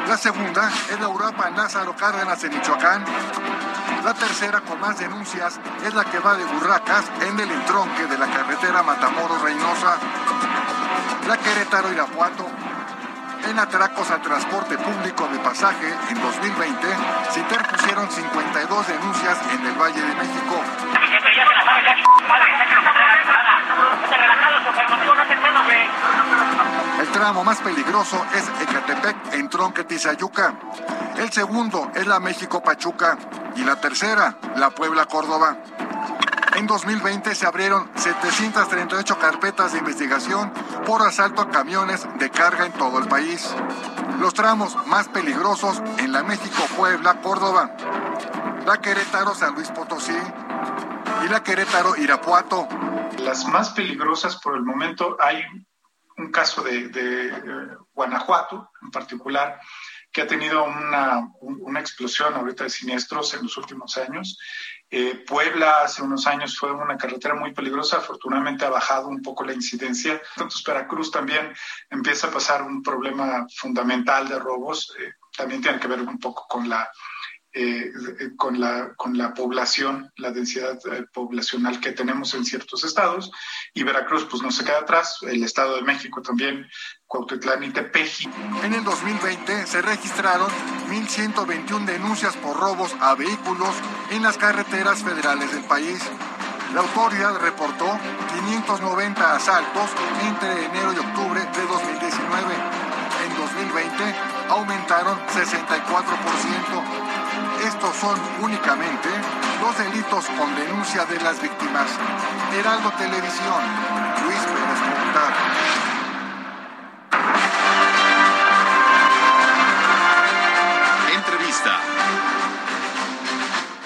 La segunda es la Europa Lázaro Cárdenas en Michoacán. La tercera con más denuncias es la que va de Burracas en el entronque de la carretera Matamoros-Reynosa. La Querétaro Irapuato. En atracos al transporte público de pasaje en 2020 se interpusieron 52 denuncias en el Valle de México. El tramo más peligroso es Ecatepec en Tronque Tizayuca. El segundo es la México Pachuca y la tercera, la Puebla Córdoba. En 2020 se abrieron 738 carpetas de investigación por asalto a camiones de carga en todo el país. Los tramos más peligrosos en la México Puebla Córdoba, la Querétaro San Luis Potosí y la Querétaro Irapuato. Las más peligrosas por el momento hay un caso de, de eh, Guanajuato en particular que ha tenido una, una, explosión ahorita de siniestros en los últimos años. Eh, Puebla hace unos años fue una carretera muy peligrosa, afortunadamente ha bajado un poco la incidencia. Entonces Veracruz también empieza a pasar un problema fundamental de robos, eh, también tiene que ver un poco con la eh, con, la, con la población, la densidad eh, poblacional que tenemos en ciertos estados, y Veracruz pues no se queda atrás, el Estado de México también, Cuautitlán y Tepeji. En el 2020 se registraron 1.121 denuncias por robos a vehículos en las carreteras federales del país. La autoridad reportó 590 asaltos entre enero y octubre de 2019. En 2020 aumentaron 64%. Estos son únicamente los delitos con denuncia de las víctimas. Heraldo Televisión, Luis Pérez Montar. Entrevista.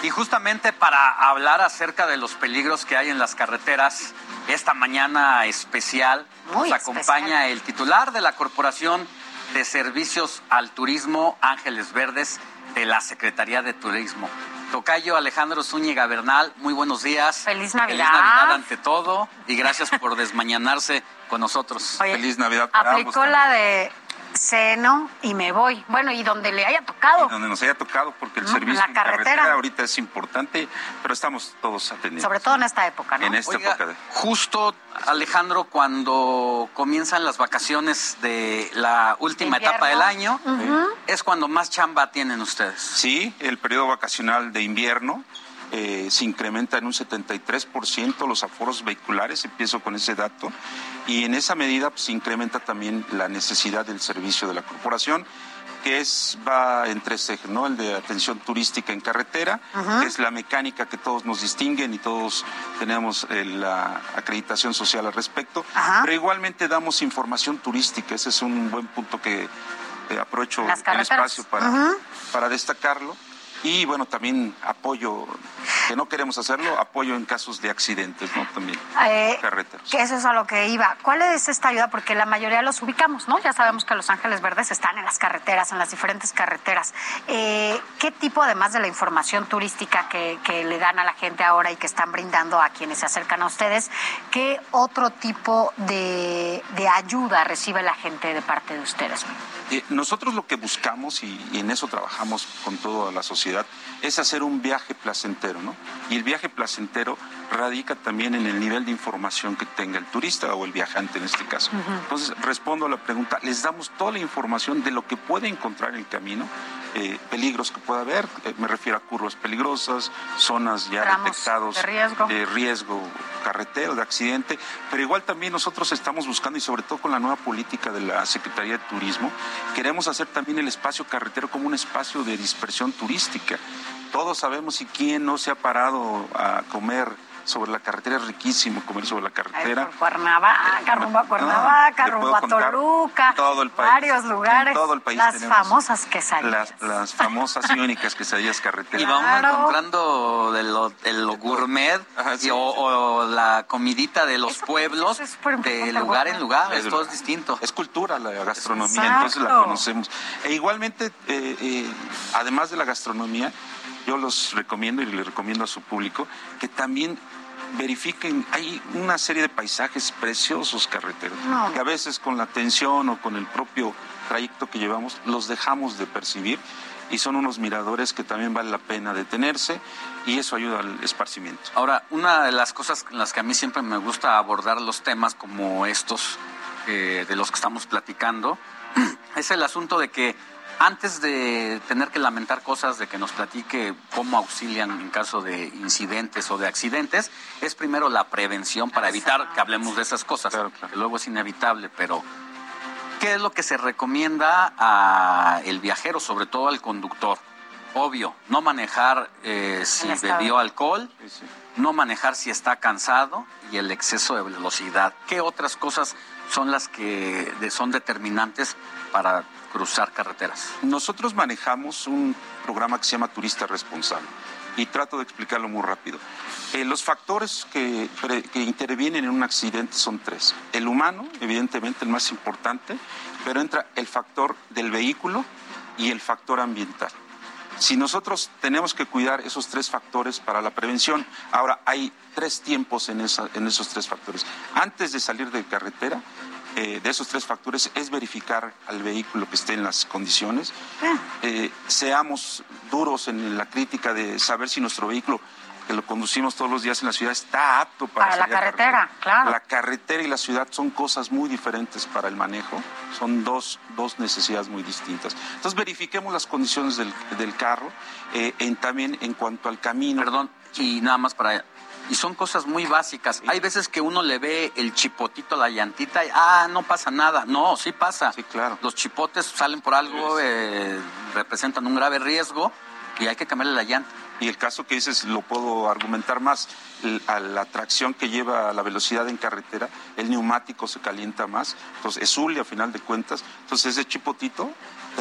Y justamente para hablar acerca de los peligros que hay en las carreteras, esta mañana especial Muy nos acompaña el titular de la Corporación de Servicios al Turismo, Ángeles Verdes, de la Secretaría de Turismo. Tocayo Alejandro Zúñiga Bernal, muy buenos días. Feliz Navidad. Feliz Navidad ante todo y gracias por desmañanarse con nosotros. Oye, Feliz Navidad para ambos Aplicó la de ceno y me voy. Bueno, y donde le haya tocado. donde nos haya tocado, porque el No, servicio la en carretera. carretera ahorita es importante, pero estamos todos atendiendo. Sobre todo en esta época, ¿no? En esta Oiga, época de... Justo, Alejandro, cuando comienzan las vacaciones de la última Invierno. etapa del año, es cuando más chamba tienen ustedes. Sí, el periodo vacacional de invierno eh, se incrementa en un 73% los aforos vehiculares, empiezo con ese dato, y en esa medida pues, se incrementa también la necesidad del servicio de la corporación que es va en tres ejes, ¿no? El de atención turística en carretera, Ajá. que es la mecánica que todos nos distinguen y todos tenemos eh, la acreditación social al respecto. Ajá. Pero igualmente damos información turística, ese es un buen punto que eh, aprovecho el espacio para, Ajá. para destacarlo. Y bueno, también apoyo, que no queremos hacerlo, apoyo en casos de accidentes, ¿no? También. Eh, carreteras. que eso es a lo que iba. ¿Cuál es esta ayuda? Porque la mayoría los ubicamos, ¿no? Ya sabemos que Los Ángeles Verdes están en las carreteras, en las diferentes carreteras. Eh, ¿Qué tipo, además de la información turística que, que le dan a la gente ahora y que están brindando a quienes se acercan a ustedes, qué otro tipo de, de ayuda recibe la gente de parte de ustedes? Eh, nosotros lo que buscamos, y, y en eso trabajamos con toda la sociedad, es hacer un viaje placentero, ¿no? Y el viaje placentero radica también en el nivel de información que tenga el turista o el viajante en este caso. Entonces, respondo a la pregunta, les damos toda la información de lo que puede encontrar en el camino, eh, peligros que pueda haber, eh, me refiero a curvas peligrosas, zonas ya Tramos detectados de riesgo. de riesgo carretero, de accidente, pero igual también nosotros estamos buscando y sobre todo con la nueva política de la Secretaría de Turismo, queremos hacer también el espacio carretero como un espacio de dispersión turística. Todos sabemos y quién no se ha parado a comer sobre la carretera, es riquísimo comer sobre la carretera. Por Cuernavaca, rumbo a Cuernavaca, le rumbo puedo a contar Toluca, todo el país. varios lugares, todo el país las famosas quesadillas. Las, las famosas y únicas quesadillas carreteras. Y vamos Claro. encontrando de lo, de lo gourmet y- o, o la comidita de los pueblos de lugar en lugar. Es Esto es distinto. Es cultura la gastronomía, Exacto. entonces la conocemos. E igualmente, eh, eh, además de la gastronomía, yo los recomiendo y le recomiendo a su público que también verifiquen, hay una serie de paisajes preciosos carreteros, No. que a veces con la tensión o con el propio trayecto que llevamos los dejamos de percibir y son unos miradores que también vale la pena detenerse y eso ayuda al esparcimiento. Ahora, una de las cosas en las que a mí siempre me gusta abordar los temas como estos eh, de los que estamos platicando es el asunto de que antes de tener que lamentar cosas, de que nos platique cómo auxilian en caso de incidentes o de accidentes, es primero la prevención para evitar que hablemos de esas cosas, que luego es inevitable, pero ¿qué es lo que se recomienda a el viajero, sobre todo al conductor? Obvio, no manejar eh, si bebió alcohol, no manejar si está cansado y el exceso de velocidad. ¿Qué otras cosas son las que de- son determinantes para cruzar carreteras? Nosotros manejamos un programa que se llama Turista Responsable y trato de explicarlo muy rápido. Eh, los factores que, que intervienen en un accidente son tres. El humano, evidentemente el más importante, pero entra el factor del vehículo y el factor ambiental. Si nosotros tenemos que cuidar esos tres factores para la prevención, ahora hay tres tiempos en, esa- en esos tres factores. Antes de salir de carretera, eh, de esos tres factores es verificar al vehículo que esté en las condiciones. Eh, seamos duros en la crítica de saber si nuestro vehículo que lo conducimos todos los días en la ciudad está apto para, Para la salir a carretera, claro. La carretera y la ciudad son cosas muy diferentes para el manejo, son dos, dos necesidades muy distintas. Entonces verifiquemos las condiciones del, del carro, eh, en, también en cuanto al camino. Perdón, y nada más para... Y son cosas muy básicas. Hay veces que uno le ve el chipotito, la llantita, y, ah, no pasa nada. No, sí pasa. Sí, claro. Los chipotes salen por algo, eh, representan un grave riesgo y hay que cambiarle la llanta. Y el caso que dices lo puedo argumentar más. A la tracción que lleva a la velocidad en carretera, el neumático se calienta más. Entonces es hule a final de cuentas. Entonces ese chipotito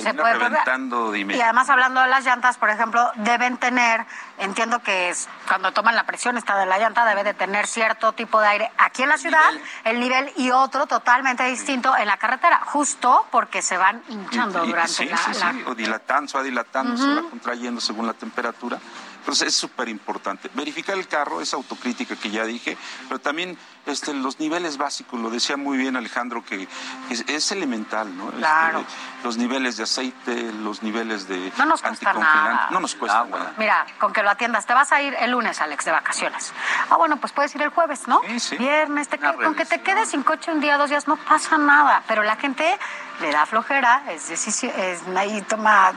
termina puede reventando Y además hablando de las llantas, por ejemplo, deben tener, entiendo que es cuando toman la presión esta de la llanta debe de tener cierto tipo de aire aquí en la ciudad, el nivel y otro totalmente distinto en la carretera, justo porque se van hinchando Y- y- durante sí, la, sí, la- sí, o dilatando, se va dilatando, se Ujú. va contrayendo según la temperatura. Entonces es súper importante. Verificar el carro, esa autocrítica que ya dije, pero también este, los niveles básicos, lo decía muy bien Alejandro, que es, es elemental, ¿no? Este, Claro. los niveles de aceite, los niveles de No nos cuesta nada. No nos cuesta nada. Mira, con que lo atiendas, te vas a ir el lunes, Alex, de vacaciones. Ah, bueno, pues puedes ir el jueves, ¿no? Viernes, te Una qued- con que te quedes sin coche un día, dos días, no pasa nada. Pero la gente le da flojera, es decisión, es, ahí toma,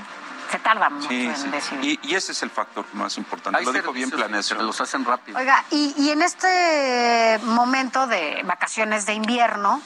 se tarda mucho Sí, en sí. decidir. Y, y ese es el factor más importante. Hay lo dijo bien que los hacen rápido. Oiga, y, y en este momento de vacaciones de invierno,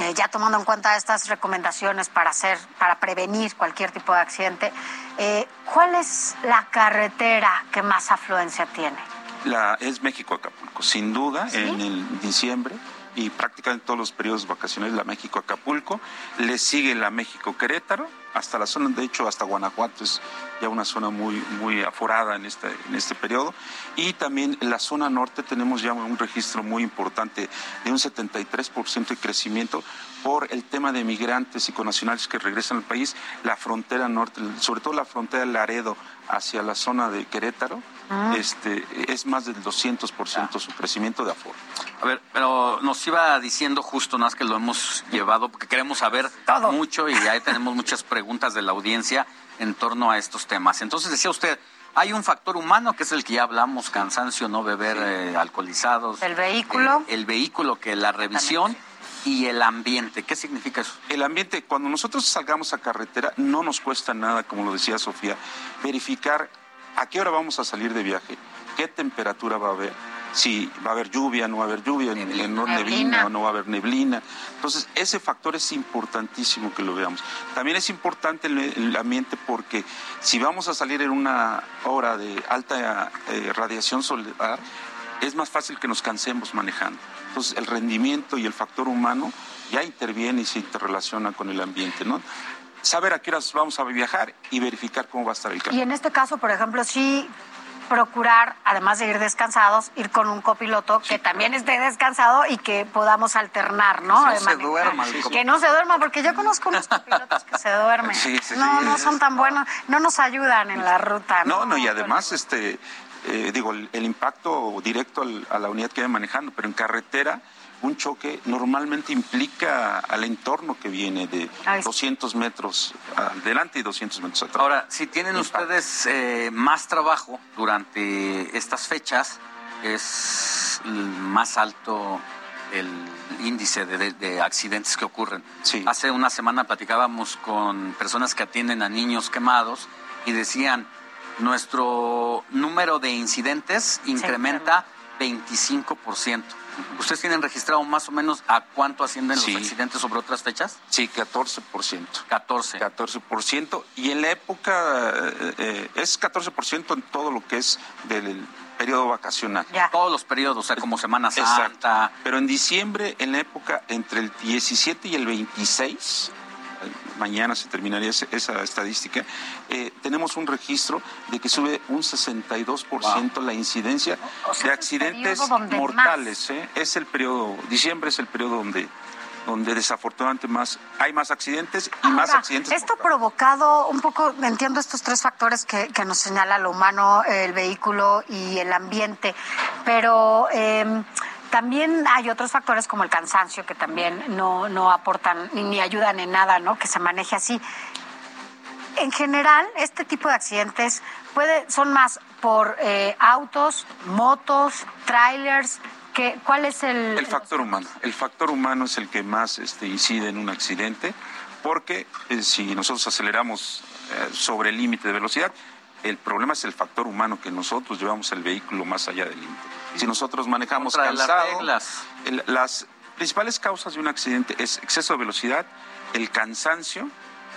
eh, ya tomando en cuenta estas recomendaciones para hacer, para prevenir cualquier tipo de accidente, eh, ¿cuál es la carretera que más afluencia tiene? La, es México-Acapulco, sin duda, en el diciembre y prácticamente todos los periodos vacacionales la México-Acapulco. Le sigue la México-Querétaro, hasta la zona, de hecho, hasta Guanajuato es ya una zona muy, muy aforada en este, en este periodo. Y también en la zona norte tenemos ya un registro muy importante de un 73% de crecimiento por el tema de migrantes y connacionales que regresan al país, la frontera norte, sobre todo la frontera de Laredo hacia la zona de Querétaro, Ah. este, es más del 200% su crecimiento de aforo. A ver, pero nos iba diciendo justo, nada más que lo hemos llevado, porque queremos saber mucho y ahí tenemos muchas preguntas de la audiencia en torno a estos temas. Entonces decía usted, hay un factor humano que es el que ya hablamos, cansancio, no beber eh, alcoholizados. El vehículo. Eh, el vehículo, que la revisión y el ambiente. ¿Qué significa eso? El ambiente, cuando nosotros salgamos a carretera, no nos cuesta nada, como lo decía Sofía, verificar a qué hora vamos a salir de viaje, qué temperatura va a haber, si va a haber lluvia, no va a haber lluvia, neblina, no, Neblina. o no va a haber neblina. Entonces, ese factor es importantísimo que lo veamos. También es importante el, el ambiente porque si vamos a salir en una hora de alta eh, radiación solar, es más fácil que nos cansemos manejando. Entonces, el rendimiento y el factor humano ya interviene y se interrelaciona con el ambiente, ¿no? Saber a qué horas vamos a viajar y verificar cómo va a estar el camino. Y en este caso, por ejemplo, sí procurar, además de ir descansados, ir con un copiloto que también esté descansado y que podamos alternar, ¿no? Que no se duerma. Que no se duerma, porque yo conozco unos copilotos que se duermen. no, no son tan buenos, no nos ayudan en la ruta. No, no, y además, este, eh, digo, el, el impacto directo al- a la unidad que viene manejando, pero en carretera un choque normalmente implica al entorno que viene de Ay, sí. 200 metros adelante y 200 metros atrás. Ahora, si tienen ustedes eh, más trabajo durante estas fechas, es más alto el índice de, de- de accidentes que ocurren. Hace una semana platicábamos con personas que atienden a niños quemados y decían, nuestro número de incidentes incrementa 25%. ¿Ustedes tienen registrado más o menos a cuánto ascienden Sí. los accidentes sobre otras fechas? Sí, 14%. 14. 14%. Y en la época, eh, eh, es 14% en todo lo que es del periodo vacacional. Todos los periodos, o sea, como Semana Exacto. Santa. Pero en diciembre, en la época entre el 17 y el 26, eh, mañana se terminaría esa estadística, eh, tenemos un registro de que sube un 62% la incidencia de accidentes mortales. ¿eh? Es el periodo, diciembre es el periodo donde, donde desafortunadamente más, hay más accidentes y más accidentes Esto ha provocado un poco, entiendo estos tres factores que, que nos señala lo humano, el vehículo y el ambiente, pero eh, también hay otros factores como el cansancio que también no, no aportan ni, ayudan en nada, ¿no? Que se maneje así. En general, este tipo de accidentes puede, son más por eh, autos, motos, trailers. ¿Cuál es el, El factor humano. El factor humano es el que más este, incide en un accidente, porque eh, si nosotros aceleramos eh, sobre el límite de velocidad, el problema es el factor humano, que nosotros llevamos el vehículo más allá del límite. Si nosotros manejamos las cansado, reglas. el- las principales causas de un accidente es exceso de velocidad, el cansancio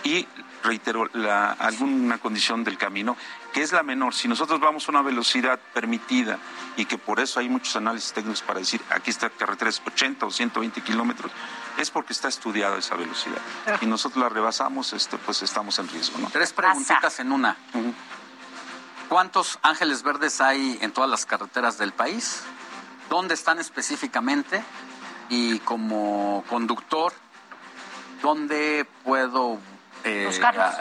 y, reitero, la- alguna condición del camino, que es la menor. Si nosotros vamos a una velocidad permitida y que por eso hay muchos análisis técnicos para decir aquí esta carretera es 80 o 120 kilómetros, es porque está estudiada esa velocidad. Y nosotros la rebasamos, este, pues estamos en riesgo. ¿no? Tres preguntitas en una. ¿Cuántos ángeles verdes hay en todas las carreteras del país? ¿Dónde están específicamente? Y como conductor, ¿dónde puedo eh,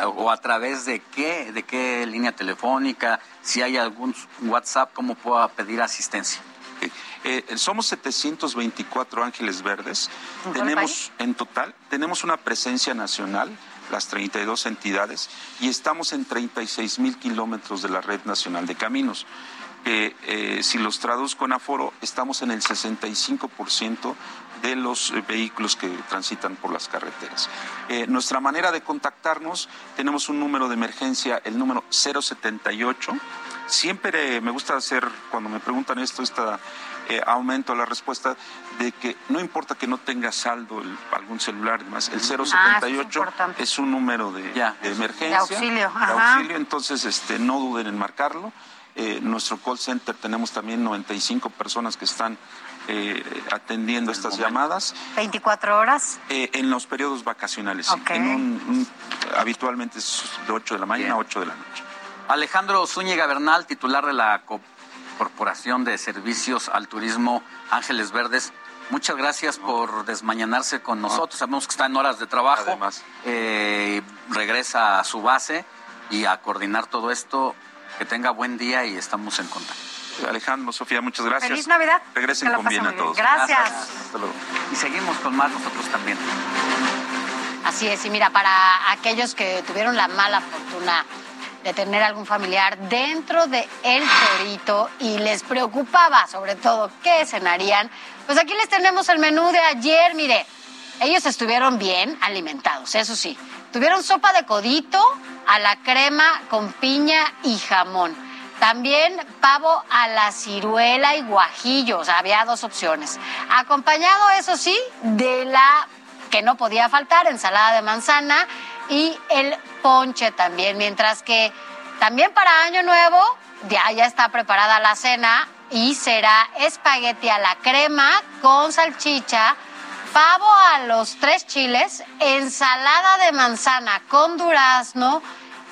a- o a través de qué, de qué línea telefónica, si hay algún WhatsApp, cómo puedo pedir asistencia? Eh, somos 724 Ángeles Verdes. ¿En todo el Tenemos en total, tenemos una presencia nacional, las 32 entidades, y estamos en 36 mil kilómetros de la red nacional de caminos. Eh, si los traduzco en aforo, estamos en el 65% de los eh, vehículos que transitan por las carreteras. Eh, nuestra manera de contactarnos, tenemos un número de emergencia, el número 078. Siempre me gusta hacer, cuando me preguntan esto, esta eh, aumento la respuesta de que no importa que no tenga saldo el- algún celular y demás, el 078 es un número de, de emergencia, De auxilio, de ajá. auxilio, entonces este, no duden en marcarlo. Eh, nuestro call center tenemos también 95 personas que están eh, atendiendo estas llamadas 24 horas. eh, en los periodos vacacionales. sí. Ok. En un, un- habitualmente es de 8 de la mañana a 8 de la noche. Alejandro Zúñiga Bernal, titular de la Co- Corporación de Servicios al Turismo Ángeles Verdes. Muchas gracias por desmañanarse con nosotros. Sabemos que está en horas de trabajo. Además. Eh, regresa a su base y a coordinar todo esto. Que tenga buen día y estamos en contacto. Alejandro, Sofía, muchas gracias. Feliz Navidad. Regresen con bien a todos. Gracias. Hasta luego. Y seguimos con más nosotros también. Así es, y mira, para aquellos que tuvieron la mala fortuna de tener algún familiar dentro de El Torito y les preocupaba sobre todo qué cenarían, pues aquí les tenemos el menú de ayer, mire, ellos estuvieron bien alimentados, eso sí, tuvieron sopa de codito a la crema con piña y jamón. También pavo a la ciruela y guajillo, había dos opciones. Acompañado, eso sí, de la que no podía faltar, ensalada de manzana y el ponche también, mientras que también para Año Nuevo ya, ya está preparada la cena y será espagueti a la crema con salchicha, pavo a los tres chiles, ensalada de manzana con durazno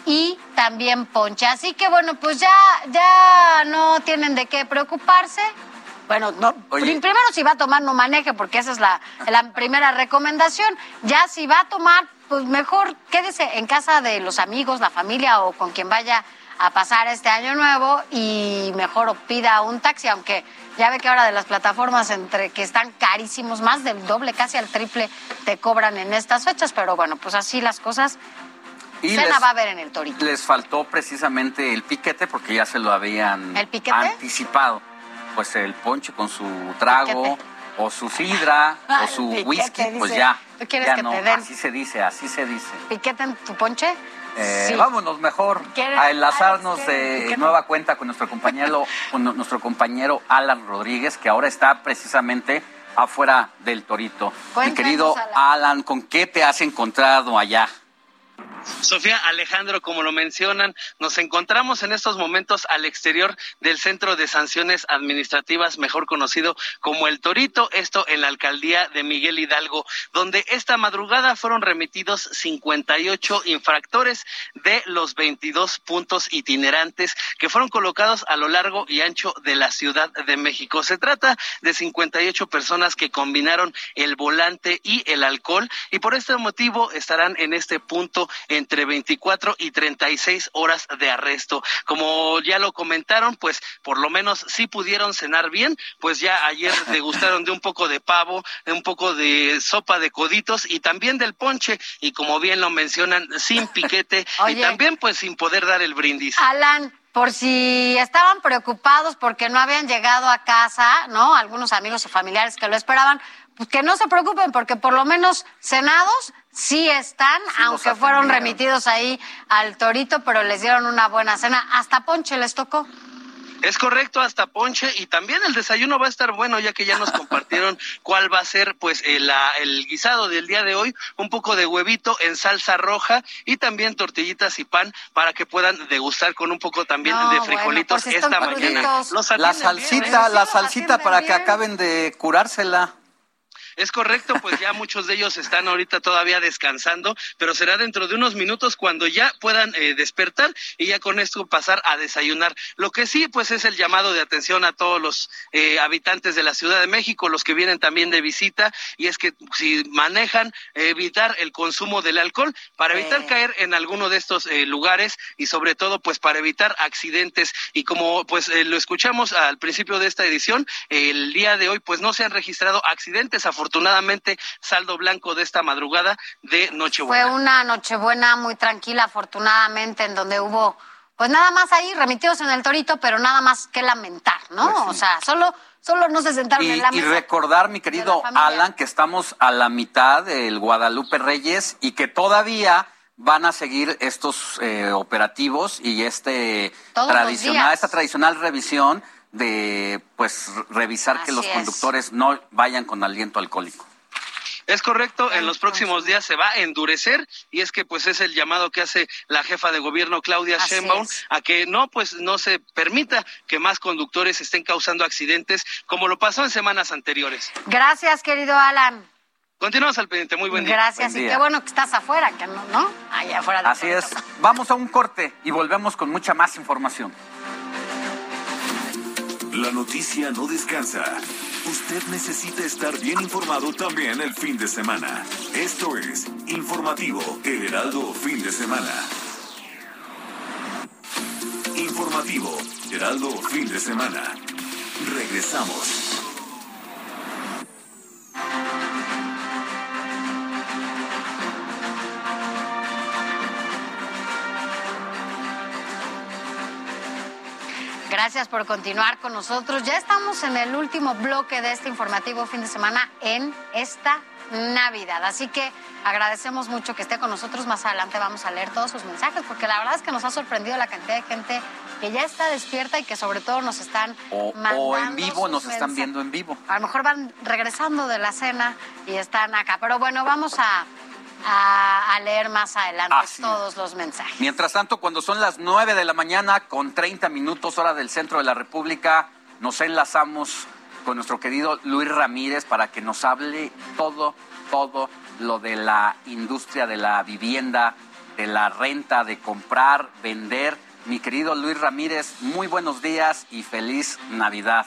y también ponche. Así que bueno, pues ya, ya no tienen de qué preocuparse. Bueno, no, primero si va a tomar no maneje, porque esa es la, la primera recomendación. Ya si va a tomar, pues mejor quédese en casa de los amigos, la familia o con quien vaya a pasar este año nuevo y mejor pida un taxi, aunque ya ve que ahora de las plataformas entre que están carísimos, más del doble, casi al triple te cobran en estas fechas, pero bueno, pues así las cosas. Y Cena les- va a haber en el torito. Les faltó precisamente el piquete porque ya se lo habían ¿El piquete? anticipado. Pues el ponche con su trago o su sidra o su Piquete, whisky, pues ya. ¿Tú quieres ya que no, te den? así se dice, así se dice. ¿Piquete en tu ponche? Eh, Sí. Vámonos mejor ¿Quieres- a enlazarnos Alex, ¿qué- de nueva cuenta con nuestro compañero, con nuestro compañero Alan Rodríguez, que ahora está precisamente afuera del Torito. Mi Cuéntanos, querido Alan, ¿con qué te has encontrado allá? Sofía Alejandro, como lo mencionan, nos encontramos en estos momentos al exterior del Centro de Sanciones Administrativas, mejor conocido como El Torito, esto en la alcaldía de Miguel Hidalgo, donde esta madrugada fueron remitidos 58 infractores de los 22 puntos itinerantes que fueron colocados a lo largo y ancho de la Ciudad de México. Se trata de 58 personas que combinaron el volante y el alcohol y por este motivo estarán en este punto entre 24 y 36 horas de arresto. Como ya lo comentaron, pues por lo menos sí pudieron cenar bien, pues ya ayer degustaron de un poco de pavo, de un poco de sopa de coditos y también del ponche y como bien lo mencionan, sin piquete y también pues sin poder dar el brindis. Alan, por si estaban preocupados porque no habían llegado a casa, ¿no? Algunos amigos o familiares que lo esperaban, que no se preocupen porque por lo menos cenados sí están, aunque fueron remitidos ahí al torito, pero les dieron una buena cena. Hasta ponche les tocó. Es correcto, hasta ponche y también el desayuno va a estar bueno ya que ya nos compartieron cuál va a ser pues el, la- el guisado del día de hoy, un poco de huevito en salsa roja y también tortillitas y pan para que puedan degustar con un poco también No, de bueno, frijolitos pues esta mañana. Los La bien, salsita, ¿eh? la salsita para que acaben de curársela. Es correcto, pues ya muchos de ellos están ahorita todavía descansando, pero será dentro de unos minutos cuando ya puedan eh, despertar y ya con esto pasar a desayunar. Lo que sí, pues es el llamado de atención a todos los eh, habitantes de la Ciudad de México, los que vienen también de visita, y es que si manejan, evitar el consumo del alcohol para evitar caer en alguno de estos eh, lugares y sobre todo pues para evitar accidentes. Y como pues eh, lo escuchamos al principio de esta edición, el día de hoy pues no se han registrado accidentes, afortunadamente saldo blanco de esta madrugada de Nochebuena. Fue una nochebuena muy tranquila, afortunadamente, en donde hubo, pues nada más ahí remitidos en el torito, pero nada más que lamentar, ¿no? O sea, solo, solo no se sentaron Y, en la y mesa. recordar, mi querido. Alan, que estamos a la mitad del Guadalupe Reyes y que todavía van a seguir estos eh, operativos y este Todos tradicional, esta tradicional revisión de pues revisar que los es. conductores no vayan con aliento alcohólico. Es correcto, en los próximos días se va a endurecer y es que pues es el llamado que hace la jefa de gobierno Claudia Así Sheinbaum es. a que no pues no se permita que más conductores estén causando accidentes como lo pasó en semanas anteriores. Gracias, querido Alan. Continuamos al pendiente, muy buen día. Gracias, Buen y día. qué bueno que estás afuera, que no, ¿no? Allá afuera. del Así es. Vamos a un corte y volvemos con mucha más información. La noticia no descansa. Usted necesita estar bien informado también el fin de semana. Esto es Informativo El Heraldo Fin de Semana. Informativo Heraldo Fin de Semana. Regresamos. Gracias por continuar con nosotros. Ya estamos en el último bloque de este informativo fin de semana en esta Navidad. Así que agradecemos mucho que esté con nosotros. Más adelante vamos a leer todos sus mensajes porque la verdad es que nos ha sorprendido la cantidad de gente que ya está despierta y que sobre todo nos están O, mandando o en vivo, nos están viendo en vivo. A lo mejor van regresando de la cena y están acá. Pero bueno, vamos a, a- a leer más adelante Así es. todos los mensajes. Mientras tanto, cuando son las 9 de la mañana con 30 minutos hora del centro de la República nos enlazamos con nuestro querido Luis Ramírez para que nos hable todo, todo lo de la industria de la vivienda, de la renta, de comprar, vender. Mi querido Luis Ramírez, muy buenos días y feliz Navidad.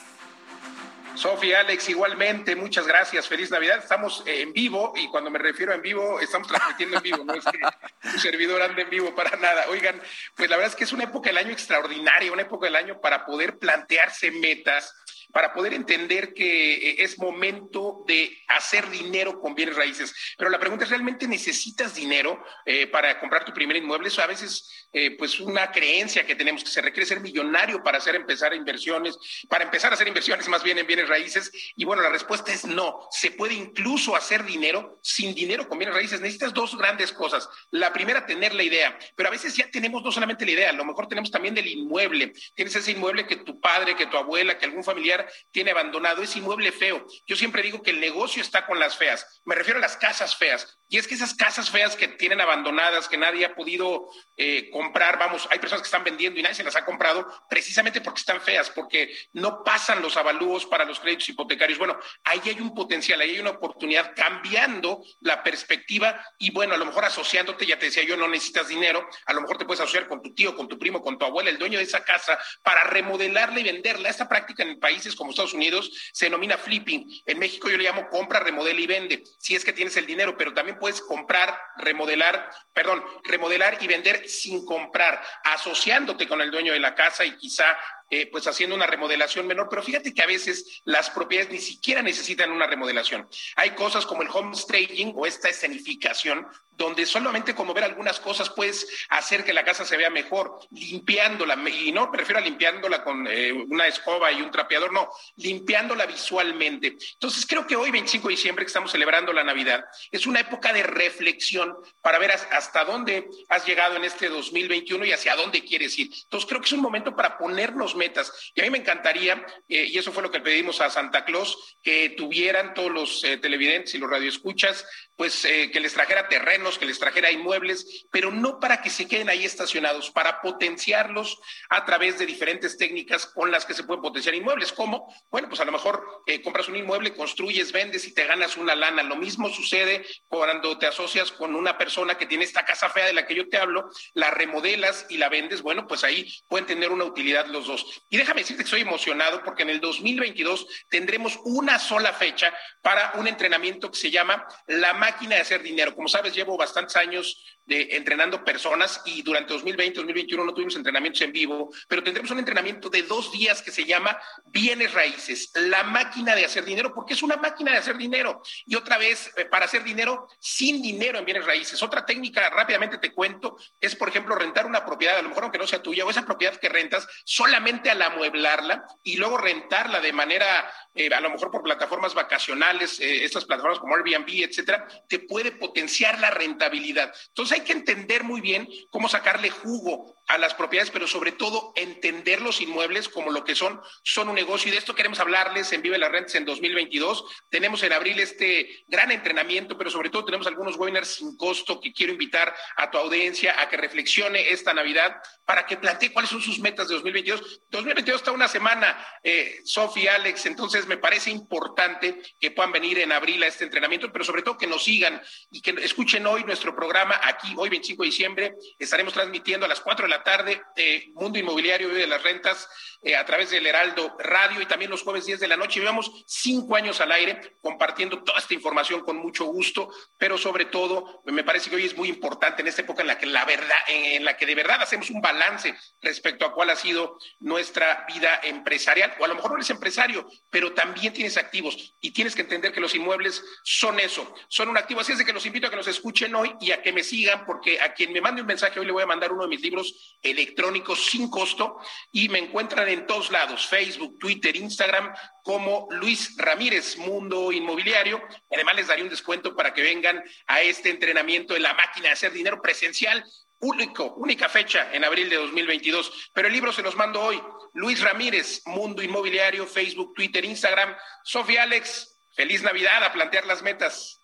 Sofía, Alex, igualmente, muchas gracias. Feliz Navidad. Estamos eh, en vivo y cuando me refiero a en vivo, estamos transmitiendo en vivo, no es que un servidor ande en vivo para nada. Oigan, pues la verdad es que es una época del año extraordinaria, una época del año para poder plantearse metas, para poder entender que eh, es momento de hacer dinero con bienes raíces. Pero la pregunta es, ¿realmente necesitas dinero eh, para comprar tu primer inmueble? Eso a veces, eh, pues una creencia que tenemos, que se requiere ser millonario para hacer empezar inversiones, para empezar a hacer inversiones más bien en bienes raíces. Y bueno, la respuesta es no. Se puede incluso hacer dinero sin dinero con bienes raíces. Necesitas dos grandes cosas. La primera, tener la idea. Pero a veces ya tenemos no solamente la idea, a lo mejor tenemos también del inmueble. Tienes ese inmueble que tu padre, que tu abuela, que algún familiar tiene abandonado, ese inmueble feo. Yo siempre digo que el negocio está con las feas. Me refiero a las casas feas. Y es que esas casas feas que tienen abandonadas, que nadie ha podido eh, comprar, vamos, hay personas que están vendiendo y nadie se las ha comprado precisamente porque están feas, porque no pasan los avalúos para los créditos hipotecarios. Bueno, ahí hay un potencial, ahí hay una oportunidad cambiando la perspectiva y bueno, a lo mejor asociándote, ya te decía yo, no necesitas dinero, a lo mejor te puedes asociar con tu tío, con tu primo, con tu abuela, el dueño de esa casa, para remodelarla y venderla. Esta práctica en como Estados Unidos se denomina flipping. En México yo le llamo compra, remodela y vende, si es que tienes el dinero, pero también puedes comprar, remodelar, perdón, remodelar y vender sin comprar, asociándote con el dueño de la casa y quizá eh, pues haciendo una remodelación menor, pero fíjate que a veces las propiedades ni siquiera necesitan una remodelación. Hay cosas como el home staging o esta escenificación, donde solamente como ver algunas cosas puedes hacer que la casa se vea mejor, limpiándola, y no me refiero a limpiándola con eh, una escoba y un trapeador, no, limpiándola visualmente. Entonces creo que hoy, 25 de diciembre, que estamos celebrando la Navidad, es una época de reflexión para ver hasta dónde has llegado en este 2021 y hacia dónde quieres ir. Entonces creo que es un momento para ponernos metas. Y a mí me encantaría, eh, y eso fue lo que pedimos a Santa Claus, que tuvieran todos los eh, televidentes y los radioescuchas, pues eh, que les trajera terrenos, que les trajera inmuebles, pero no para que se queden ahí estacionados, para potenciarlos a través de diferentes técnicas con las que se pueden potenciar inmuebles. ¿Cómo? Bueno, pues a lo mejor compras un inmueble, construyes, vendes y te ganas una lana. Lo mismo sucede cuando te asocias con una persona que tiene esta casa fea de la que yo te hablo, la remodelas y la vendes, bueno, pues ahí pueden tener una utilidad los dos. Y déjame decirte que estoy emocionado porque en el 2022 tendremos una sola fecha para un entrenamiento que se llama La máquina de hacer dinero. Como sabes, llevo bastantes años de entrenando personas y durante 2020, 2021 no tuvimos entrenamientos en vivo, pero tendremos un entrenamiento de dos días que se llama Bienes Raíces, la máquina de hacer dinero, porque es una máquina de hacer dinero. Y otra vez, eh, para hacer dinero sin dinero en bienes raíces. Otra técnica, rápidamente te cuento, es, por ejemplo, rentar una propiedad, a lo mejor aunque no sea tuya, o esa propiedad que rentas, solamente al amueblarla y luego rentarla de manera, eh, a lo mejor por plataformas vacacionales, eh, estas plataformas como Airbnb, etcétera, te puede potenciar la rentabilidad. Entonces, hay que entender muy bien cómo sacarle jugo a las propiedades, pero sobre todo entender los inmuebles como lo que son, son un negocio. Y de esto queremos hablarles en Vive las Rentas en 2022. Tenemos en abril este gran entrenamiento, pero sobre todo tenemos algunos webinars sin costo que quiero invitar a tu audiencia a que reflexione esta Navidad para que plantee cuáles son sus metas de 2022. 2022 está una semana, eh, Sofi, Alex, entonces me parece importante que puedan venir en abril a este entrenamiento, pero sobre todo que nos sigan y que escuchen hoy nuestro programa aquí, hoy 25 de diciembre, estaremos transmitiendo a las 4 de la tarde eh, Mundo Inmobiliario de las Rentas eh, a través del Heraldo Radio y también los jueves 10 de la noche. Llevamos cinco años al aire compartiendo toda esta información con mucho gusto, pero sobre todo me parece que hoy es muy importante en esta época en la que la verdad, en la que de verdad hacemos un balance respecto a cuál ha sido nuestra vida empresarial, o a lo mejor no eres empresario, pero también tienes activos y tienes que entender que los inmuebles son eso, son un activo. Así es de que los invito a que nos escuchen hoy y a que me sigan, porque a quien me mande un mensaje hoy le voy a mandar uno de mis libros electrónicos sin costo y me encuentran en todos lados, Facebook, Twitter, Instagram, como Luis Ramírez, Mundo Inmobiliario. Además les daré un descuento para que vengan a este entrenamiento de la máquina de hacer dinero presencial único, única fecha en abril de 2022. Pero el libro se los mando hoy. Luis Ramírez, Mundo Inmobiliario, Facebook, Twitter, Instagram. Sofía Alex, feliz Navidad a plantear las metas.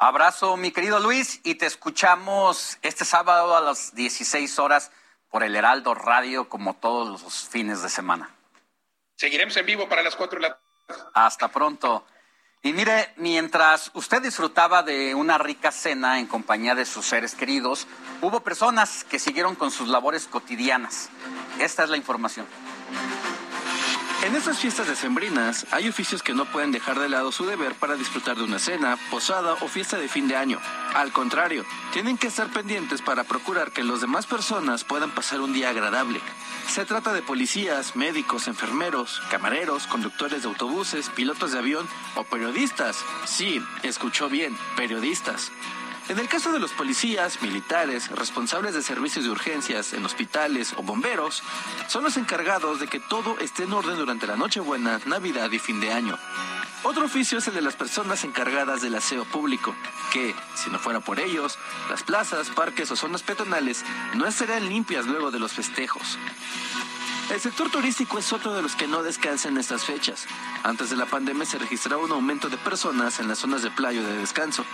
Abrazo, mi querido Luis, y te escuchamos este sábado a las 16 horas por el Heraldo Radio como todos los fines de semana. Seguiremos en vivo para las cuatro de la Hasta pronto. Y mire, mientras usted disfrutaba de una rica cena en compañía de sus seres queridos, hubo personas que siguieron con sus labores cotidianas. Esta es la información. En estas fiestas decembrinas hay oficios que no pueden dejar de lado su deber para disfrutar de una cena, posada o fiesta de fin de año. Al contrario, tienen que estar pendientes para procurar que las demás personas puedan pasar un día agradable. Se trata de policías, médicos, enfermeros, camareros, conductores de autobuses, pilotos de avión o periodistas. Sí, escuchó bien, periodistas. En el caso de los policías, militares, responsables de servicios de urgencias en hospitales o bomberos, son los encargados de que todo esté en orden durante la Nochebuena, Navidad y fin de año. Otro oficio es el de las personas encargadas del aseo público, que, si no fuera por ellos, las plazas, parques o zonas peatonales no estarían limpias luego de los festejos. El sector turístico es otro de los que no descansa en estas fechas. Antes de la pandemia se registraba un aumento de personas en las zonas de playa de descanso,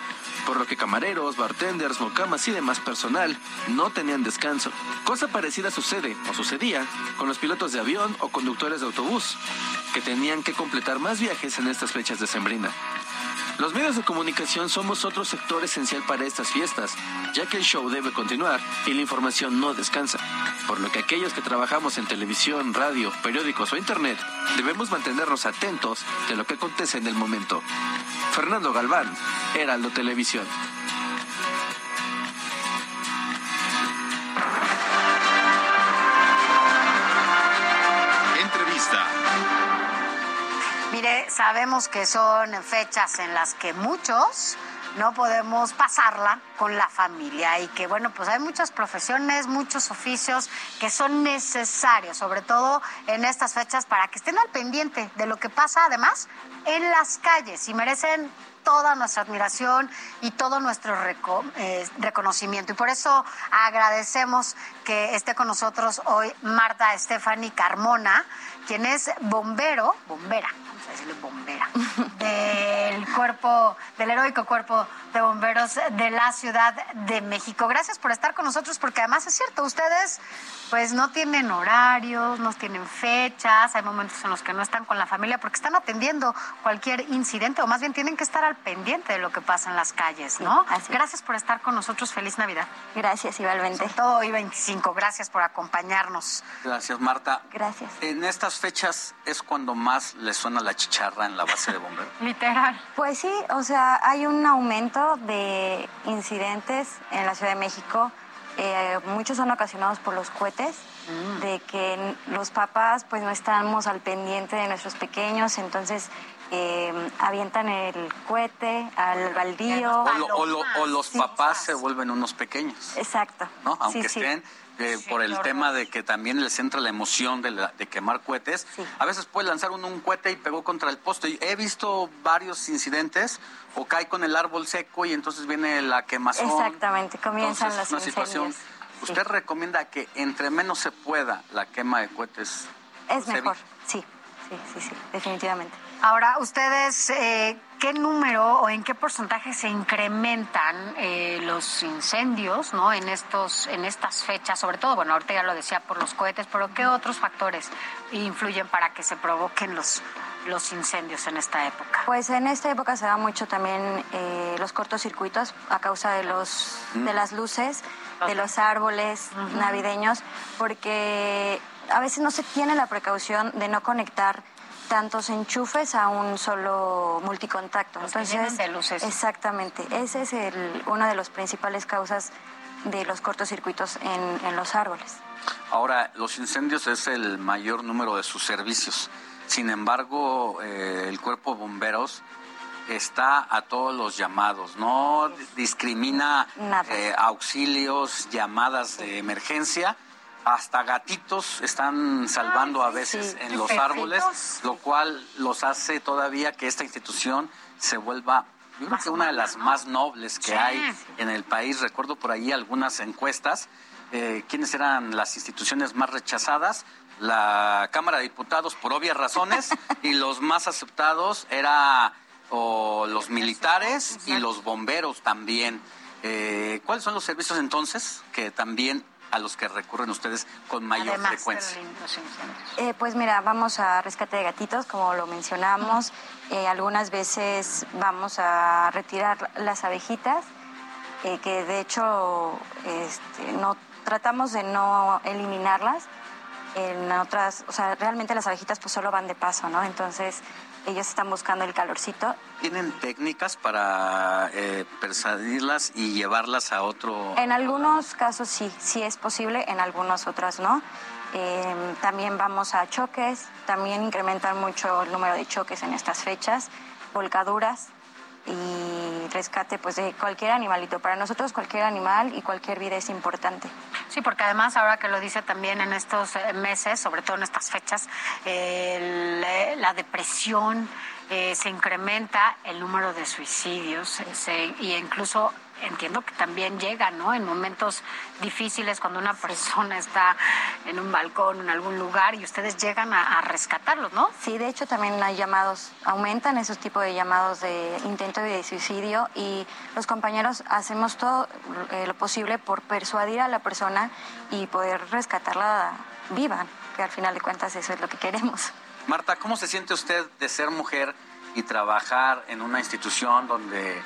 por lo que camareros, bartenders, mocamas y demás personal no tenían descanso. Cosa parecida sucede o sucedía con los pilotos de avión o conductores de autobús, que tenían que completar más viajes en estas fechas de sembrina. Los medios de comunicación somos otro sector esencial para estas fiestas, ya que el show debe continuar y la información no descansa, por lo que aquellos que trabajamos en televisión, radio, periódicos o internet debemos mantenernos atentos de lo que acontece en el momento. Fernando Galván, Heraldo Televisión. Entrevista. Mire, sabemos que son fechas en las que muchos no podemos pasarla con la familia y que bueno, pues hay muchas profesiones, muchos oficios que son necesarios, sobre todo en estas fechas para que estén al pendiente de lo que pasa además en las calles y merecen toda nuestra admiración y todo nuestro eh, reconocimiento. Y por eso agradecemos que esté con nosotros hoy Marta Stephanie Carmona, quien es bombero, bombera, vamos a decirle bombera, del cuerpo, del heroico cuerpo de bomberos de la Ciudad de México. Gracias por estar con nosotros, porque además es cierto, ustedes pues no tienen horarios, no tienen fechas, hay momentos en los que no están con la familia porque están atendiendo cualquier incidente o más bien tienen que estar al pendiente de lo que pasa en las calles, ¿no? Gracias por estar con nosotros, feliz Navidad. Gracias, igualmente. Sobre todo hoy 25, gracias por acompañarnos. Gracias, Marta. Gracias. En estas fechas es cuando más le suena la chicharra en la base de bomberos. Literal. Pues sí, o sea, hay un aumento de incidentes en la Ciudad de México. Eh, muchos son ocasionados por los cohetes, de que los papás pues no estamos al pendiente de nuestros pequeños, entonces eh, avientan el cohete al baldío. O, lo- o lo- o los papás se vuelven unos pequeños, Exacto. ¿no? Aunque Sí, sí. estén eh, por el tema de que también les entra la emoción de, la- de quemar cohetes. A veces puede lanzar uno un cohete y pegó contra el poste. He visto varios incidentes o cae con el árbol seco y entonces viene la quemazón. Exactamente, comienzan Entonces, los una situación. ¿Usted recomienda que entre menos se pueda la quema de cohetes? Es mejor, sí, sí, sí, sí, definitivamente. Ahora, ustedes, eh, ¿qué número o en qué porcentaje se incrementan eh, los incendios, no, en estos, en estas fechas? Sobre todo, bueno, ahorita ya lo decía por los cohetes, pero ¿qué otros factores influyen para que se provoquen los los incendios en esta época? Pues en esta época se da mucho también eh, los cortocircuitos a causa de los Mm. de las luces, de los árboles navideños, porque a veces no se tiene la precaución de no conectar tantos enchufes a un solo multicontacto. Los que vienen de luces. Exactamente. Ese es el, una de las principales causas de los cortocircuitos en, en los árboles. Ahora, los incendios es el mayor número de sus servicios. Sin embargo, eh, el cuerpo de bomberos está a todos los llamados, no discrimina eh, auxilios, llamadas de emergencia. Hasta gatitos están salvando a veces en los árboles, lo cual los hace todavía que esta institución se vuelva, yo creo que una de las más nobles que Sí. hay en el país. Recuerdo por ahí algunas encuestas, eh, quiénes eran las instituciones más rechazadas. La Cámara de Diputados, por obvias razones, y los más aceptados era o los militares y los bomberos también. Eh, ¿Cuáles son los servicios entonces que también a los que recurren ustedes con mayor frecuencia? Eh, pues mira, vamos a rescate de gatitos, como lo mencionamos. Eh, algunas veces vamos a retirar las abejitas, eh, que de hecho este, no tratamos de no eliminarlas. En otras, o sea, realmente las abejitas pues solo van de paso, ¿no? Entonces ellos están buscando el calorcito. ¿Tienen técnicas para eh, persuadirlas y llevarlas a otro? En algunos casos sí, sí es posible, en algunos otras no. Em, también vamos a choques, también incrementan mucho el número de choques en estas fechas, volcaduras y rescate pues de cualquier animalito. Para nosotros cualquier animal y cualquier vida es importante. Sí, porque además ahora que lo dice también en estos eh, meses, sobre todo en estas fechas, eh, la depresión eh, se incrementa, el número de suicidios y incluso entiendo que también llega, ¿no? En momentos difíciles cuando una persona está en un balcón, en algún lugar y ustedes llegan a, rescatarlos, ¿no? Sí, de hecho también hay llamados, aumentan esos tipos de llamados de intento de suicidio y los compañeros hacemos todo eh, lo posible por persuadir a la persona y poder rescatarla viva, que al final de cuentas eso es lo que queremos. Marta, ¿cómo se siente usted de ser mujer y trabajar en una institución donde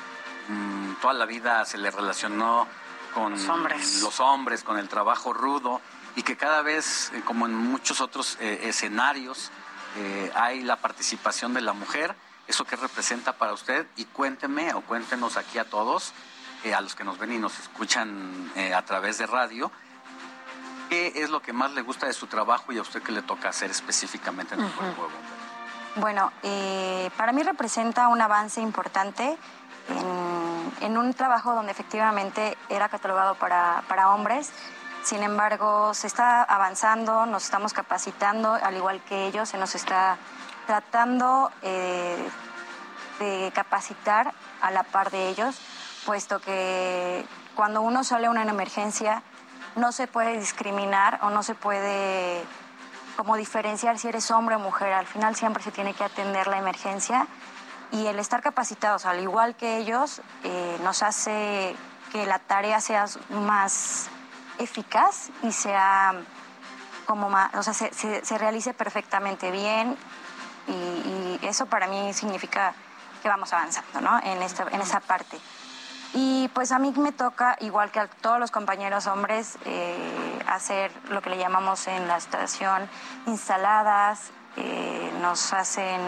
Mm, toda la vida se le relacionó con los hombres. con el trabajo rudo y que cada vez, eh, como en muchos otros eh, escenarios, eh, hay la participación de la mujer. ¿Eso qué representa para usted? Y cuénteme o cuéntenos aquí a todos, a los que nos ven y nos escuchan a través de radio, ¿qué es lo que más le gusta de su trabajo y a usted qué le toca hacer específicamente en el cuerpo Bueno, para mí representa un avance importante en, un trabajo donde efectivamente era catalogado para, hombres. Sin embargo, se está avanzando, nos estamos capacitando, al igual que ellos, se nos está tratando eh, de capacitar a la par de ellos, puesto que cuando uno sale a una emergencia no se puede discriminar o no se puede como diferenciar si eres hombre o mujer. Al final siempre se tiene que atender la emergencia y el estar capacitados, al igual que ellos, eh, nos hace que la tarea sea más eficaz y sea como más, o sea, se, realice perfectamente bien y, eso para mí significa que vamos avanzando, ¿no? En, esta, en esa parte. Y pues a mí me toca, igual que a todos los compañeros hombres, eh, hacer lo que le llamamos en la estación instaladas, eh, nos hacen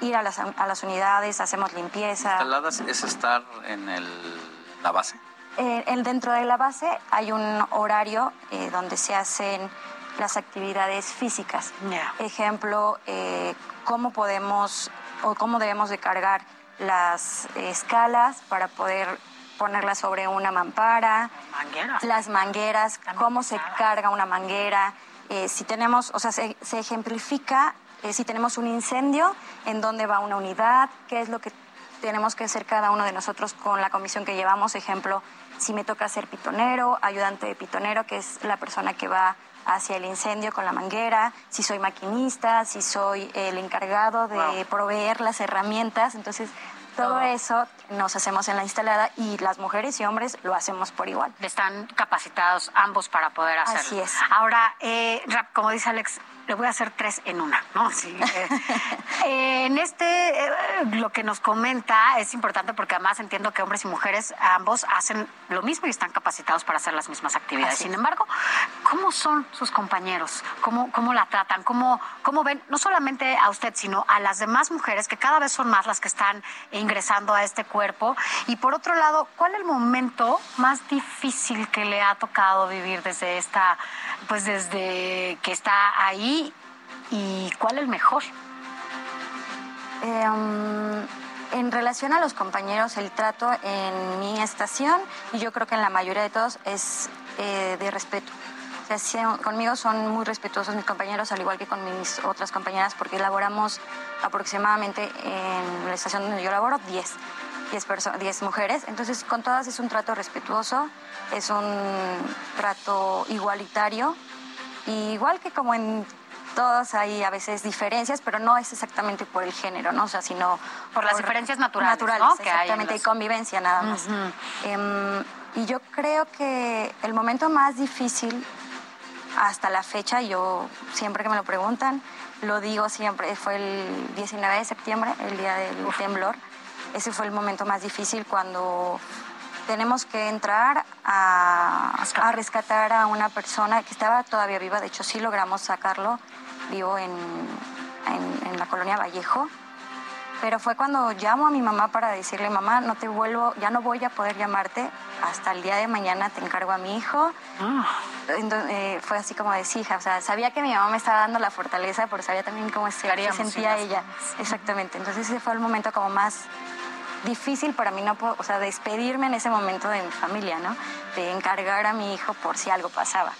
ir a las, a las unidades, hacemos limpieza. ¿Instaladas es estar en el, la base? Eh, dentro de la base hay un horario eh, donde se hacen las actividades físicas. Ejemplo, eh, cómo podemos o cómo debemos de cargar las escalas para poder ponerlas sobre una mampara. Mangueras. Las mangueras, cómo se carga una manguera. si tenemos, o sea, se, se ejemplifica eh, si tenemos un incendio, en dónde va una unidad, qué es lo que tenemos que hacer cada uno de nosotros con la comisión que llevamos. Ejemplo, si me toca ser pitonero, ayudante de pitonero, que es la persona que va hacia el incendio con la manguera, si soy maquinista, si soy el encargado de proveer las herramientas. Entonces, todo eso nos hacemos en la instalada y las mujeres y hombres lo hacemos por igual. Están capacitados ambos para poder hacerlo. Así es. Ahora, eh, como dice Alex, le voy a hacer tres en una, ¿no? Sí. Eh, en este, eh, lo que nos comenta es importante porque además entiendo que hombres y mujeres ambos hacen lo mismo y están capacitados para hacer las mismas actividades. Sin embargo, ¿cómo son sus compañeros? ¿Cómo, cómo la tratan? ¿Cómo, ¿Cómo ven no solamente a usted, sino a las demás mujeres, que cada vez son más las que están ingresando a este cuerpo? Y por otro lado, ¿cuál es el momento más difícil que le ha tocado vivir desde esta, pues desde que está ahí y cuál el mejor? Em, en relación a los compañeros, el trato en mi estación, y yo creo que en la mayoría de todos, es eh, de respeto. conmigo son muy respetuosos mis compañeros, al igual que con mis otras compañeras, porque elaboramos aproximadamente en la estación donde yo laboro 10. 10, 10 mujeres, entonces con todas es un trato respetuoso, es un trato igualitario, igual que como en todos hay a veces diferencias, pero no es exactamente por el género, ¿no? O sea, sino por, las diferencias naturales, ¿no? que exactamente, hay convivencia nada más. Em, y yo creo que el momento más difícil hasta la fecha, yo siempre que me lo preguntan, lo digo siempre, fue el 19 de septiembre, el día del temblor. Ese fue el momento más difícil cuando tenemos que entrar a, a, rescatar a una persona que estaba todavía viva, de hecho sí logramos sacarlo, vivo en, en, la colonia Vallejo, pero fue cuando llamo a mi mamá para decirle, mamá, no te vuelvo, ya no voy a poder llamarte, hasta el día de mañana te encargo a mi hijo. Ah. Eh, fue así como de hija, o sea, sabía que mi mamá me estaba dando la fortaleza, pero sabía también cómo se, sentía ella. Exactamente, entonces ese fue el momento como más difícil para mí, no o sea, despedirme en ese momento de mi familia, ¿no? De encargar a mi hijo por si algo pasaba.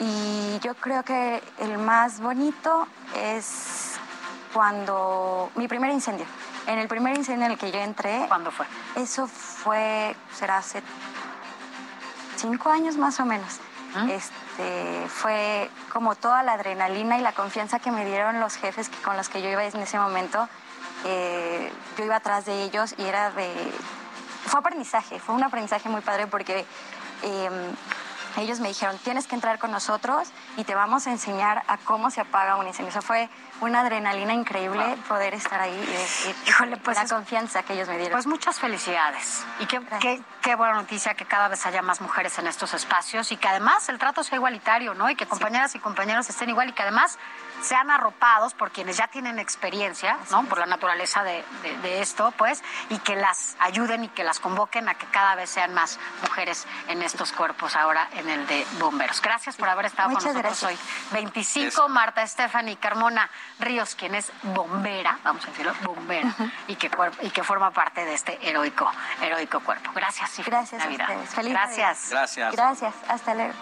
Y yo creo que el más bonito es cuando mi primer incendio. En el primer incendio en el que yo entré. ¿Cuándo fue? Eso fue, será hace cinco años más o menos. ¿Ah? Este, fue como toda la adrenalina y la confianza que me dieron los jefes que, con los que yo iba en ese momento. Eh, yo iba atrás de ellos y era de... Fue aprendizaje, fue un aprendizaje muy padre porque em, ellos me dijeron, tienes que entrar con nosotros y te vamos a enseñar a cómo se apaga un incendio. Eso fue una adrenalina increíble poder estar ahí y decir, híjole, pues la confianza que ellos me dieron. Pues muchas felicidades. Y qué, qué, qué, buena noticia que cada vez haya más mujeres en estos espacios y que además el trato sea igualitario, ¿no? Y que compañeras y compañeros estén igual y que además sean arropados por quienes ya tienen experiencia, ¿no? Por la naturaleza de, esto, pues, y que las ayuden y que las convoquen a que cada vez sean más mujeres en estos cuerpos ahora en el de bomberos. Gracias por haber estado con nosotros hoy. 25, Marta Stephanie Carmona Ríos, quien es bombera, vamos a decirlo, bombera, y, que, y que forma parte de este heroico, heroico cuerpo. Gracias y Gracias A Feliz Gracias. Gracias. Gracias. Hasta luego.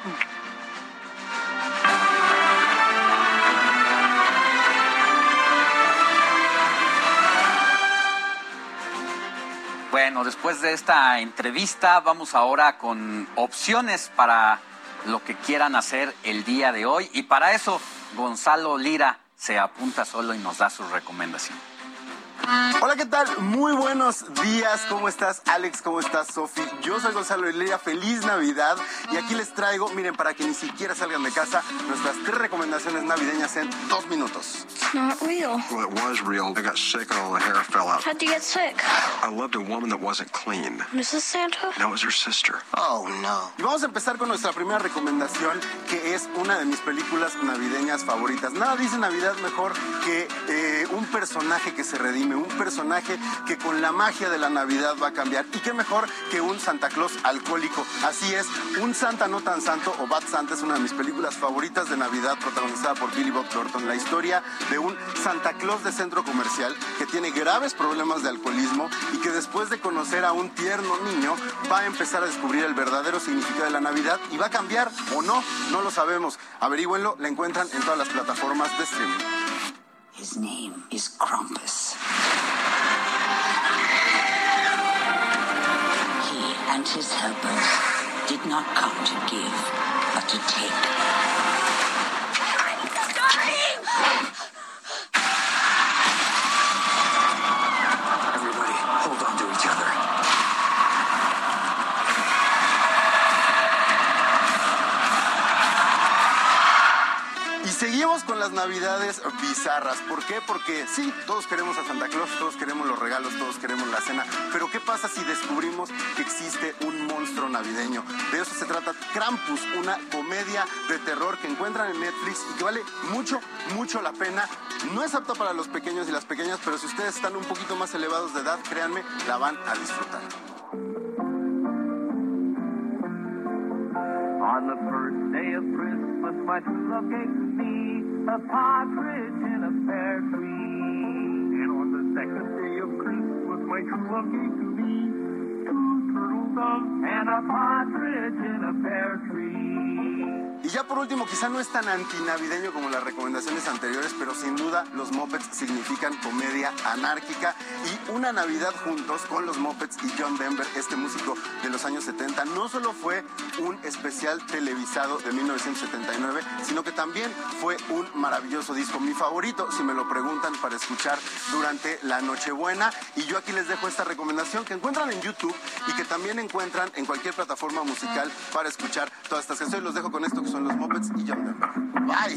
Bueno, después de esta entrevista vamos ahora con opciones para lo que quieran hacer el día de hoy y para eso Gonzalo Lira se apunta solo y nos da su recomendación. Hola, ¿qué tal? Muy buenos días. ¿Cómo estás, Alex? ¿Cómo estás, Sofi? Yo soy Gonzalo Hilera. Feliz Navidad. Y aquí les traigo, miren, para que ni siquiera salgan de casa, nuestras tres recomendaciones navideñas en dos minutos. It's not real. Well, it was real. I got sick and all the hair fell out. How'd you get sick? I loved a woman that wasn't clean. Mrs. Santa? That was her sister. Oh, no. Y vamos a empezar con nuestra primera recomendación, que es una de mis películas navideñas favoritas. Nada dice Navidad mejor que eh, un personaje que se redime un personaje que con la magia de la Navidad va a cambiar. Y qué mejor que un Santa Claus alcohólico. Así es, un Santa no tan santo o Bad Santa es una de mis películas favoritas de Navidad protagonizada por Billy Bob Thornton. La historia de un Santa Claus de centro comercial que tiene graves problemas de alcoholismo y que después de conocer a un tierno niño va a empezar a descubrir el verdadero significado de la Navidad y va a cambiar o no, no lo sabemos. Averígüenlo, la encuentran en todas las plataformas de streaming. His name is Krampus. He and his helpers did not come to give, but to take. Seguimos con las navidades bizarras. ¿Por qué? Porque sí, todos queremos a Santa Claus, todos queremos los regalos, todos queremos la cena. Pero ¿qué pasa si descubrimos que existe un monstruo navideño? De eso se trata Krampus, una comedia de terror que encuentran en Netflix y que vale mucho, mucho la pena. No es apta para los pequeños y las pequeñas, pero si ustedes están un poquito más elevados de edad, créanme, la van a disfrutar. My true love gave to me a partridge in a pear tree. And on the second day of Christmas, my true love gave to me two turtle doves and a partridge in a pear tree. Y ya por último, quizá no es tan antinavideño como las recomendaciones anteriores, pero sin duda los Muppets significan comedia anárquica y una Navidad juntos con los Muppets y John Denver, este músico de los años 70, no solo fue un especial televisado de 1979, sino que también fue un maravilloso disco, mi favorito, si me lo preguntan, para escuchar durante la Nochebuena. Y yo aquí les dejo esta recomendación que encuentran en YouTube y que también encuentran en cualquier plataforma musical para escuchar todas estas canciones. Los dejo con esto que son los Muppets y John Denver. Bye.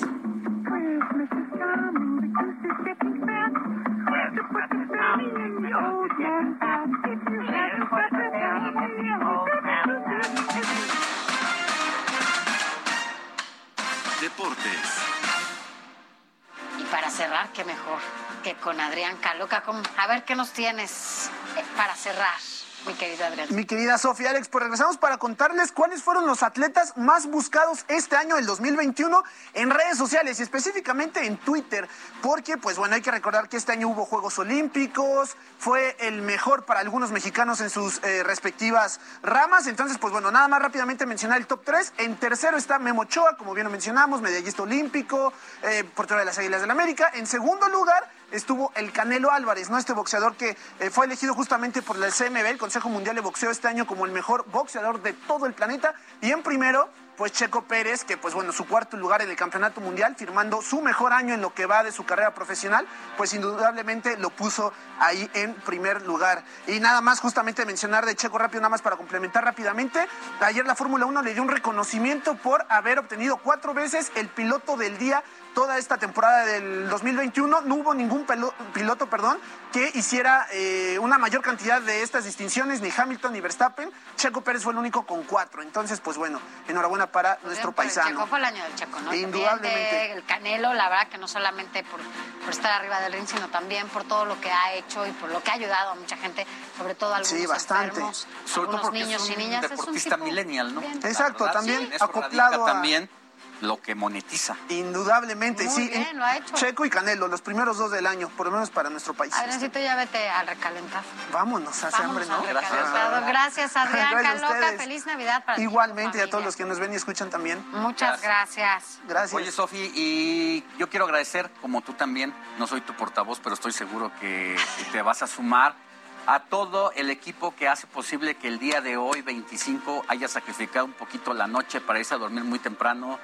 Deportes. Y para cerrar, qué mejor que con Adrián Caloca. A ver qué nos tienes eh, para cerrar, mi querido Adrián. Mi querida Sofía Alex, pues regresamos para contarles cuáles fueron los atletas más buscados este año, el 2021, en redes sociales y específicamente en Twitter, porque pues bueno, hay que recordar que este año hubo Juegos Olímpicos, fue el mejor para algunos mexicanos en sus eh, respectivas ramas, entonces pues bueno, nada más rápidamente mencionar el top 3, en tercero está Memo Ochoa, como bien lo mencionamos, medallista olímpico, eh, portero de las Águilas del la América, en segundo lugar estuvo el Canelo Álvarez, ¿no? Este boxeador que eh, fue elegido justamente por el CMB, el Consejo Mundial de Boxeo, este año como el mejor boxeador de todo el planeta. Y en primero, pues Checo Pérez, que pues bueno, su cuarto lugar en el Campeonato Mundial, firmando su mejor año en lo que va de su carrera profesional, pues indudablemente lo puso ahí en primer lugar. Y nada más justamente mencionar de Checo rápido, nada más para complementar rápidamente, ayer la Fórmula 1 le dio un reconocimiento por haber obtenido cuatro veces el piloto del día toda esta temporada del 2021 no hubo ningún pelo- piloto perdón, que hiciera eh, una mayor cantidad de estas distinciones, ni Hamilton ni Verstappen. Checo Pérez fue el único con cuatro. Entonces, pues bueno, enhorabuena para nuestro Pues paisano. Checo fue el año del Checo, ¿no? También Indudablemente. de el Canelo, la verdad que no solamente por, por estar arriba del ring, sino también por todo lo que ha hecho y por lo que ha ayudado a mucha gente, sobre todo a algunos Sí, bastante. enfermos, Sobre todo porque niños es un y niñas. deportista es un tipo millennial, ¿no? bien. Exacto, verdad, también sí, acoplado a- también lo que monetiza. Indudablemente, Muy sí. bien, en- lo ha hecho. Checo y Canelo, los primeros dos del año, por lo menos para nuestro país. Adriancito, ya vete al recalentado. Vámonos, hace hambre, ¿no? al recalentado. Gracias, Adrián Gracias a Caloca. ustedes. Feliz Navidad para ti. Igualmente, y a todos los que nos ven y escuchan también. Muchas gracias. Gracias. Oye, Sofi, y yo quiero agradecer, como tú también, no soy tu portavoz, pero estoy seguro que que te vas a sumar a todo el equipo que hace posible que el día de hoy, 25, haya sacrificado un poquito la noche para irse a dormir muy temprano.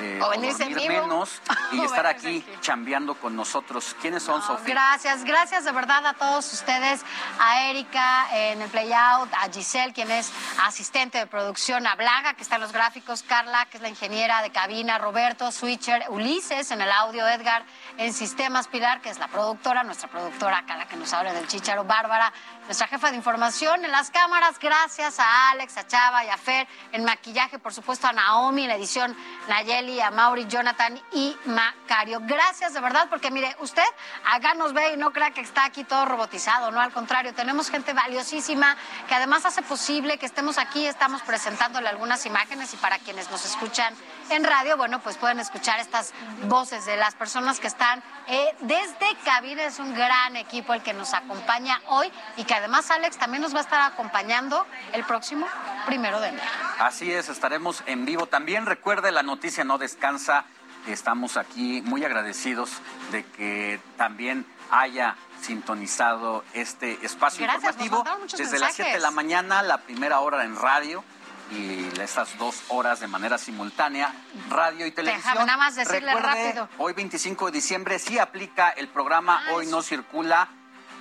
Eh, O venirse en dormir vivo. menos y O estar venirse aquí chambeando con nosotros. ¿Quiénes son, Sofía? Gracias, gracias de verdad a todos ustedes, a Erika en el Playout, a Giselle, quien es asistente de producción, a Blaga, que está en los gráficos, Carla, que es la ingeniera de cabina, Roberto, Switcher, Ulises en el audio, Edgar en sistemas, Pilar, que es la productora, nuestra productora acá, la que nos habla del Chicharo, Bárbara, nuestra jefa de información en las cámaras, gracias a Alex, a Chava y a Fer, en maquillaje, por supuesto, a Naomi, en edición, Nayeli, a Mauri, Jonathan y Macario. Gracias de verdad, porque mire, usted acá nos ve y no crea que está aquí todo robotizado, no, al contrario, tenemos gente valiosísima que además hace posible que estemos aquí, estamos presentándole algunas imágenes y para quienes nos escuchan en radio, bueno, pues pueden escuchar estas voces de las personas que están eh, desde cabina, es un gran equipo el que nos acompaña hoy y que además Alex también nos va a estar acompañando el próximo primero de enero. Así es, estaremos en vivo. También recuerde, la noticia no descansa. Estamos aquí muy agradecidos de que también haya sintonizado este espacio Gracias, informativo desde las 7 de la mañana, la primera hora en radio y estas dos horas de manera simultánea, radio y televisión. Déjame nada más decirle Recuerde, rápido. Hoy 25 de diciembre sí aplica el programa Ah, Hoy no circula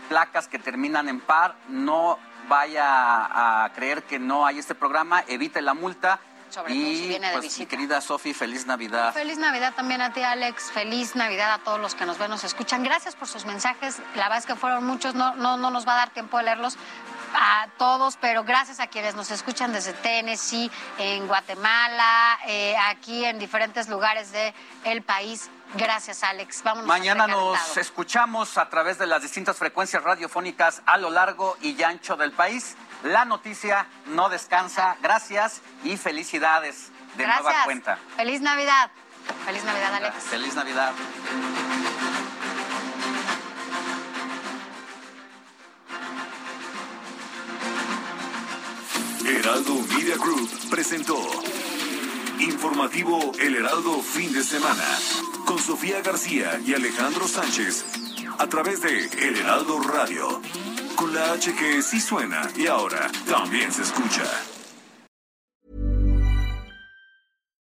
placas que terminan en par, no vaya a creer que no hay este programa, evite la multa. Sobre y todo si viene de pues, mi querida Sofi, feliz Navidad. Feliz Navidad también a ti, Alex. Feliz Navidad a todos los que nos ven, nos escuchan. Gracias por sus mensajes. La verdad es que fueron muchos, no, no, no nos va a dar tiempo de leerlos a todos, pero gracias a quienes nos escuchan desde Tennessee, en Guatemala, eh, aquí en diferentes lugares del país. Gracias, Alex. Vámonos. Mañana nos escuchamos a través de las distintas frecuencias radiofónicas a lo largo y ancho del país. La noticia no descansa. Gracias y felicidades de Gracias. nueva cuenta. Feliz Navidad. Feliz Navidad, Alex. Feliz Navidad. Heraldo Media Group presentó Informativo El Heraldo Fin de Semana. Con Sofía García y Alejandro Sánchez. A través de El Heraldo Radio. Con la H que sí suena y ahora también se escucha.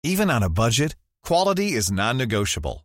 Even on a budget, quality is non-negotiable.